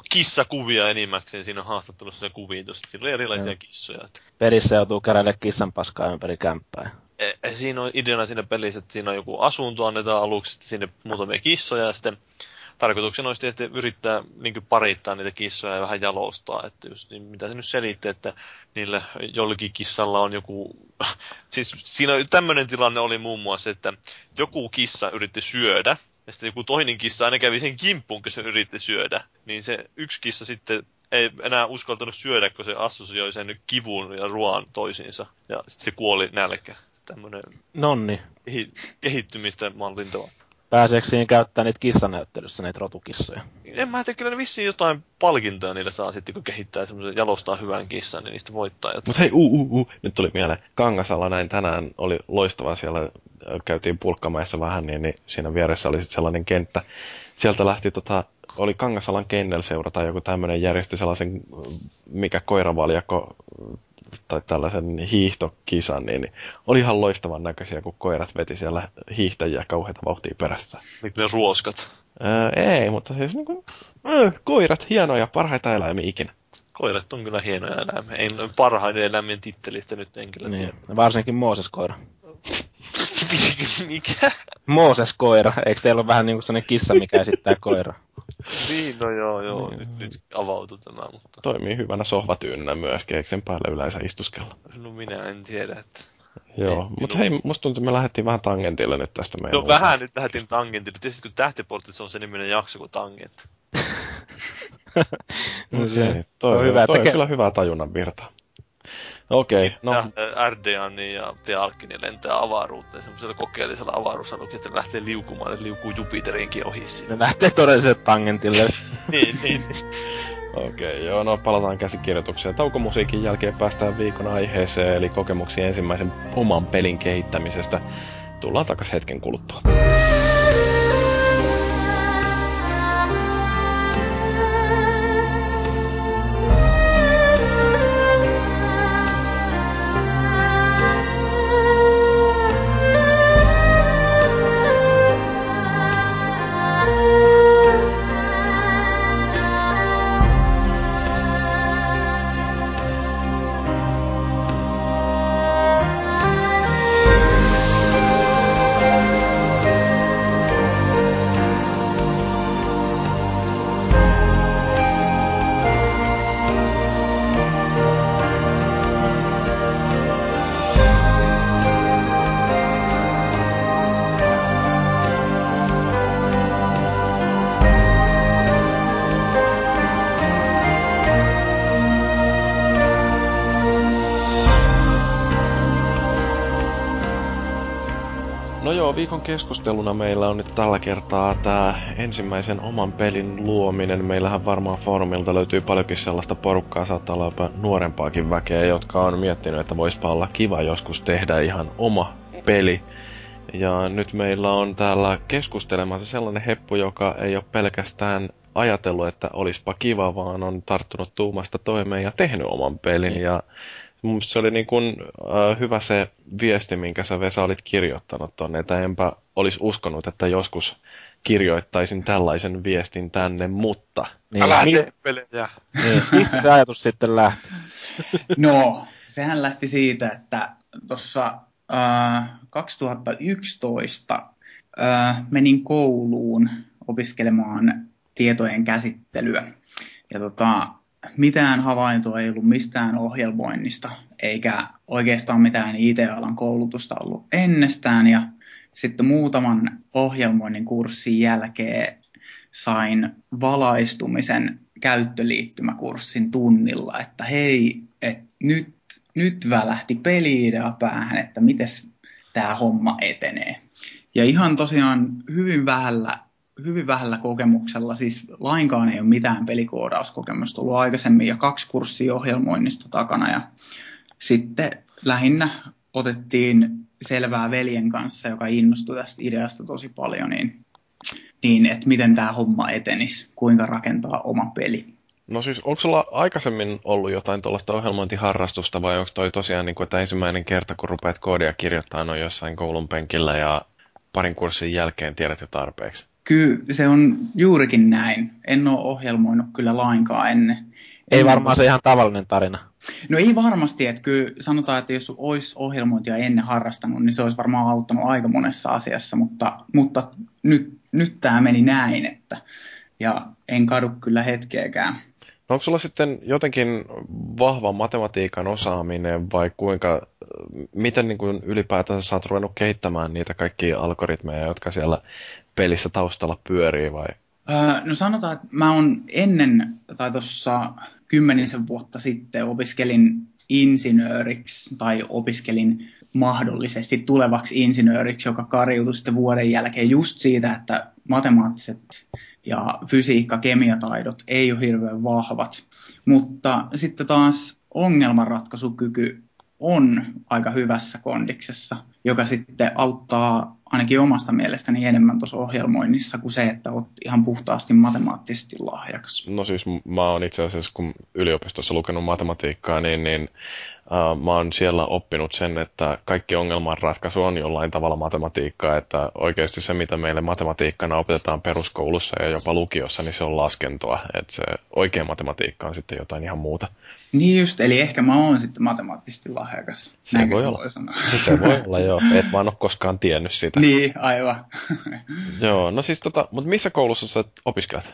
kissakuvia enimmäkseen siinä haastattelussa se kuvitus. Siinä oli erilaisia Joo. kissoja. Että Pelissä joutuu käräille kissan paskaa ympäri kämppää. E- e- siinä on ideana siinä pelissä, että siinä on joku asunto, annetaan aluksi sitten sinne muutamia kissoja ja sitten tarkoituksena olisi tietysti yrittää niin parittaa niitä kissoja ja vähän jalostaa. Että just, niin mitä se nyt selitti, että niillä jollakin kissalla on joku... Siis siinä tämmöinen tilanne oli muun muassa, että joku kissa yritti syödä, ja sitten joku toinen kissa aina kävi sen kimppuun, kun se yritti syödä. Niin se yksi kissa sitten ei enää uskaltanut syödä, kun se assosioi sen kivun ja ruoan toisiinsa. Ja sitten se kuoli nälkä. Tämmöinen Nonni. kehi- kehittymistä mallintava. Pääseekö siinä käyttää niitä kissanäyttelyssä, näitä rotukissoja? En mä tiedä, kyllä ne vissiin jotain palkintoja niillä saa sitten, kun kehittää semmoisen jalostaa hyvän kissan, niin niistä voittaa jotain. Mutta hei, uu, uu, uu, nyt tuli mieleen. Kangasalla näin tänään oli loistava siellä, ö, käytiin pulkkamäessä vähän, niin, niin siinä vieressä oli sitten sellainen kenttä. Sieltä lähti tota, oli Kangasalan kennelseura tai joku tämmöinen järjesti sellaisen, ö, mikä koiravaljakko tai tällaisen hiihtokisan, niin, oli ihan loistavan näköisiä, kun koirat veti siellä hiihtäjiä kauheita vauhtia perässä. Niin ne ruoskat. Öö, ei, mutta siis niin kuin, öö, koirat, hienoja, parhaita eläimiä ikinä. Koirat on kyllä hienoja eläimiä. Ei parhaiden eläimien tittelistä nyt en kyllä Niin. tiedä. Varsinkin Mooses-koira. Mikä? Mooses-koira. Eikö teillä ole vähän niin kuin sellainen kissa, mikä esittää koira? Niin, no joo, joo. Niin. Nyt, nyt avautui tämä, mutta Toimii hyvänä sohvatyynä myös, eikö sen päälle yleensä istuskella. no minä en tiedä, että... Joo, Ei, mutta minun- hei, musta tuntuu, että me lähdettiin vähän tangentille nyt tästä meidän No vähän nyt lähdettiin tangentille. Tiesitkö, kun tähtiportit on se niminen jakso kuin tangent? Okei, toi, on on, hyvä, toi on kyllä hyvää tajunnan virtaa. Okei, no No. Ja RDAN ja Pealkini lentää avaruuteen semmoisella kokeellisella avaruusaluksella, että lähtee liukumaan, ne liukuu Jupiterinkin ohi siinä. Ne lähtee todelliselle tangentille. niin, niin. okei, joo, no palataan käsikirjoitukseen. Taukomusiikin jälkeen päästään viikon aiheeseen, eli kokemuksiin ensimmäisen oman pelin kehittämisestä. Tullaan takas hetken kuluttua. Keskusteluna meillä on nyt tällä kertaa tämä ensimmäisen oman pelin luominen. Meillähän varmaan foorumilta löytyy paljonkin sellaista porukkaa, saattaa olla jopa nuorempaakin väkeä, jotka on miettinyt, että voispa olla kiva joskus tehdä ihan oma peli. Ja nyt meillä on täällä keskustelemassa sellainen heppu, joka ei ole pelkästään ajatellut, että olispa kiva, vaan on tarttunut tuumasta toimeen ja tehnyt oman pelin. Ja mun se oli niin kuin, äh, hyvä se viesti, minkä sä Vesa olit kirjoittanut tonne, että enpä olisi uskonut, että joskus kirjoittaisin tällaisen viestin tänne, mutta Niin, Älä mi- tee pelejä! niin, mistä se ajatus sitten lähti? No, sehän lähti siitä, että tuossa äh, 2011 äh, menin kouluun opiskelemaan tietojen käsittelyä. Ja tota, mitään havaintoa ei ollut mistään ohjelmoinnista, eikä oikeastaan mitään IT-alan koulutusta ollut ennestään. Ja sitten muutaman ohjelmoinnin kurssin jälkeen sain valaistumisen käyttöliittymäkurssin tunnilla, että hei, et nyt, nyt välähti peli-idea päähän, että miten tämä homma etenee. Ja ihan tosiaan hyvin vähällä, hyvin vähällä kokemuksella, siis lainkaan ei ole mitään pelikoodauskokemusta ollut aikaisemmin ja kaksi kurssia ohjelmoinnista takana ja sitten lähinnä otettiin selvää veljen kanssa, joka innostui tästä ideasta tosi paljon, niin, niin että miten tämä homma etenisi, kuinka rakentaa oma peli. No siis, onko sulla aikaisemmin ollut jotain tuollaista ohjelmointiharrastusta vai onko toi tosiaan niin kuin, että ensimmäinen kerta, kun rupeat koodia kirjoittamaan, on jossain koulun penkillä ja parin kurssin jälkeen tiedät jo tarpeeksi? Kyllä se on juurikin näin. En ole ohjelmoinut kyllä lainkaan ennen. Ei varmaan se ihan tavallinen tarina. No ei varmasti, että kyllä sanotaan, että jos olisi ohjelmointia ennen harrastanut, niin se olisi varmaan auttanut aika monessa asiassa, mutta, mutta nyt, nyt tämä meni näin, että ja en kadu kyllä hetkeäkään. No onko sulla sitten jotenkin vahva matematiikan osaaminen vai kuinka, miten niin kuin ylipäätänsä sä oot ruvennut kehittämään niitä kaikkia algoritmeja, jotka siellä pelissä taustalla pyörii vai Öö, no sanotaan, että mä oon ennen, tai tuossa kymmenisen vuotta sitten opiskelin insinööriksi, tai opiskelin mahdollisesti tulevaksi insinööriksi, joka kariutui sitten vuoden jälkeen just siitä, että matemaattiset ja fysiikka, kemiataidot ei ole hirveän vahvat. Mutta sitten taas ongelmanratkaisukyky on aika hyvässä kondiksessa, joka sitten auttaa ainakin omasta mielestäni enemmän tuossa ohjelmoinnissa kuin se, että olet ihan puhtaasti matemaattisesti lahjakas. No siis mä oon itse asiassa, kun yliopistossa lukenut matematiikkaa, niin, niin Uh, mä oon siellä oppinut sen, että kaikki ongelmanratkaisu on jollain tavalla matematiikkaa, että oikeasti se, mitä meille matematiikkana opetetaan peruskoulussa ja jopa lukiossa, niin se on laskentoa, että se oikea matematiikka on sitten jotain ihan muuta. Niin just, eli ehkä mä oon sitten matemaattisesti lahjakas. Se Näinkö voi olla. Voi sanoa. Se voi olla, joo. Et mä en ole koskaan tiennyt sitä. Niin, aivan. joo, no siis tota, mutta missä koulussa sä opiskelet?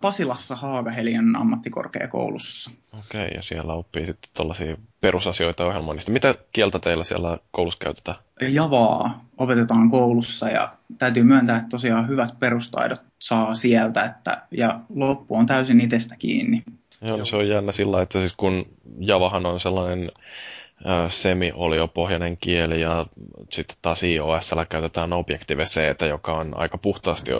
Pasilassa Haagahelian ammattikorkeakoulussa. Okei, okay, ja siellä oppii sitten tuollaisia perusasioita ohjelmoinnista. Mitä kieltä teillä siellä koulussa käytetään? Javaa opetetaan koulussa ja täytyy myöntää, että tosiaan hyvät perustaidot saa sieltä että, ja loppu on täysin itsestä kiinni. Joo, no se on jännä sillä, että siis kun Javahan on sellainen semi-oliopohjainen kieli ja sitten taas iOS käytetään Objective-C, joka on aika puhtaasti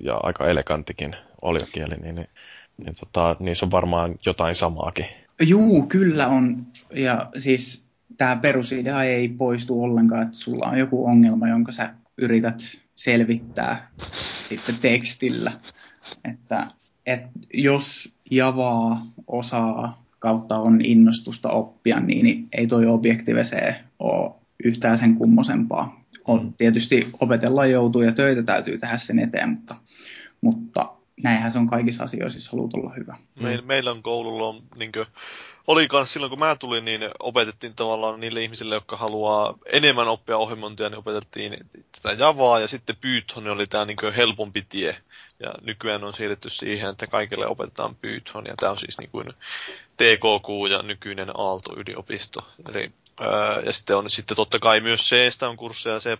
ja aika elegantikin oliokieli, niin, niin, niin tota, niissä on varmaan jotain samaakin. Juu, kyllä on. Ja siis tämä perusidea ei poistu ollenkaan, että sulla on joku ongelma, jonka sä yrität selvittää sitten tekstillä. Että, että jos Javaa osaa kautta on innostusta oppia, niin ei toi Objective C ole yhtään sen kummosempaa. On, tietysti opetella joutuu ja töitä täytyy tehdä sen eteen, mutta, mutta näinhän se on kaikissa asioissa, jos haluat olla hyvä. Me, meillä on koululla on niin kuin, oli myös silloin kun mä tulin, niin opetettiin tavallaan niille ihmisille, jotka haluaa enemmän oppia ohjelmointia, niin opetettiin tätä Javaa ja sitten Python oli tämä niin helpompi tie. Ja nykyään on siirretty siihen, että kaikille opetetaan Python ja tämä on siis niin kuin TKQ ja nykyinen Aalto-yliopisto. Eli ja sitten on sitten totta kai myös C on kursseja C++,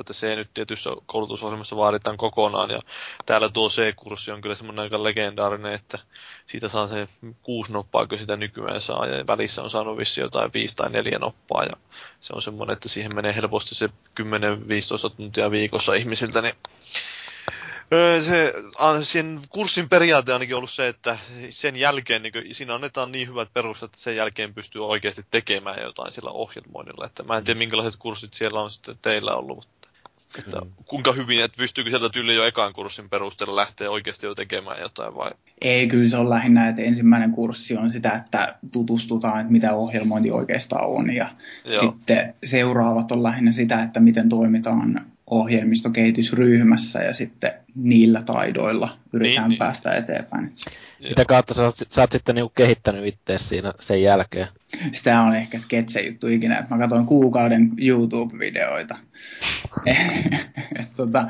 että C nyt tietyssä koulutusohjelmassa vaaditaan kokonaan. Ja täällä tuo C-kurssi on kyllä semmoinen aika legendaarinen, että siitä saa se kuusi noppaa, kun sitä nykyään saa. Ja välissä on saanut vissi jotain viisi tai neljä noppaa. Ja se on semmoinen, että siihen menee helposti se 10-15 tuntia viikossa ihmisiltä. Niin se, sen kurssin periaate on ainakin ollut se, että sen jälkeen niin siinä annetaan niin hyvät perustat, että sen jälkeen pystyy oikeasti tekemään jotain sillä ohjelmoinnilla. Että mä en tiedä, minkälaiset kurssit siellä on sitten teillä ollut, mutta että mm. kuinka hyvin, että pystyykö sieltä tyyli jo ekan kurssin perusteella lähteä oikeasti jo tekemään jotain vai? Ei, kyllä se on lähinnä, että ensimmäinen kurssi on sitä, että tutustutaan, että mitä ohjelmointi oikeastaan on ja Joo. sitten seuraavat on lähinnä sitä, että miten toimitaan ohjelmistokehitysryhmässä ja sitten niillä taidoilla yritetään niin, niin. päästä niin. eteenpäin. Mitä kautta sä, sä oot sitten niinku kehittänyt itse siinä sen jälkeen? Sitä on ehkä sketse juttu ikinä, että mä katsoin kuukauden YouTube-videoita. et, tota,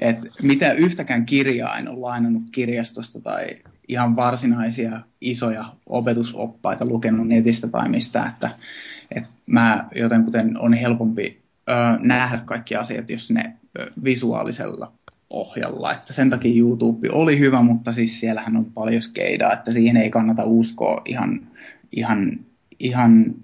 et mitä yhtäkään kirjaa en ole lainannut kirjastosta tai ihan varsinaisia isoja opetusoppaita lukenut netistä tai mistä, että et mä jotenkuten on helpompi nähdä kaikki asiat, jos ne visuaalisella ohjalla. Että sen takia YouTube oli hyvä, mutta siis siellähän on paljon skeidaa, että siihen ei kannata uskoa ihan, ihan, ihan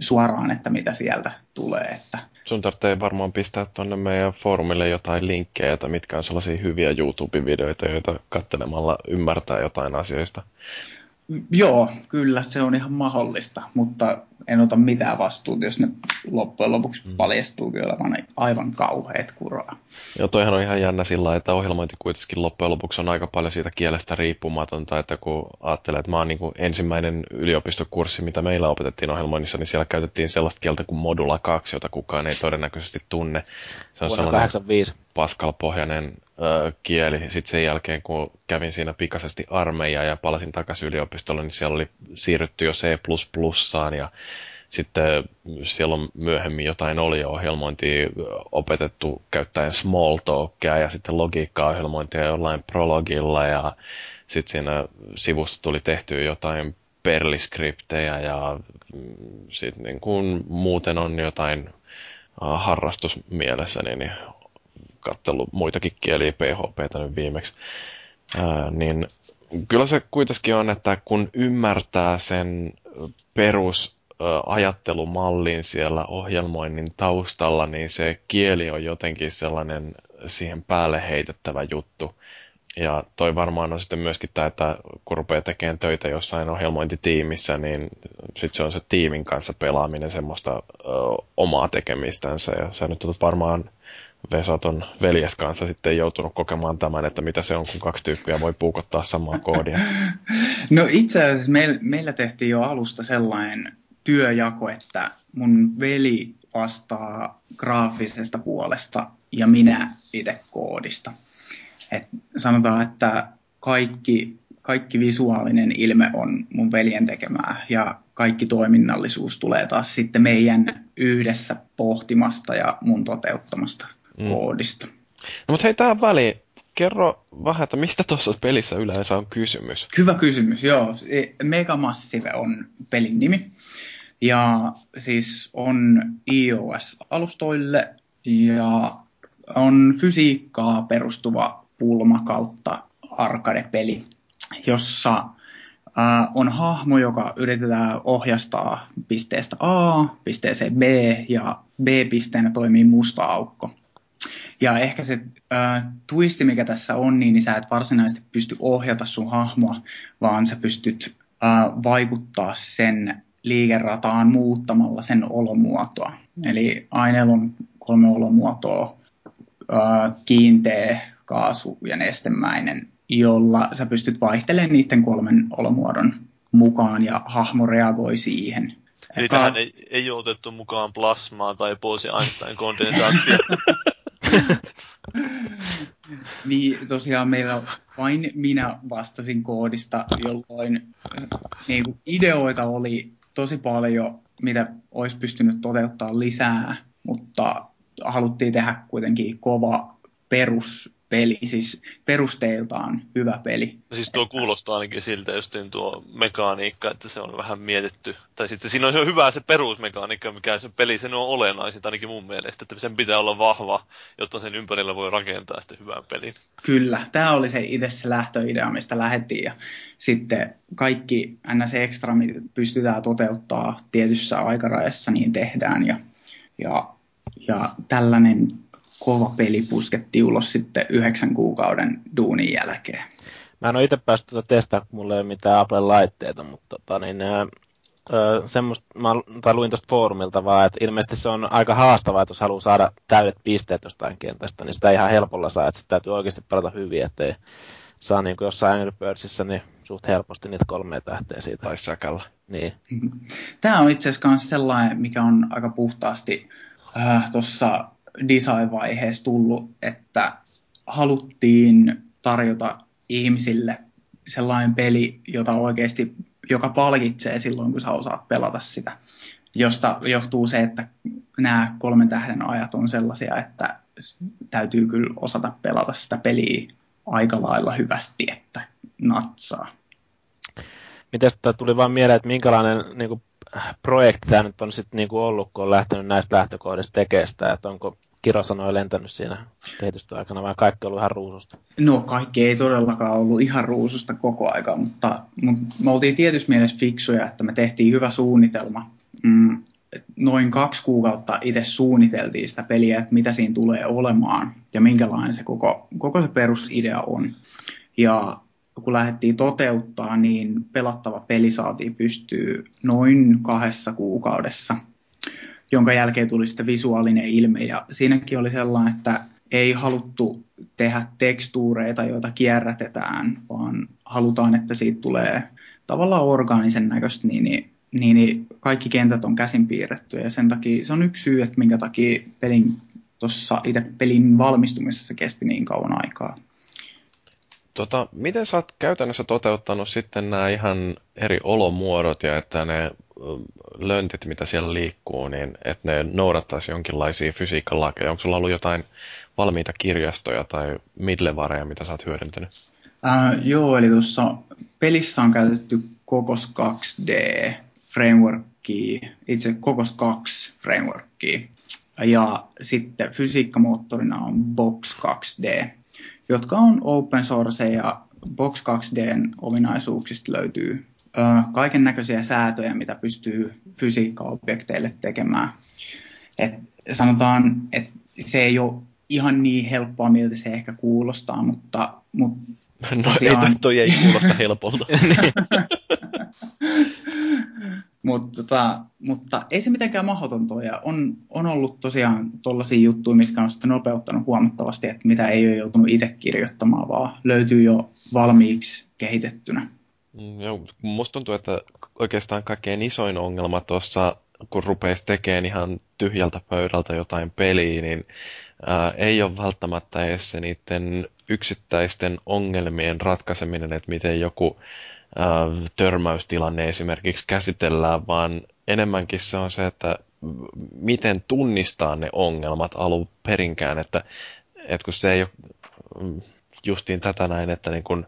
suoraan, että mitä sieltä tulee. Että... Sun tarvitsee varmaan pistää tuonne meidän foorumille jotain linkkejä, että mitkä on sellaisia hyviä YouTube-videoita, joita katselemalla ymmärtää jotain asioista. Joo, kyllä se on ihan mahdollista, mutta en ota mitään vastuuta, jos ne loppujen lopuksi mm. paljastuu olevan aivan kauheat kuraa. Joo, toihan on ihan jännä sillä että ohjelmointi kuitenkin loppujen lopuksi on aika paljon siitä kielestä riippumatonta, että kun ajattelee, että mä oon niin ensimmäinen yliopistokurssi, mitä meillä opetettiin ohjelmoinnissa, niin siellä käytettiin sellaista kieltä kuin Modula 2, jota kukaan ei todennäköisesti tunne. Se on Vuonna 85. Pascal-pohjainen ö, kieli. Sitten sen jälkeen, kun kävin siinä pikaisesti armeijaa ja palasin takaisin yliopistolle, niin siellä oli siirrytty jo C++ ja sitten siellä on myöhemmin jotain ohjelmointia opetettu käyttäen Smalltalkia ja sitten logiikka-ohjelmointia jollain Prologilla ja sitten siinä sivusta tuli tehty jotain perliskriptejä ja mm, sitten niin kun muuten on jotain harrastusmielessä, niin katsellut muitakin kieliä PHPtä nyt viimeksi. ää, niin kyllä se kuitenkin on, että kun ymmärtää sen perusajattelumallin siellä ohjelmoinnin taustalla, niin se kieli on jotenkin sellainen siihen päälle heitettävä juttu. Ja toi varmaan on sitten myöskin tämä, että kun rupeaa tekemään töitä jossain ohjelmointitiimissä, niin sitten se on se tiimin kanssa pelaaminen semmoista ö, omaa tekemistänsä. Ja sä nyt varmaan Vesaton veljes kanssa sitten joutunut kokemaan tämän, että mitä se on, kun kaksi tyyppiä voi puukottaa samaa koodia. No itse asiassa meillä, meillä tehtiin jo alusta sellainen työjako, että mun veli vastaa graafisesta puolesta ja minä itse koodista. Et sanotaan, että kaikki, kaikki visuaalinen ilme on mun veljen tekemää ja kaikki toiminnallisuus tulee taas sitten meidän yhdessä pohtimasta ja mun toteuttamasta mm. koodista. No mutta hei tähän väliin, kerro vähän, että mistä tuossa pelissä yleensä on kysymys? Hyvä kysymys, joo. E, Megamassive on pelin nimi. Ja siis on iOS-alustoille ja on fysiikkaa perustuva pulma kautta arcade-peli, jossa äh, on hahmo, joka yritetään ohjastaa pisteestä A pisteeseen B ja B-pisteenä toimii musta aukko. Ja ehkä se äh, twisti, mikä tässä on, niin, niin sä et varsinaisesti pysty ohjata sun hahmoa, vaan sä pystyt äh, vaikuttaa sen liikerataan muuttamalla sen olomuotoa. Eli aineella on kolme olomuotoa, äh, kiinteä, kaasu ja nestemäinen, jolla sä pystyt vaihtelemaan niiden kolmen olomuodon mukaan ja hahmo reagoi siihen. Eli Ka- tähän ei, ei ole otettu mukaan plasmaa tai Bose-Einstein-kondensaattia. niin tosiaan meillä vain minä vastasin koodista, jolloin niin kuin ideoita oli tosi paljon, mitä olisi pystynyt toteuttaa lisää, mutta haluttiin tehdä kuitenkin kova perus peli, siis perusteiltaan hyvä peli. Siis tuo kuulostaa ainakin siltä, just tuo mekaniikka, että se on vähän mietitty. Tai sitten siinä on jo hyvä se perusmekaniikka, mikä se peli, sen on olennaisin ainakin mun mielestä, että sen pitää olla vahva, jotta sen ympärillä voi rakentaa sitten hyvän pelin. Kyllä, tämä oli se itse se lähtöidea, mistä lähdettiin ja sitten kaikki ns. ekstra, mitä pystytään toteuttaa tietyssä aikarajassa, niin tehdään ja, ja, ja tällainen kova peli puskettiin ulos sitten yhdeksän kuukauden duunin jälkeen. Mä en ole itse päässyt tuota testaa, kun mulla ei ole mitään Apple-laitteita, mutta tota, niin, öö, semmoista, mä tai luin tuosta foorumilta vaan, että ilmeisesti se on aika haastavaa, että jos haluaa saada täydet pisteet jostain kentästä, niin sitä ihan helpolla saa, että sitä täytyy oikeasti pelata hyvin, ettei saa niin kuin jossain Angry Birdsissa niin suht helposti niitä kolme tähteä siitä. Tai säkällä. Niin. Tämä on itse asiassa myös sellainen, mikä on aika puhtaasti äh, tuossa design-vaiheessa tullut, että haluttiin tarjota ihmisille sellainen peli, jota oikeasti, joka palkitsee silloin, kun sä osaat pelata sitä. Josta johtuu se, että nämä kolmen tähden ajat on sellaisia, että täytyy kyllä osata pelata sitä peliä aika lailla hyvästi, että natsaa. Miten tuli vaan mieleen, että minkälainen niin kuin, projekti tämä nyt on sitten niin ollut, kun on lähtenyt näistä lähtökohdista tekemään sitä, että onko kirosanoja lentänyt siinä kehitystyöaikana vai kaikki ollut ihan ruususta? No kaikki ei todellakaan ollut ihan ruususta koko aika, mutta, mutta me oltiin tietysti mielessä fiksuja, että me tehtiin hyvä suunnitelma. Mm, noin kaksi kuukautta itse suunniteltiin sitä peliä, että mitä siinä tulee olemaan ja minkälainen se koko, koko se perusidea on. Ja kun lähdettiin toteuttaa, niin pelattava peli saatiin pystyä noin kahdessa kuukaudessa, jonka jälkeen tuli sitten visuaalinen ilme. Ja siinäkin oli sellainen, että ei haluttu tehdä tekstuureita, joita kierrätetään, vaan halutaan, että siitä tulee tavallaan orgaanisen näköistä, niin, niin, niin kaikki kentät on käsin piirretty. Ja sen takia se on yksi syy, että minkä takia pelin, tuossa itse pelin valmistumisessa kesti niin kauan aikaa. Tota, miten sä oot käytännössä toteuttanut sitten nämä ihan eri olomuodot ja että ne löntit, mitä siellä liikkuu, niin että ne noudattaisi jonkinlaisia fysiikkalakeja? Onko sulla ollut jotain valmiita kirjastoja tai midlevareja, mitä sä oot hyödyntänyt? Äh, joo, eli tuossa pelissä on käytetty Kokos 2D frameworkia, itse Kokos 2 frameworkia, ja sitten fysiikkamoottorina on Box 2D jotka on open source ja Box 2Dn ominaisuuksista löytyy kaiken näköisiä säätöjä, mitä pystyy fysiikkaobjekteille tekemään. Et sanotaan, että se ei ole ihan niin helppoa, miltä se ehkä kuulostaa, mutta... mutta no tosiaan... ei, toi, toi ei kuulosta helpolta. Mut, tota, mutta ei se mitenkään mahdotonta ja on, on ollut tosiaan tuollaisia juttuja, mitkä on sitten nopeuttanut huomattavasti, että mitä ei ole joutunut itse kirjoittamaan, vaan löytyy jo valmiiksi kehitettynä. Mm, joo, musta tuntuu, että oikeastaan kaikkein isoin ongelma tuossa, kun rupeisi tekemään ihan tyhjältä pöydältä jotain peliä, niin ää, ei ole välttämättä edes se niiden yksittäisten ongelmien ratkaiseminen, että miten joku törmäystilanne esimerkiksi käsitellään, vaan enemmänkin se on se, että miten tunnistaa ne ongelmat alun perinkään, että, että kun se ei ole justiin tätä näin, että niin kun,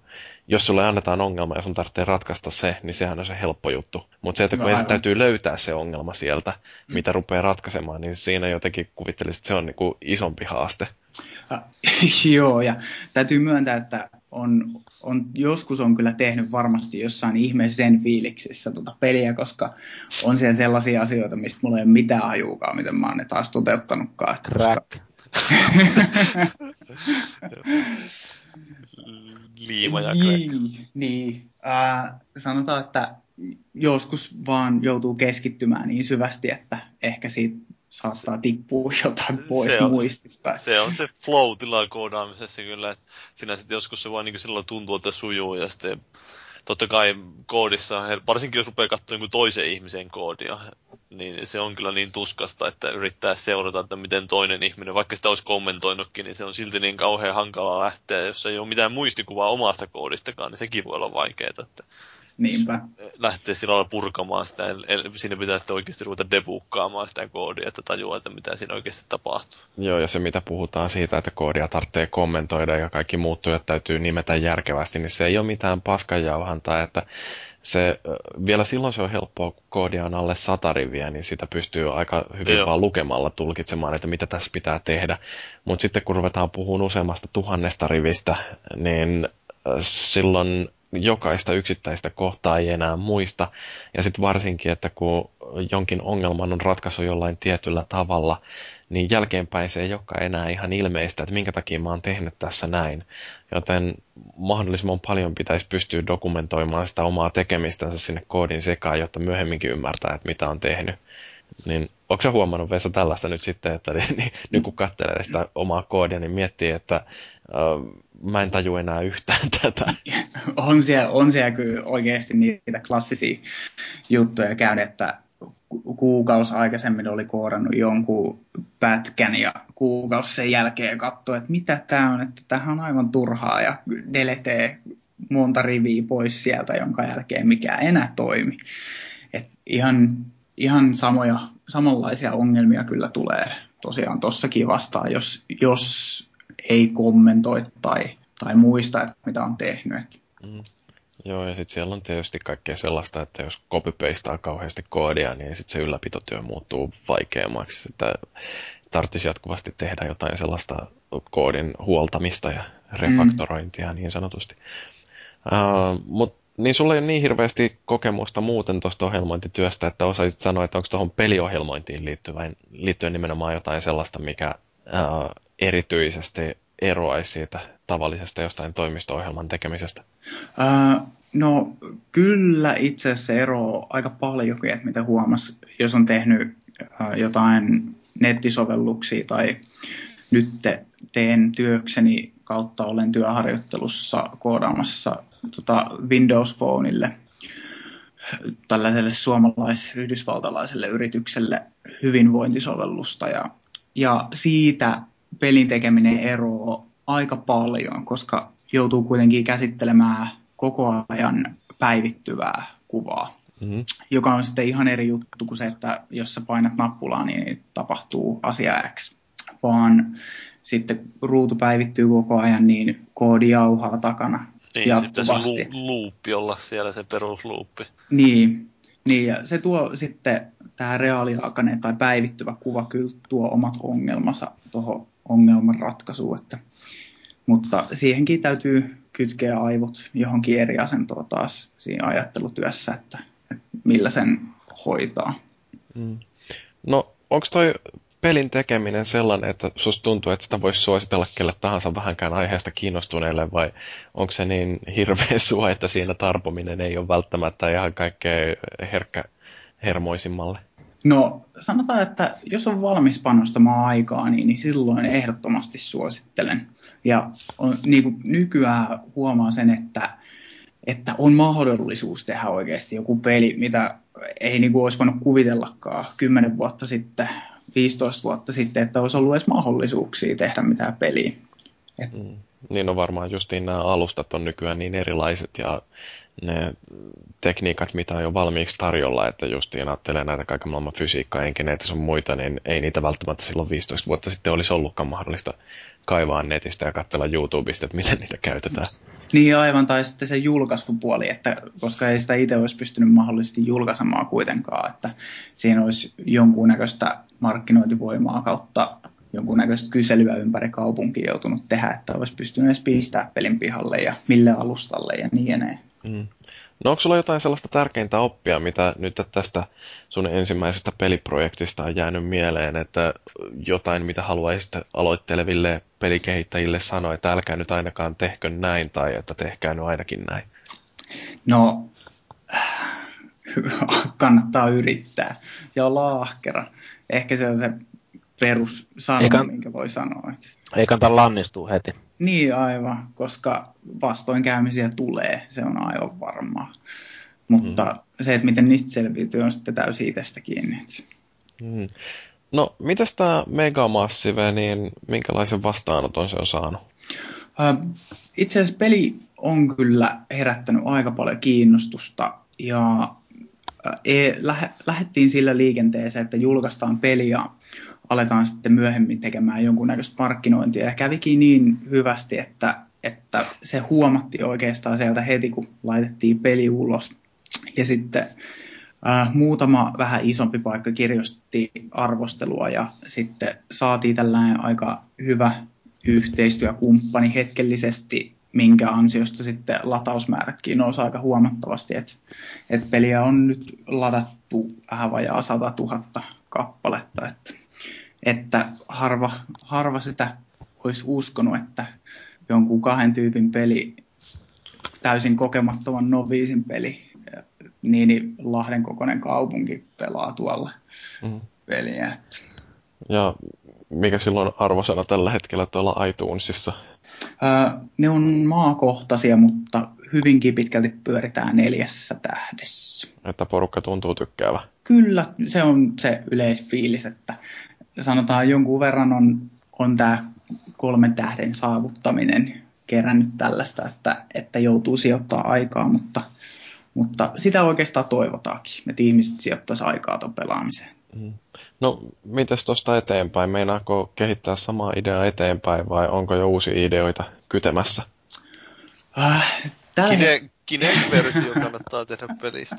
jos sulle annetaan ongelma ja sun tarvitsee ratkaista se, niin sehän on se helppo juttu. Mutta se, että kun no, täytyy löytää se ongelma sieltä, mm. mitä rupeaa ratkaisemaan, niin siinä jotenkin kuvittelisin, että se on niin kuin isompi haaste. Uh, joo, ja täytyy myöntää, että on, on, joskus on kyllä tehnyt varmasti jossain ihmeisen fiiliksissä tuota peliä, koska on siellä sellaisia asioita, mistä mulla ei ole mitään ajuukaan, miten mä oon ne taas toteuttanutkaan. Crack. Koska... liima ja niin, niin. Äh, sanotaan, että joskus vaan joutuu keskittymään niin syvästi, että ehkä siitä saattaa tippua jotain pois se on, muistista. Se on se flow-tila koodaamisessa kyllä, että sinä sitten joskus se vaan niin sillä tuntuu, että sujuu ja sitten totta kai koodissa, varsinkin jos rupeaa katsomaan niin toisen ihmisen koodia, niin se on kyllä niin tuskasta, että yrittää seurata, että miten toinen ihminen, vaikka sitä olisi kommentoinutkin, niin se on silti niin kauhean hankalaa lähteä, jos ei ole mitään muistikuvaa omasta koodistakaan, niin sekin voi olla vaikeaa. Että Niinpä. lähtee sillä lailla purkamaan sitä. Siinä pitää sitten oikeasti ruveta debukkaamaan sitä koodia, että tajuaa, että mitä siinä oikeasti tapahtuu. Joo, ja se mitä puhutaan siitä, että koodia tarvitsee kommentoida ja kaikki muuttujat täytyy nimetä järkevästi, niin se ei ole mitään paskanjauhantaa, että se, vielä silloin se on helppoa, kun koodia on alle sata riviä, niin sitä pystyy aika hyvin Joo. vaan lukemalla tulkitsemaan, että mitä tässä pitää tehdä. Mutta sitten kun ruvetaan puhumaan useammasta tuhannesta rivistä, niin silloin jokaista yksittäistä kohtaa ei enää muista. Ja sitten varsinkin, että kun jonkin ongelman on ratkaisu jollain tietyllä tavalla, niin jälkeenpäin se ei olekaan enää ihan ilmeistä, että minkä takia mä oon tehnyt tässä näin. Joten mahdollisimman paljon pitäisi pystyä dokumentoimaan sitä omaa tekemistänsä sinne koodin sekaan, jotta myöhemminkin ymmärtää, että mitä on tehnyt. Niin onko huomannut Vesa tällaista nyt sitten, että niin, niin, nyt kun katselee sitä omaa koodia, niin miettii, että mä en taju enää yhtään tätä. On siellä, on siellä kyllä oikeasti niitä klassisia juttuja käynyt, että kuukausi aikaisemmin oli koodannut jonkun pätkän ja kuukausi sen jälkeen katsoi, että mitä tämä on, että tämähän on aivan turhaa ja deletee monta riviä pois sieltä, jonka jälkeen mikään enää toimi. Et ihan, ihan samoja, samanlaisia ongelmia kyllä tulee tosiaan tossakin vastaan, jos, jos ei kommentoi tai, tai muista, että mitä on tehnyt. Mm. Joo, ja sitten siellä on tietysti kaikkea sellaista, että jos copy-pastaa kauheasti koodia, niin sitten se ylläpitotyö muuttuu vaikeammaksi. Että tarvitsisi jatkuvasti tehdä jotain sellaista koodin huoltamista ja refaktorointia mm. niin sanotusti. Uh, Mutta niin sulla ei ole niin hirveästi kokemusta muuten tuosta ohjelmointityöstä, että osaisit sanoa, että onko tuohon peliohjelmointiin liittyen, liittyen nimenomaan jotain sellaista, mikä uh, erityisesti eroaisi siitä tavallisesta jostain toimisto-ohjelman tekemisestä? Uh, no kyllä itse asiassa eroaa aika paljonkin, että mitä huomas, jos on tehnyt uh, jotain nettisovelluksia tai nyt teen työkseni kautta olen työharjoittelussa koodaamassa tota Windows Phoneille tällaiselle suomalais-yhdysvaltalaiselle yritykselle hyvinvointisovellusta ja, ja siitä pelin tekeminen eroaa aika paljon, koska joutuu kuitenkin käsittelemään koko ajan päivittyvää kuvaa, mm-hmm. joka on sitten ihan eri juttu kuin se, että jos sä painat nappulaa, niin tapahtuu asia X, vaan sitten ruutu päivittyy koko ajan, niin koodi jauhaa takana niin, jatkuvasti. sitten se luuppi olla siellä, se perusluuppi. Niin, niin ja se tuo sitten tämä reaaliaikainen tai päivittyvä kuva kyllä tuo omat ongelmansa tuohon ongelman ratkaisuun. Että, mutta siihenkin täytyy kytkee aivot johonkin eri asentoon taas siinä ajattelutyössä, että, että millä sen hoitaa. Mm. No, onko toi pelin tekeminen sellainen, että susta tuntuu, että sitä voisi suositella kelle tahansa vähänkään aiheesta kiinnostuneelle, vai onko se niin hirveä sua, että siinä tarpominen ei ole välttämättä ihan kaikkein herkkä hermoisimmalle? No sanotaan, että jos on valmis panostamaan aikaa, niin, niin silloin ehdottomasti suosittelen. Ja on, niin kuin nykyään huomaa sen, että, että on mahdollisuus tehdä oikeasti joku peli, mitä ei niin kuin olisi voinut kuvitellakaan 10 vuotta sitten, 15 vuotta sitten, että olisi ollut edes mahdollisuuksia tehdä mitään peliä. Et... Mm. Niin on varmaan justiin nämä alustat on nykyään niin erilaiset ja ne tekniikat, mitä on jo valmiiksi tarjolla, että justiin ajattelee näitä kaiken maailman fysiikkaa, enkineitä sun muita, niin ei niitä välttämättä silloin 15 vuotta sitten olisi ollutkaan mahdollista kaivaa netistä ja katsella YouTubesta, että miten niitä käytetään. Niin aivan, tai sitten se julkaisupuoli, että koska ei sitä itse olisi pystynyt mahdollisesti julkaisemaan kuitenkaan, että siinä olisi jonkunnäköistä markkinointivoimaa kautta jonkunnäköistä kyselyä ympäri kaupunkia joutunut tehdä, että olisi pystynyt edes pistää pelin pihalle ja mille alustalle ja niin edelleen. Mm. No onko sulla jotain sellaista tärkeintä oppia, mitä nyt tästä sun ensimmäisestä peliprojektista on jäänyt mieleen, että jotain, mitä haluaisit aloitteleville pelikehittäjille sanoa, että älkää nyt ainakaan tehkö näin tai että tehkää nyt ainakin näin? No, kannattaa yrittää ja olla ahkera. Ehkä se on se perussana, Eikä... minkä voi sanoa. Että... Ei kannata lannistua heti. Niin aivan, koska vastoinkäymisiä tulee, se on aivan varmaa. Mutta mm. se, että miten niistä selviytyy, on sitten täysin itsestä kiinni. Mm. No, mitäs tämä Megamassive, niin minkälaisen vastaanoton se on saanut? Itse asiassa peli on kyllä herättänyt aika paljon kiinnostusta ja e, lähdettiin sillä liikenteeseen, että julkaistaan peli ja aletaan sitten myöhemmin tekemään jonkunnäköistä markkinointia. Ja kävikin niin hyvästi, että, että se huomattiin oikeastaan sieltä heti, kun laitettiin peli ulos. Ja sitten muutama vähän isompi paikka kirjoitti arvostelua ja sitten saatiin tällainen aika hyvä yhteistyökumppani hetkellisesti, minkä ansiosta sitten latausmäärätkin nousi aika huomattavasti, että et peliä on nyt ladattu vähän vajaa 100 000 kappaletta, että että harva, harva sitä olisi uskonut, että jonkun kahden tyypin peli, täysin kokemattoman noviisin peli, niin, niin Lahden kokoinen kaupunki pelaa tuolla mm. peliä. Ja mikä silloin arvosana tällä hetkellä tuolla iTunesissa? Öö, ne on maakohtaisia, mutta hyvinkin pitkälti pyöritään neljässä tähdessä. Että porukka tuntuu tykkäävä. Kyllä, se on se yleisfiilis, että sanotaan jonkun verran on, on tämä kolmen tähden saavuttaminen kerännyt tällaista, että, että joutuu sijoittaa aikaa, mutta, mutta sitä oikeastaan toivotaankin, että ihmiset sijoittaisi aikaa tuon pelaamiseen. Mm. No, mitäs tuosta eteenpäin? Meinaako kehittää samaa ideaa eteenpäin vai onko jo uusia ideoita kytemässä? Äh, Kine, Kinect-versio kannattaa tehdä pelistä.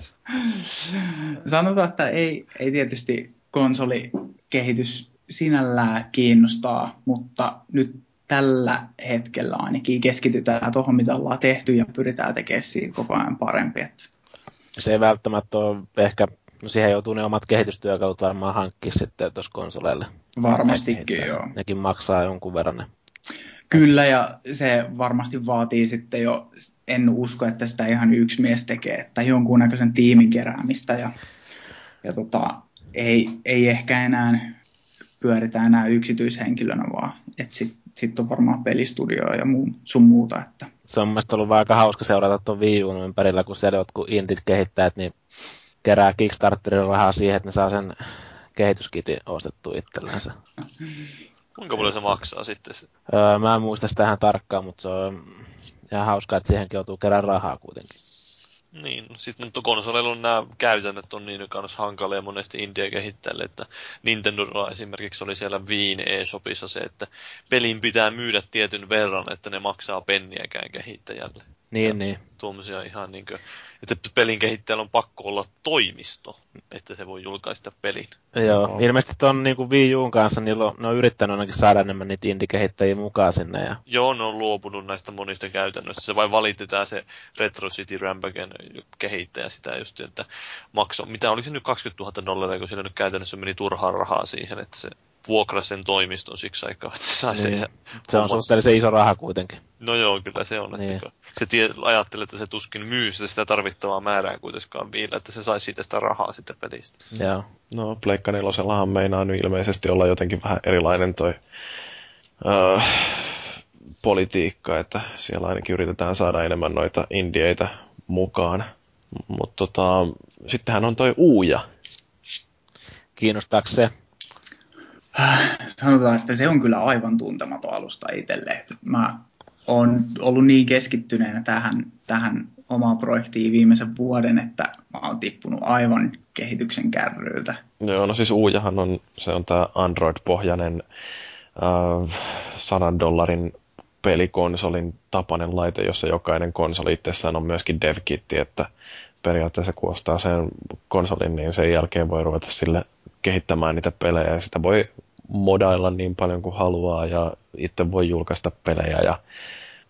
Sanotaan, että ei, ei tietysti konsolikehitys sinällään kiinnostaa, mutta nyt tällä hetkellä ainakin keskitytään tuohon, mitä ollaan tehty ja pyritään tekemään siitä koko ajan parempi. Että. Se ei välttämättä ole ehkä, no siihen joutuu ne omat kehitystyökalut varmaan hankkia sitten tuossa konsoleille. Varmastikin, että joo. Nekin maksaa jonkun verran ne. Kyllä, ja se varmasti vaatii sitten jo, en usko, että sitä ihan yksi mies tekee, että jonkunnäköisen tiimin keräämistä ja, ja tota, ei, ei ehkä enää pyöritään enää yksityishenkilönä vaan, että sitten sit on varmaan pelistudio ja muu, sun muuta. Että. Se on mielestäni ollut aika hauska seurata tuon Wii Uun ympärillä, kun siellä jotkut indit kehittäjät, niin kerää Kickstarterin rahaa siihen, että ne saa sen kehityskitin ostettua itsellensä. Kuinka paljon se maksaa sitten? Öö, mä en muista sitä ihan tarkkaan, mutta se on ihan hauskaa, että siihenkin joutuu kerää rahaa kuitenkin. Niin, sitten mutta konsoleilla on nämä käytännöt on niin kanssa hankalia monesti India kehittäjälle, että Nintendolla esimerkiksi oli siellä Viin eShopissa se, että pelin pitää myydä tietyn verran, että ne maksaa penniäkään kehittäjälle. Niin, niin. Tuommoisia ihan niin kuin, että pelin kehittäjällä on pakko olla toimisto, että se voi julkaista pelin. Joo, no. ilmeisesti tuon niin Wii Uun kanssa niillä on, ne on yrittänyt ainakin saada enemmän niitä indie-kehittäjiä mukaan sinne. Ja... Joo, ne on luopunut näistä monista käytännöistä. Se vain valitetaan se Retro City Rampagen kehittäjä sitä just, että maksaa, mitä oliko se nyt 20 000 dollaria, kun sillä nyt käytännössä meni turhaa rahaa siihen, että se vuokrasi sen toimiston siksi aikaa, että se sai niin. sen. Se on suhteellisen iso raha kuitenkin. No joo, kyllä se on. Niin. Että se tie, ajattelee, että se tuskin myy sitä, sitä tarvittavaa määrää kuitenkaan viillä, että se saisi siitä sitä rahaa sitten pelistä. Joo. No, Pleikka nelosellahan meinaa nyt ilmeisesti olla jotenkin vähän erilainen toi uh, politiikka, että siellä ainakin yritetään saada enemmän noita indieitä mukaan. Mutta tota, sittenhän on toi Uuja. Kiinnostaako se? sanotaan, että se on kyllä aivan tuntematon alusta itselle. Mä oon ollut niin keskittyneenä tähän, tähän omaan projektiin viimeisen vuoden, että mä oon tippunut aivan kehityksen kärryiltä. Joo, no siis Uujahan on, se on tämä Android-pohjainen äh, 100 dollarin pelikonsolin tapainen laite, jossa jokainen konsoli itsessään on myöskin devkitti, että periaatteessa kun ostaa sen konsolin, niin sen jälkeen voi ruveta sille kehittämään niitä pelejä ja sitä voi modailla niin paljon kuin haluaa ja itse voi julkaista pelejä ja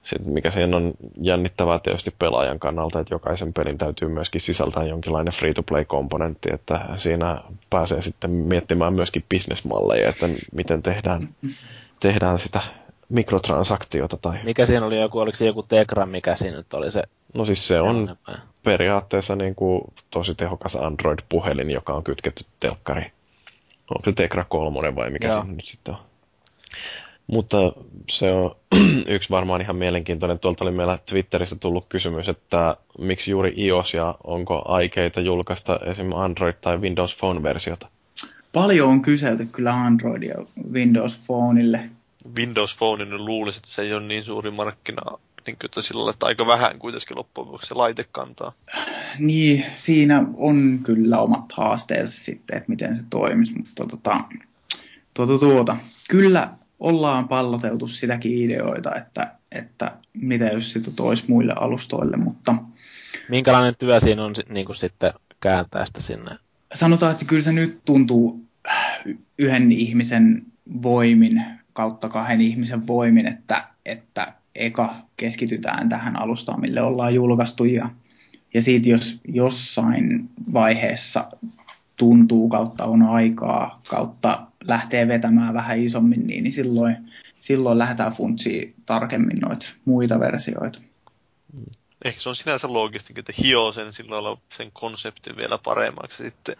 sit mikä siinä on jännittävää tietysti pelaajan kannalta, että jokaisen pelin täytyy myöskin sisältää jonkinlainen free-to-play-komponentti, että siinä pääsee sitten miettimään myöskin bisnesmalleja, että miten tehdään, tehdään sitä mikrotransaktiota. Tai... Mikä siinä oli joku, oliko se joku Tegra, mikä siinä nyt oli se? No siis se on periaatteessa niin kuin tosi tehokas Android-puhelin, joka on kytketty telkkariin. Onko se Tegra 3 vai mikä Joo. se nyt sitten on? Mutta se on yksi varmaan ihan mielenkiintoinen. Tuolta oli meillä Twitterissä tullut kysymys, että miksi juuri iOS ja onko aikeita julkaista esim. Android- tai Windows Phone-versiota? Paljon on kyselty kyllä Android ja Windows Phoneille. Windows Phonein luulisi, että se ei ole niin suuri markkina, niin kuin, että sillä että aika vähän kuitenkin loppujen lopuksi se laite kantaa. Niin, siinä on kyllä omat haasteensa sitten, että miten se toimisi, mutta tota, tuota, tuota. kyllä ollaan palloteltu sitäkin ideoita, että, että mitä jos sitä toisi muille alustoille, mutta... Minkälainen työ siinä on niin kuin sitten kääntää sitä sinne? Sanotaan, että kyllä se nyt tuntuu yhden ihmisen voimin kautta kahden ihmisen voimin, että, että eka keskitytään tähän alustaan, mille ollaan julkaistu ja, ja siitä jos jossain vaiheessa tuntuu kautta on aikaa kautta lähtee vetämään vähän isommin, niin, niin silloin, silloin lähdetään funtsiin tarkemmin noita muita versioita. Ehkä se on sinänsä loogista, että hioo sen sillä sen konseptin vielä paremmaksi. Sitten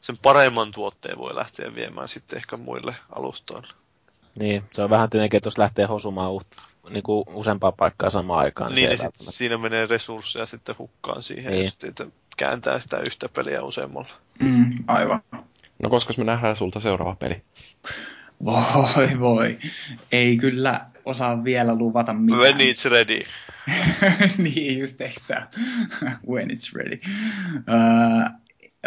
sen paremman tuotteen voi lähteä viemään sitten ehkä muille alustoille. Niin, se on vähän tietenkin, että jos lähtee hosumaan uut, niin kuin useampaa paikkaa samaan aikaan. Niin, niin sit siinä menee resursseja sitten hukkaan siihen, niin. just, että kääntää sitä yhtä peliä useammalla. Mm, aivan. No koska me nähdään sulta seuraava peli? Voi voi. Ei kyllä osaa vielä luvata mitään. When it's ready. niin, just eikö When it's ready. Uh,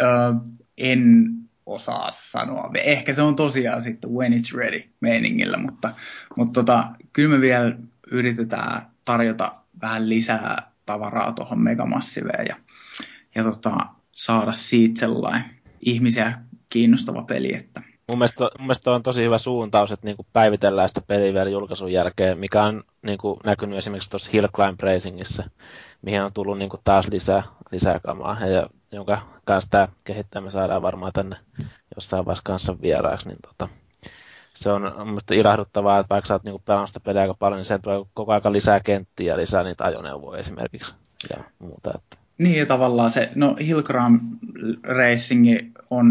uh, en osaa sanoa. Ehkä se on tosiaan sitten when it's ready meiningillä, mutta, mutta tota, kyllä me vielä yritetään tarjota vähän lisää tavaraa tuohon Megamassiveen ja, ja tota, saada siitä sellainen ihmisiä kiinnostava peli. Että... Mun mielestä, mun mielestä on tosi hyvä suuntaus, että niinku päivitellään sitä peliä vielä julkaisun jälkeen, mikä on niinku näkynyt esimerkiksi tuossa Hill Climb Racingissa, mihin on tullut niinku taas lisää, lisää kamaa. Ja jonka kanssa tämä kehittäjä saadaan varmaan tänne jossain vaiheessa kanssa vieraaksi, niin tota, se on mielestäni ilahduttavaa, että vaikka sä oot niinku pelannut sitä peliä aika paljon, niin sen tulee koko aika lisää kenttiä ja lisää niitä ajoneuvoja esimerkiksi ja muuta. Että. Niin ja tavallaan se, no Hillgram Racing on,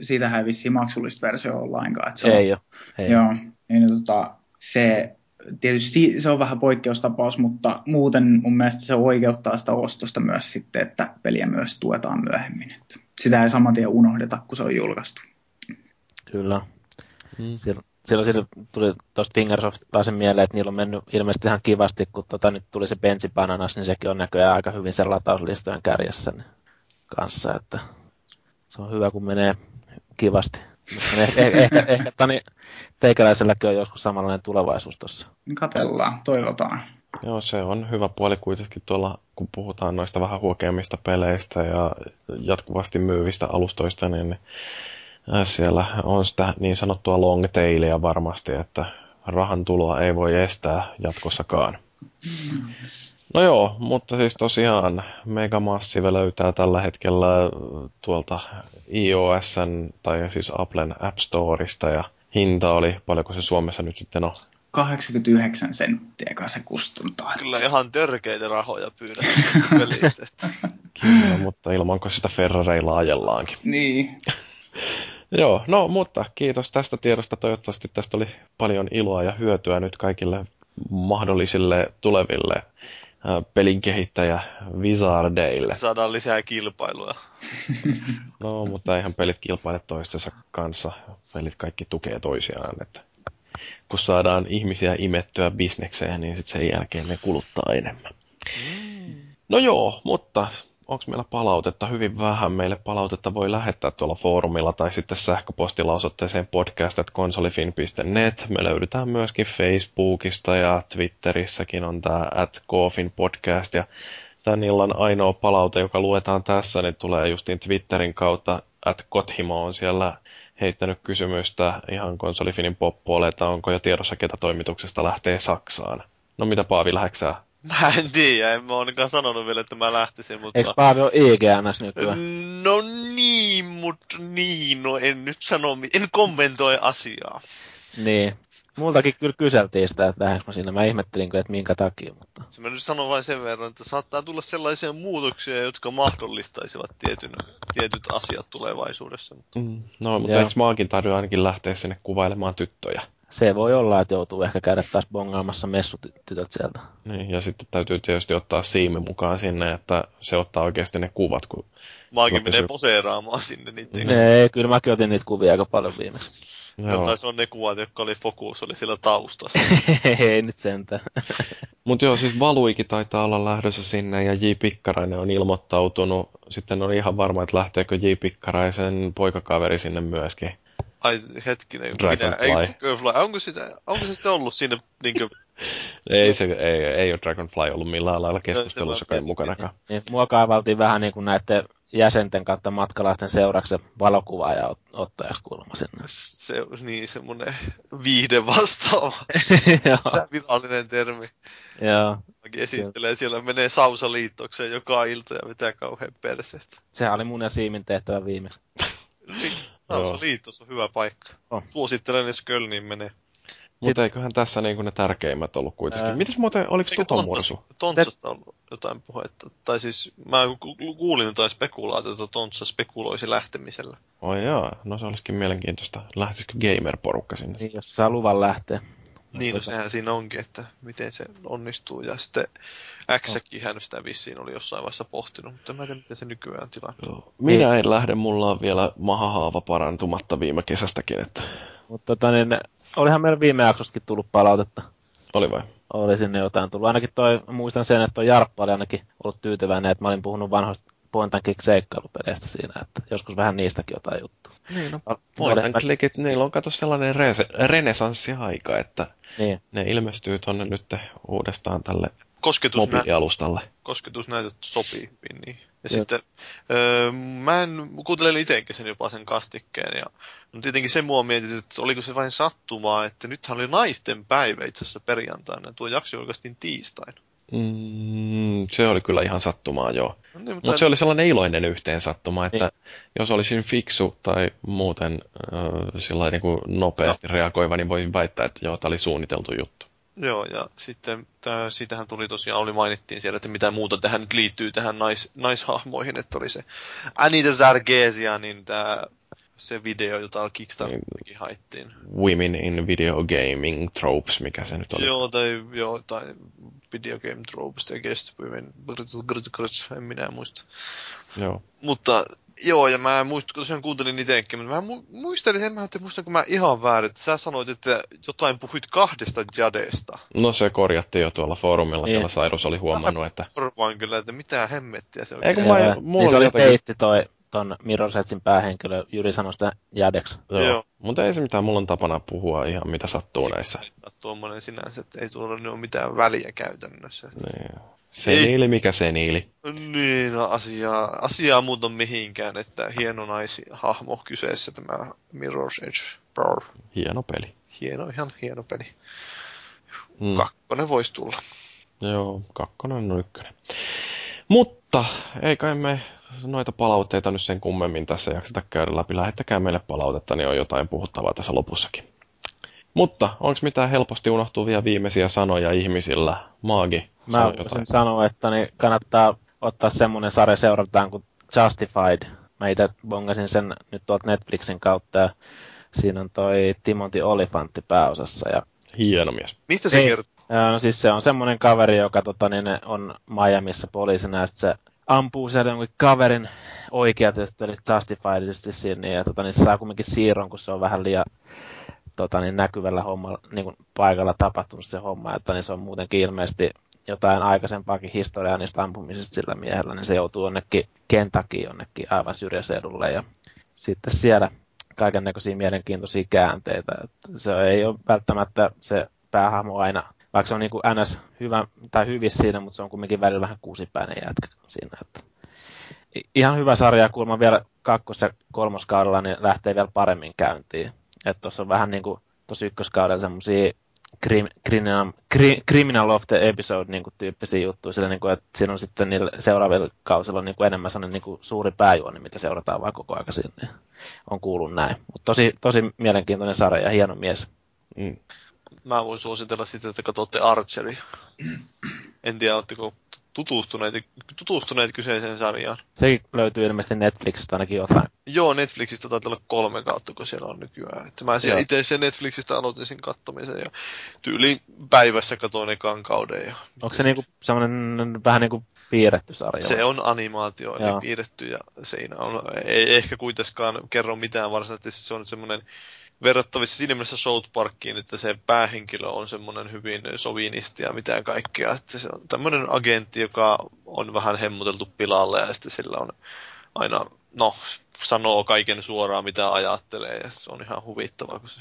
siitähän ei vissiin maksullista versio ollenkaan. Että se ei on, ole. Ei joo, niin tota, se tietysti se on vähän poikkeustapaus, mutta muuten mun mielestä se oikeuttaa sitä ostosta myös sitten, että peliä myös tuetaan myöhemmin. Että sitä ei saman tien unohdeta, kun se on julkaistu. Kyllä. Hmm. Silloin, silloin tuli tuosta Fingersoft sen mieleen, että niillä on mennyt ilmeisesti ihan kivasti, kun tota, nyt tuli se Benzi Bananas, niin sekin on näköjään aika hyvin sen latauslistojen kärjessä niin kanssa, että se on hyvä, kun menee kivasti. Ehkä, ehkä, ehkä, tani, teikäläiselläkin on joskus samanlainen tulevaisuus tuossa. Katellaan, toivotaan. Joo, se on hyvä puoli kuitenkin tuolla, kun puhutaan noista vähän huokeammista peleistä ja jatkuvasti myyvistä alustoista, niin äh, siellä on sitä niin sanottua long tailia varmasti, että rahan tuloa ei voi estää jatkossakaan. No joo, mutta siis tosiaan Mega Massive löytää tällä hetkellä tuolta iOSn tai siis Applen App Storeista ja hinta oli, paljonko se Suomessa nyt sitten on? 89 senttiä, kai se kustantaa. Kyllä ihan törkeitä rahoja pyydän pelistä. Kyllä, mutta ilmanko sitä Ferrareilla ajellaankin. Niin. Joo, no mutta kiitos tästä tiedosta. Toivottavasti tästä oli paljon iloa ja hyötyä nyt kaikille mahdollisille tuleville pelin kehittäjä Wizardeille. Saadaan lisää kilpailua. No, mutta eihän pelit kilpaile toistensa kanssa. Pelit kaikki tukee toisiaan. Että kun saadaan ihmisiä imettyä bisnekseen, niin sitten sen jälkeen ne kuluttaa enemmän. No joo, mutta onko meillä palautetta? Hyvin vähän. Meille palautetta voi lähettää tuolla foorumilla tai sitten sähköpostilla osoitteeseen podcast.konsolifin.net. Me löydetään myöskin Facebookista ja Twitterissäkin on tämä at podcast. Ja tämän illan ainoa palaute, joka luetaan tässä, niin tulee justiin Twitterin kautta. At Kothimo on siellä heittänyt kysymystä ihan konsolifinin poppuolle, että onko jo tiedossa, ketä toimituksesta lähtee Saksaan. No mitä Paavi, läheksää? Mä en tiedä, en mä ainakaan sanonut vielä, että mä lähtisin, mutta... Eikö Paavi ole IGNS nykyään? No niin, mutta niin, no en nyt sano, en kommentoi asiaa. Niin. Multakin kyllä kyseltiin sitä, että lähdekö mä sinne. Mä ihmettelin kyllä, että minkä takia, mutta... Se mä nyt sanon vain sen verran, että saattaa tulla sellaisia muutoksia, jotka mahdollistaisivat tietyn, tietyt asiat tulevaisuudessa. Mm, no, mutta eikö maakin tarvitse ainakin lähteä sinne kuvailemaan tyttöjä? Se voi olla, että joutuu ehkä käydä taas bongaamassa messutytöt sieltä. Niin, ja sitten täytyy tietysti ottaa siimi mukaan sinne, että se ottaa oikeasti ne kuvat. Kun Maakin menee poseeraamaan sinne niitä. Ei, kyllä mäkin otin niitä kuvia aika paljon viimeksi. Joo. Taisi on ne kuvat, jotka oli fokus, oli siellä taustassa. Ei nyt sentään. Mutta joo, siis Valuikin taitaa olla lähdössä sinne ja J. Pikkarainen on ilmoittautunut. Sitten on ihan varma, että lähteekö J. Pikkaraisen poikakaveri sinne myöskin. Ai hetkinen, Dragonfly. Minä, ei, Dragonfly. Onko, sitä, onko se sitten ollut siinä niinkö... ei, se, ei, ei ole Dragonfly ollut millään lailla keskustelussa kai mukanakaan. Niin, mua kaivaltiin vähän niin kuin näiden jäsenten kautta matkalaisten seuraksi valokuvaaja ottajaksi kulma sinne. Se, niin, semmoinen viihde vastaava. virallinen termi. Joo. Mäkin esittelee siellä, menee Sausa-liittokseen joka ilta ja vetää kauhean perseestä. Sehän oli mun ja Siimin tehtävä viimeksi. Niin, Sausa-liittos on hyvä paikka. Oh. Suosittelen, jos Kölniin menee. Mutta eiköhän tässä niin ne tärkeimmät ollut kuitenkin. Ää... Mitäs muuten, oliko Tuhomursu? Tontsasta on jotain puhetta. Tai siis mä kuulin jotain spekulaatiota, että Tontsa spekuloisi lähtemisellä. Oi joo, no se olisikin mielenkiintoista. Lähtisikö gamer-porukka sinne? Niin, jos saa luvan lähteä. Niin, no sehän siinä onkin, että miten se onnistuu. Ja sitten X-kin hän sitä vissiin oli jossain vaiheessa pohtinut, mutta mä en tiedä, miten se nykyään tilanne. Minä en lähde, mulla on vielä mahahaava parantumatta viime kesästäkin. Että... Mutta tota, niin, olihan meillä viime jaksostakin tullut palautetta. Oli vai? Oli sinne jotain tullut. Ainakin toi, muistan sen, että toi Jarppa oli ainakin ollut tyytyväinen, että mä olin puhunut vanhoista point and click seikkailupeleistä siinä, että joskus vähän niistäkin jotain juttua. Niin, no, point and clickit, niillä on kato sellainen re- renesanssiaika, että niin. ne ilmestyy tonne nyt uudestaan tälle mobiilialustalle. Kosketusnäytöt sopii niin. Ja Jep. sitten öö, mä en, kuuntelin itsekin sen jopa sen kastikkeen ja no tietenkin se mua mietit, että oliko se vain sattumaa, että nythän oli naisten päivä itse asiassa perjantaina. Tuo jakso julkaistiin tiistaina. Mm, se oli kyllä ihan sattumaa, joo. No niin, mutta Mut se oli sellainen iloinen yhteen sattuma, että niin. jos olisin fiksu tai muuten äh, niin kuin nopeasti no. reagoiva, niin voin väittää, että joo, tämä oli suunniteltu juttu. Joo, ja sitten tää, siitähän tuli tosiaan, oli mainittiin siellä, että mitä muuta tähän liittyy tähän nais, naishahmoihin, että oli se Anita Zargesia, niin tämä se video, jota Kickstarterikin haittiin. Women in Video Gaming Tropes, mikä se nyt oli. Joo, tai, joo, tai Video Game Tropes, tai Guest Women, en minä muista. Joo. Mutta Joo, ja mä muistan, kun tosiaan kuuntelin itsekin, mutta mä muistelin sen, että muistanko mä ihan väärin, että sä sanoit, että jotain puhuit kahdesta Jadesta. No se korjattiin jo tuolla foorumilla, siellä Sairus oli huomannut, että... Korvaan kyllä, että mitä hemmettiä se on. Eikö mä, mulla niin se oli jotenkin... peitti toi ton Mirror's Edgein päähenkilö Jyri sanoi sitä jädeksi. Joo. Joo. Mutta ei se mitään, mulla on tapana puhua ihan mitä sattuu näissä. Tuommoinen sinänsä, että ei tuolla nyt ole mitään väliä käytännössä. Niin. Seniili mikä seniili. Niin, no asiaa, asiaa muuta mihinkään, että hieno naishahmo kyseessä tämä Mirror's Edge. Brr. Hieno peli. Hieno, ihan hieno peli. Mm. Kakkonen voisi tulla. Joo, kakkonen on ykkönen. Mutta ei kai me noita palautteita nyt sen kummemmin tässä jakseta käydä läpi. Lähettäkää meille palautetta, niin on jotain puhuttavaa tässä lopussakin. Mutta onko mitään helposti unohtuvia viimeisiä sanoja ihmisillä? Maagi, Mä sano voisin sanoa, että niin kannattaa ottaa semmonen sarja seurataan kuin Justified. Mä itse bongasin sen nyt tuolta Netflixin kautta ja siinä on toi Timothy Olifantti pääosassa. Ja, Hieno mies. Mistä se kertoo? no siis se on semmonen kaveri, joka tota, niin, on Miamiissa poliisina ja sit se ampuu siellä jonkun kaverin oikeutusti, eli justifiedisesti siinä, ja tota, niin se saa kumminkin siirron, kun se on vähän liian tota, niin näkyvällä hommalla, niin kuin paikalla tapahtunut se homma, että niin se on muutenkin ilmeisesti jotain aikaisempaakin historiaa niistä ampumisista sillä miehellä, niin se joutuu jonnekin Kentakiin jonnekin aivan syrjäseudulle ja sitten siellä kaiken näköisiä mielenkiintoisia käänteitä. Että se ei ole välttämättä se päähahmo aina, vaikka se on niin kuin NS hyvä, tai hyvissä siinä, mutta se on kumminkin välillä vähän kuusipäinen jätkä siinä. Että ihan hyvä sarja, kuulemma vielä kakkos- ja kolmoskaudella niin lähtee vielä paremmin käyntiin. Että tuossa on vähän niin kuin tuossa ykköskaudella semmoisia krim, criminal, criminal of the episode niin kuin tyyppisiä juttuja, sillä niin kuin, että siinä on sitten niillä seuraavilla kausilla niin kuin enemmän sellainen niin kuin suuri pääjuoni, mitä seurataan vaan koko ajan sinne. On kuullut näin. Mutta tosi, tosi mielenkiintoinen sarja ja hieno mies. Mm. Mä voin suositella sitä, että katsotte Archery. En tiedä, oletteko tutustuneet, tutustuneet kyseiseen sarjaan. Sekin löytyy ilmeisesti Netflixistä ainakin jotain. Joo, Netflixistä taitaa olla kolme kautta, kun siellä on nykyään. Että mä Joo. itse sen Netflixistä aloitin sen kattomisen ja tyyliin päivässä katoin ekan kauden. Ja Onko se niinku semmoinen vähän niin kuin piirretty sarja? Se on animaatio, eli Joo. piirretty ja siinä on, ei ehkä kuitenkaan kerro mitään varsinaisesti, se on semmoinen verrattavissa siinä mielessä South Parkiin, että se päähenkilö on semmoinen hyvin sovinisti ja mitään kaikkea, että se on tämmöinen agentti, joka on vähän hemmoteltu pilalle ja sitten sillä on aina, no, sanoo kaiken suoraan mitä ajattelee ja se on ihan huvittavaa, kun se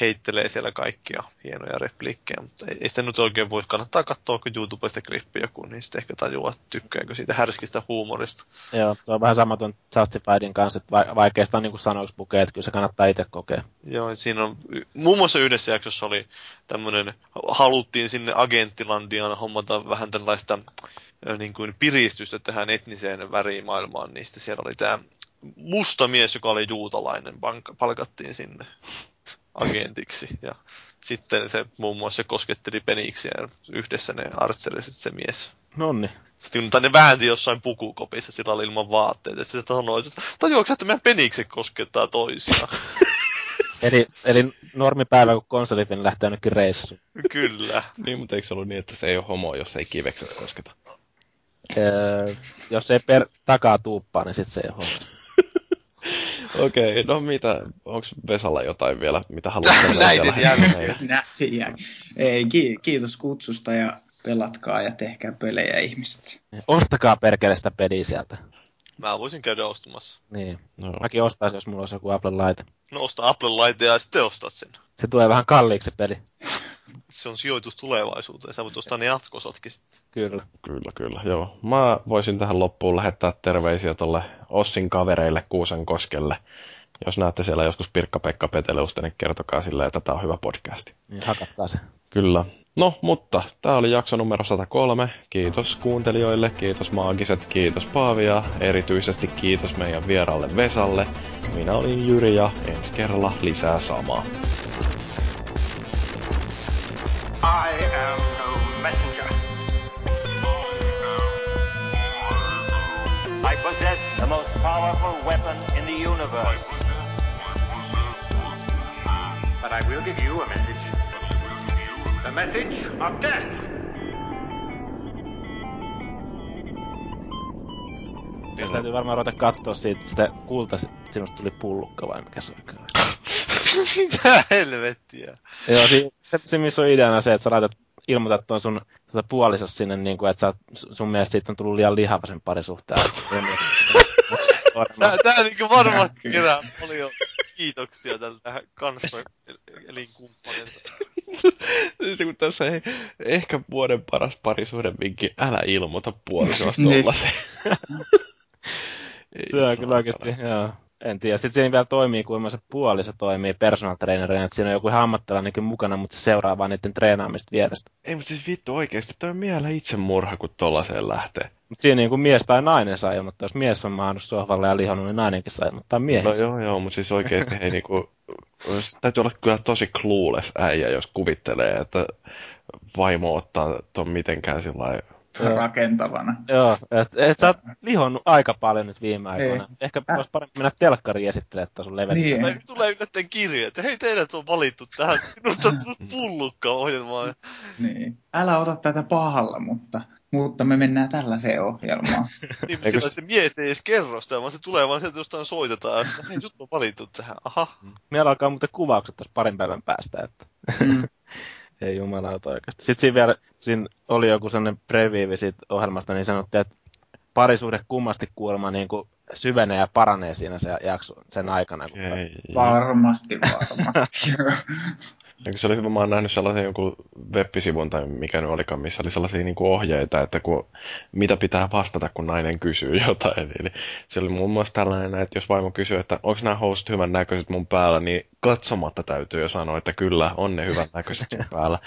heittelee siellä kaikkia hienoja repliikkejä, mutta ei, ei sitä nyt oikein voi, kannattaa katsoa, kun YouTubesta klippi joku, niin sitten ehkä tajuaa, tykkääkö siitä härskistä huumorista. Joo, tuo on vähän sama tuon Justifiedin kanssa, että va- vaikeastaan niin sanoiksi pukea, että kyllä se kannattaa itse kokea. Joo, siinä on, muun muassa yhdessä jaksossa oli tämmöinen, haluttiin sinne agenttilandiaan hommata vähän tällaista niin kuin piristystä tähän etniseen värimaailmaan, niin sitten siellä oli tämä musta mies, joka oli juutalainen, palkattiin sinne agentiksi. Ja sitten se muun muassa kosketteli peniksiä ja yhdessä ne artseliset se mies. Nonni. Sitten kun tänne väänti jossain pukukopissa, sillä oli ilman vaatteita. Sitten se sanoi, että tajuatko, että meidän penikset koskettaa toisiaan? Eli, eli normipäivä, kun konsolifin lähtee jonnekin reissuun. Kyllä. Niin, mutta eikö se ollut niin, että se ei ole homo, jos ei kivekset kosketa? Öö, jos ei per takaa tuuppaa, niin sitten se ei ole homma. Okei, okay, no mitä, onko Vesalla jotain vielä, mitä haluat jälkeen. Näin jää. Ei, ki- kiitos kutsusta ja pelatkaa ja tehkää pelejä ihmiset. Ostakaa perkele sitä peliä sieltä. Mä voisin käydä ostamassa. Niin. No, Mäkin ostaisin, jos mulla olisi joku Apple-laite. No osta Apple-laite ja sitten ostat sen. Se tulee vähän kalliiksi se peli. Se on sijoitus tulevaisuuteen. Sä voit ostaa ne jatkosotkin sitten. Kyllä. Kyllä, kyllä, joo. Mä voisin tähän loppuun lähettää terveisiä tolle Ossin kavereille Kuusankoskelle. Jos näette siellä joskus Pirkka-Pekka Peteleusta, niin kertokaa sille, että tämä on hyvä podcasti. Niin hakatkaa se. Kyllä. No, mutta tämä oli jakso numero 103. Kiitos kuuntelijoille, kiitos maagiset, kiitos Paavi ja erityisesti kiitos meidän vieralle Vesalle. Minä olin Jyri ja ensi kerralla lisää samaa. I am no messenger. I possess the most powerful weapon in the universe. But I will give you a message. The message of death. Ja täytyy varmaan ruveta katsoa siitä, että sitä kulta sinusta tuli pullukka vai mikä se on. Mitä helvettiä? Joo, se, se, missä on ideana se, että sä laitat ilmoitat tuon sun tota puolisos sinne, niin kuin, että sä oot, sun mielestä siitä on tullut liian lihava sen parisuhteen. Tää, tää niinku varmasti kerää paljon kiitoksia tältä kanssa elinkumppanilta. Se kun tässä ei, ehkä vuoden paras parisuhde vinkki, älä ilmoita puolisosta Niin. Ei Se on kyllä oikeasti, joo. En tiedä. Sitten siinä vielä toimii, kuinka se puoliso toimii personal trainerina, että siinä on joku ammattilainenkin mukana, mutta se seuraa vaan niiden treenaamista vierestä. Ei, mutta siis vittu oikeesti, toi on miehellä itsemurha, kun tollaseen lähtee. Mutta siinä niin kuin mies tai nainen saa ilmoittaa, jos mies on maannut sohvalle ja lihonnut, niin nainenkin saa ilmoittaa No miehensä. joo, joo, mutta siis oikeesti hei niinku, täytyy olla kyllä tosi clueless äijä, jos kuvittelee, että vaimo ottaa ton mitenkään sillä lailla Joo. rakentavana. Joo, et, et sä oot lihonnut aika paljon nyt viime aikoina. Ei. Ehkä Äh. olisi parempi mennä telkkariin esittelemään tuon sun levelistä. Niin. Tai tulee yllättäen kirje, että hei teidät on valittu tähän, minusta on tullut pullukka ohjelmaan. Niin. Älä ota tätä pahalla, mutta, mutta me mennään tällaiseen ohjelmaan. Niin, Eikö se mies ei edes kerro sitä, vaan se tulee vaan sieltä jostain soitetaan. Hei, sut on valittu tähän. Aha. Meillä alkaa muuten kuvaukset tuossa parin päivän päästä, että Mm. ei jumalauta oikeasti. Sitten siinä vielä siinä oli joku sellainen previivi siitä ohjelmasta, niin sanottiin, että parisuhde kummasti kuulemma niin kuin syvenee ja paranee siinä se jakso, sen aikana. Kun Ei, Varmasti, varmasti. Eikö se oli hyvä, mä oon nähnyt sellaisen jonkun web-sivun tai mikä nyt olikaan, missä oli sellaisia niin kuin ohjeita, että kun, mitä pitää vastata, kun nainen kysyy jotain. Eli se oli muun muassa tällainen, että jos vaimo kysyy, että onko nämä housut hyvän näköiset mun päällä, niin katsomatta täytyy jo sanoa, että kyllä, on ne hyvän näköiset sun päällä.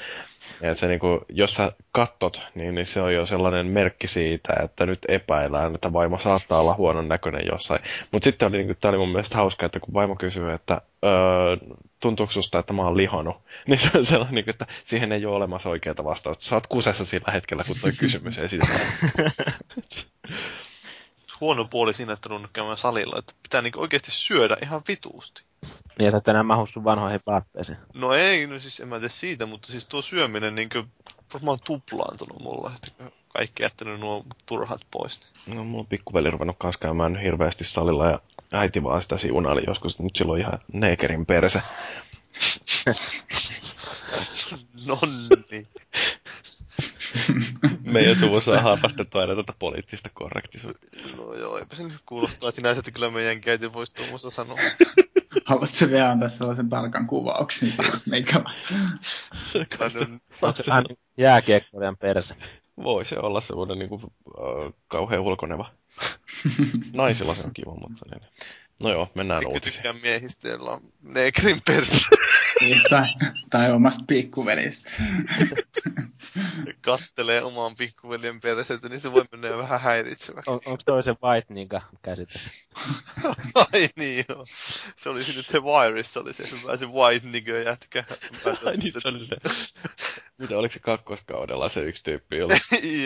Ja se, niin kuin, jos sä kattot, niin, niin se on jo sellainen merkki siitä, että nyt epäillään, että vaimo saattaa olla huonon näköinen jossain. Mutta sitten oli, niin kuin, tämä oli mun mielestä hauska, että kun vaimo kysyy, että öö, tuntuuko susta, että mä oon lihonut, niin se on sellainen, niin että siihen ei ole olemassa oikeaa vastausta. Sä oot kusessa sillä hetkellä, kun toi kysymys esitetään. Huono puoli siinä, että on käymään salilla, että pitää niinku oikeasti syödä ihan vituusti. Niin, että et enää mahu sun vanhoihin vaatteisiin. No ei, no siis en mä tiedä siitä, mutta siis tuo syöminen niinku varmaan tuplaantunut mulla. Että kaikki jättänyt nuo turhat pois. No, mulla on pikkuveli ruvennut kanssa käymään hirveästi salilla ja äiti vaan sitä siunaili joskus. Nyt sillä on ihan neekerin perse. No niin. Meidän suvussa on harrastettu aina tätä poliittista korrektisuutta. No joo, eipä se nyt kuulostaa sinänsä, että kyllä meidän käyty voisi tuommoista sanoa. Haluaisitko vielä antaa sellaisen tarkan kuvauksen siitä, mikä Onko se aina jääkiekkoilijan perse? Voi se olla semmoinen niin kuin, äh, kauhean ulkoneva. Naisilla se on kiva, mutta niin. No joo, mennään Eikö uutisiin. tykkää miehistä, joilla on neekrin. Niin, tai, tai omasta pikkuvelistä. kattelee omaan pikkuveljen persettä, niin se voi mennä vähän häiritseväksi. On, onko toi se white nigga käsite? Ai niin joo. Se oli siinä The Wireissa, oli se hyvä, se white nigger jätkä. Ai niin se oli se. Mitä oliko se kakkoskaudella se yksi tyyppi, jolla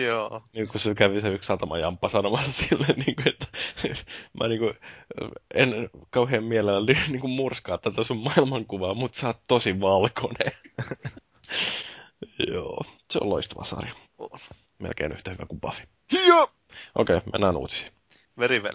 joo. niin kun se kävi se yksi satamajamppa sanomassa sille, niin kuin, että mä niin kuin, en kauhean mielellä niin kuin murskaa tätä sun maailmankuvaa, mutta sä oot tosi valkoinen. Joo, se on loistava sarja. Melkein yhtä hyvä kuin Buffy. Joo. Okei, okay, mennään uutisiin. Very well.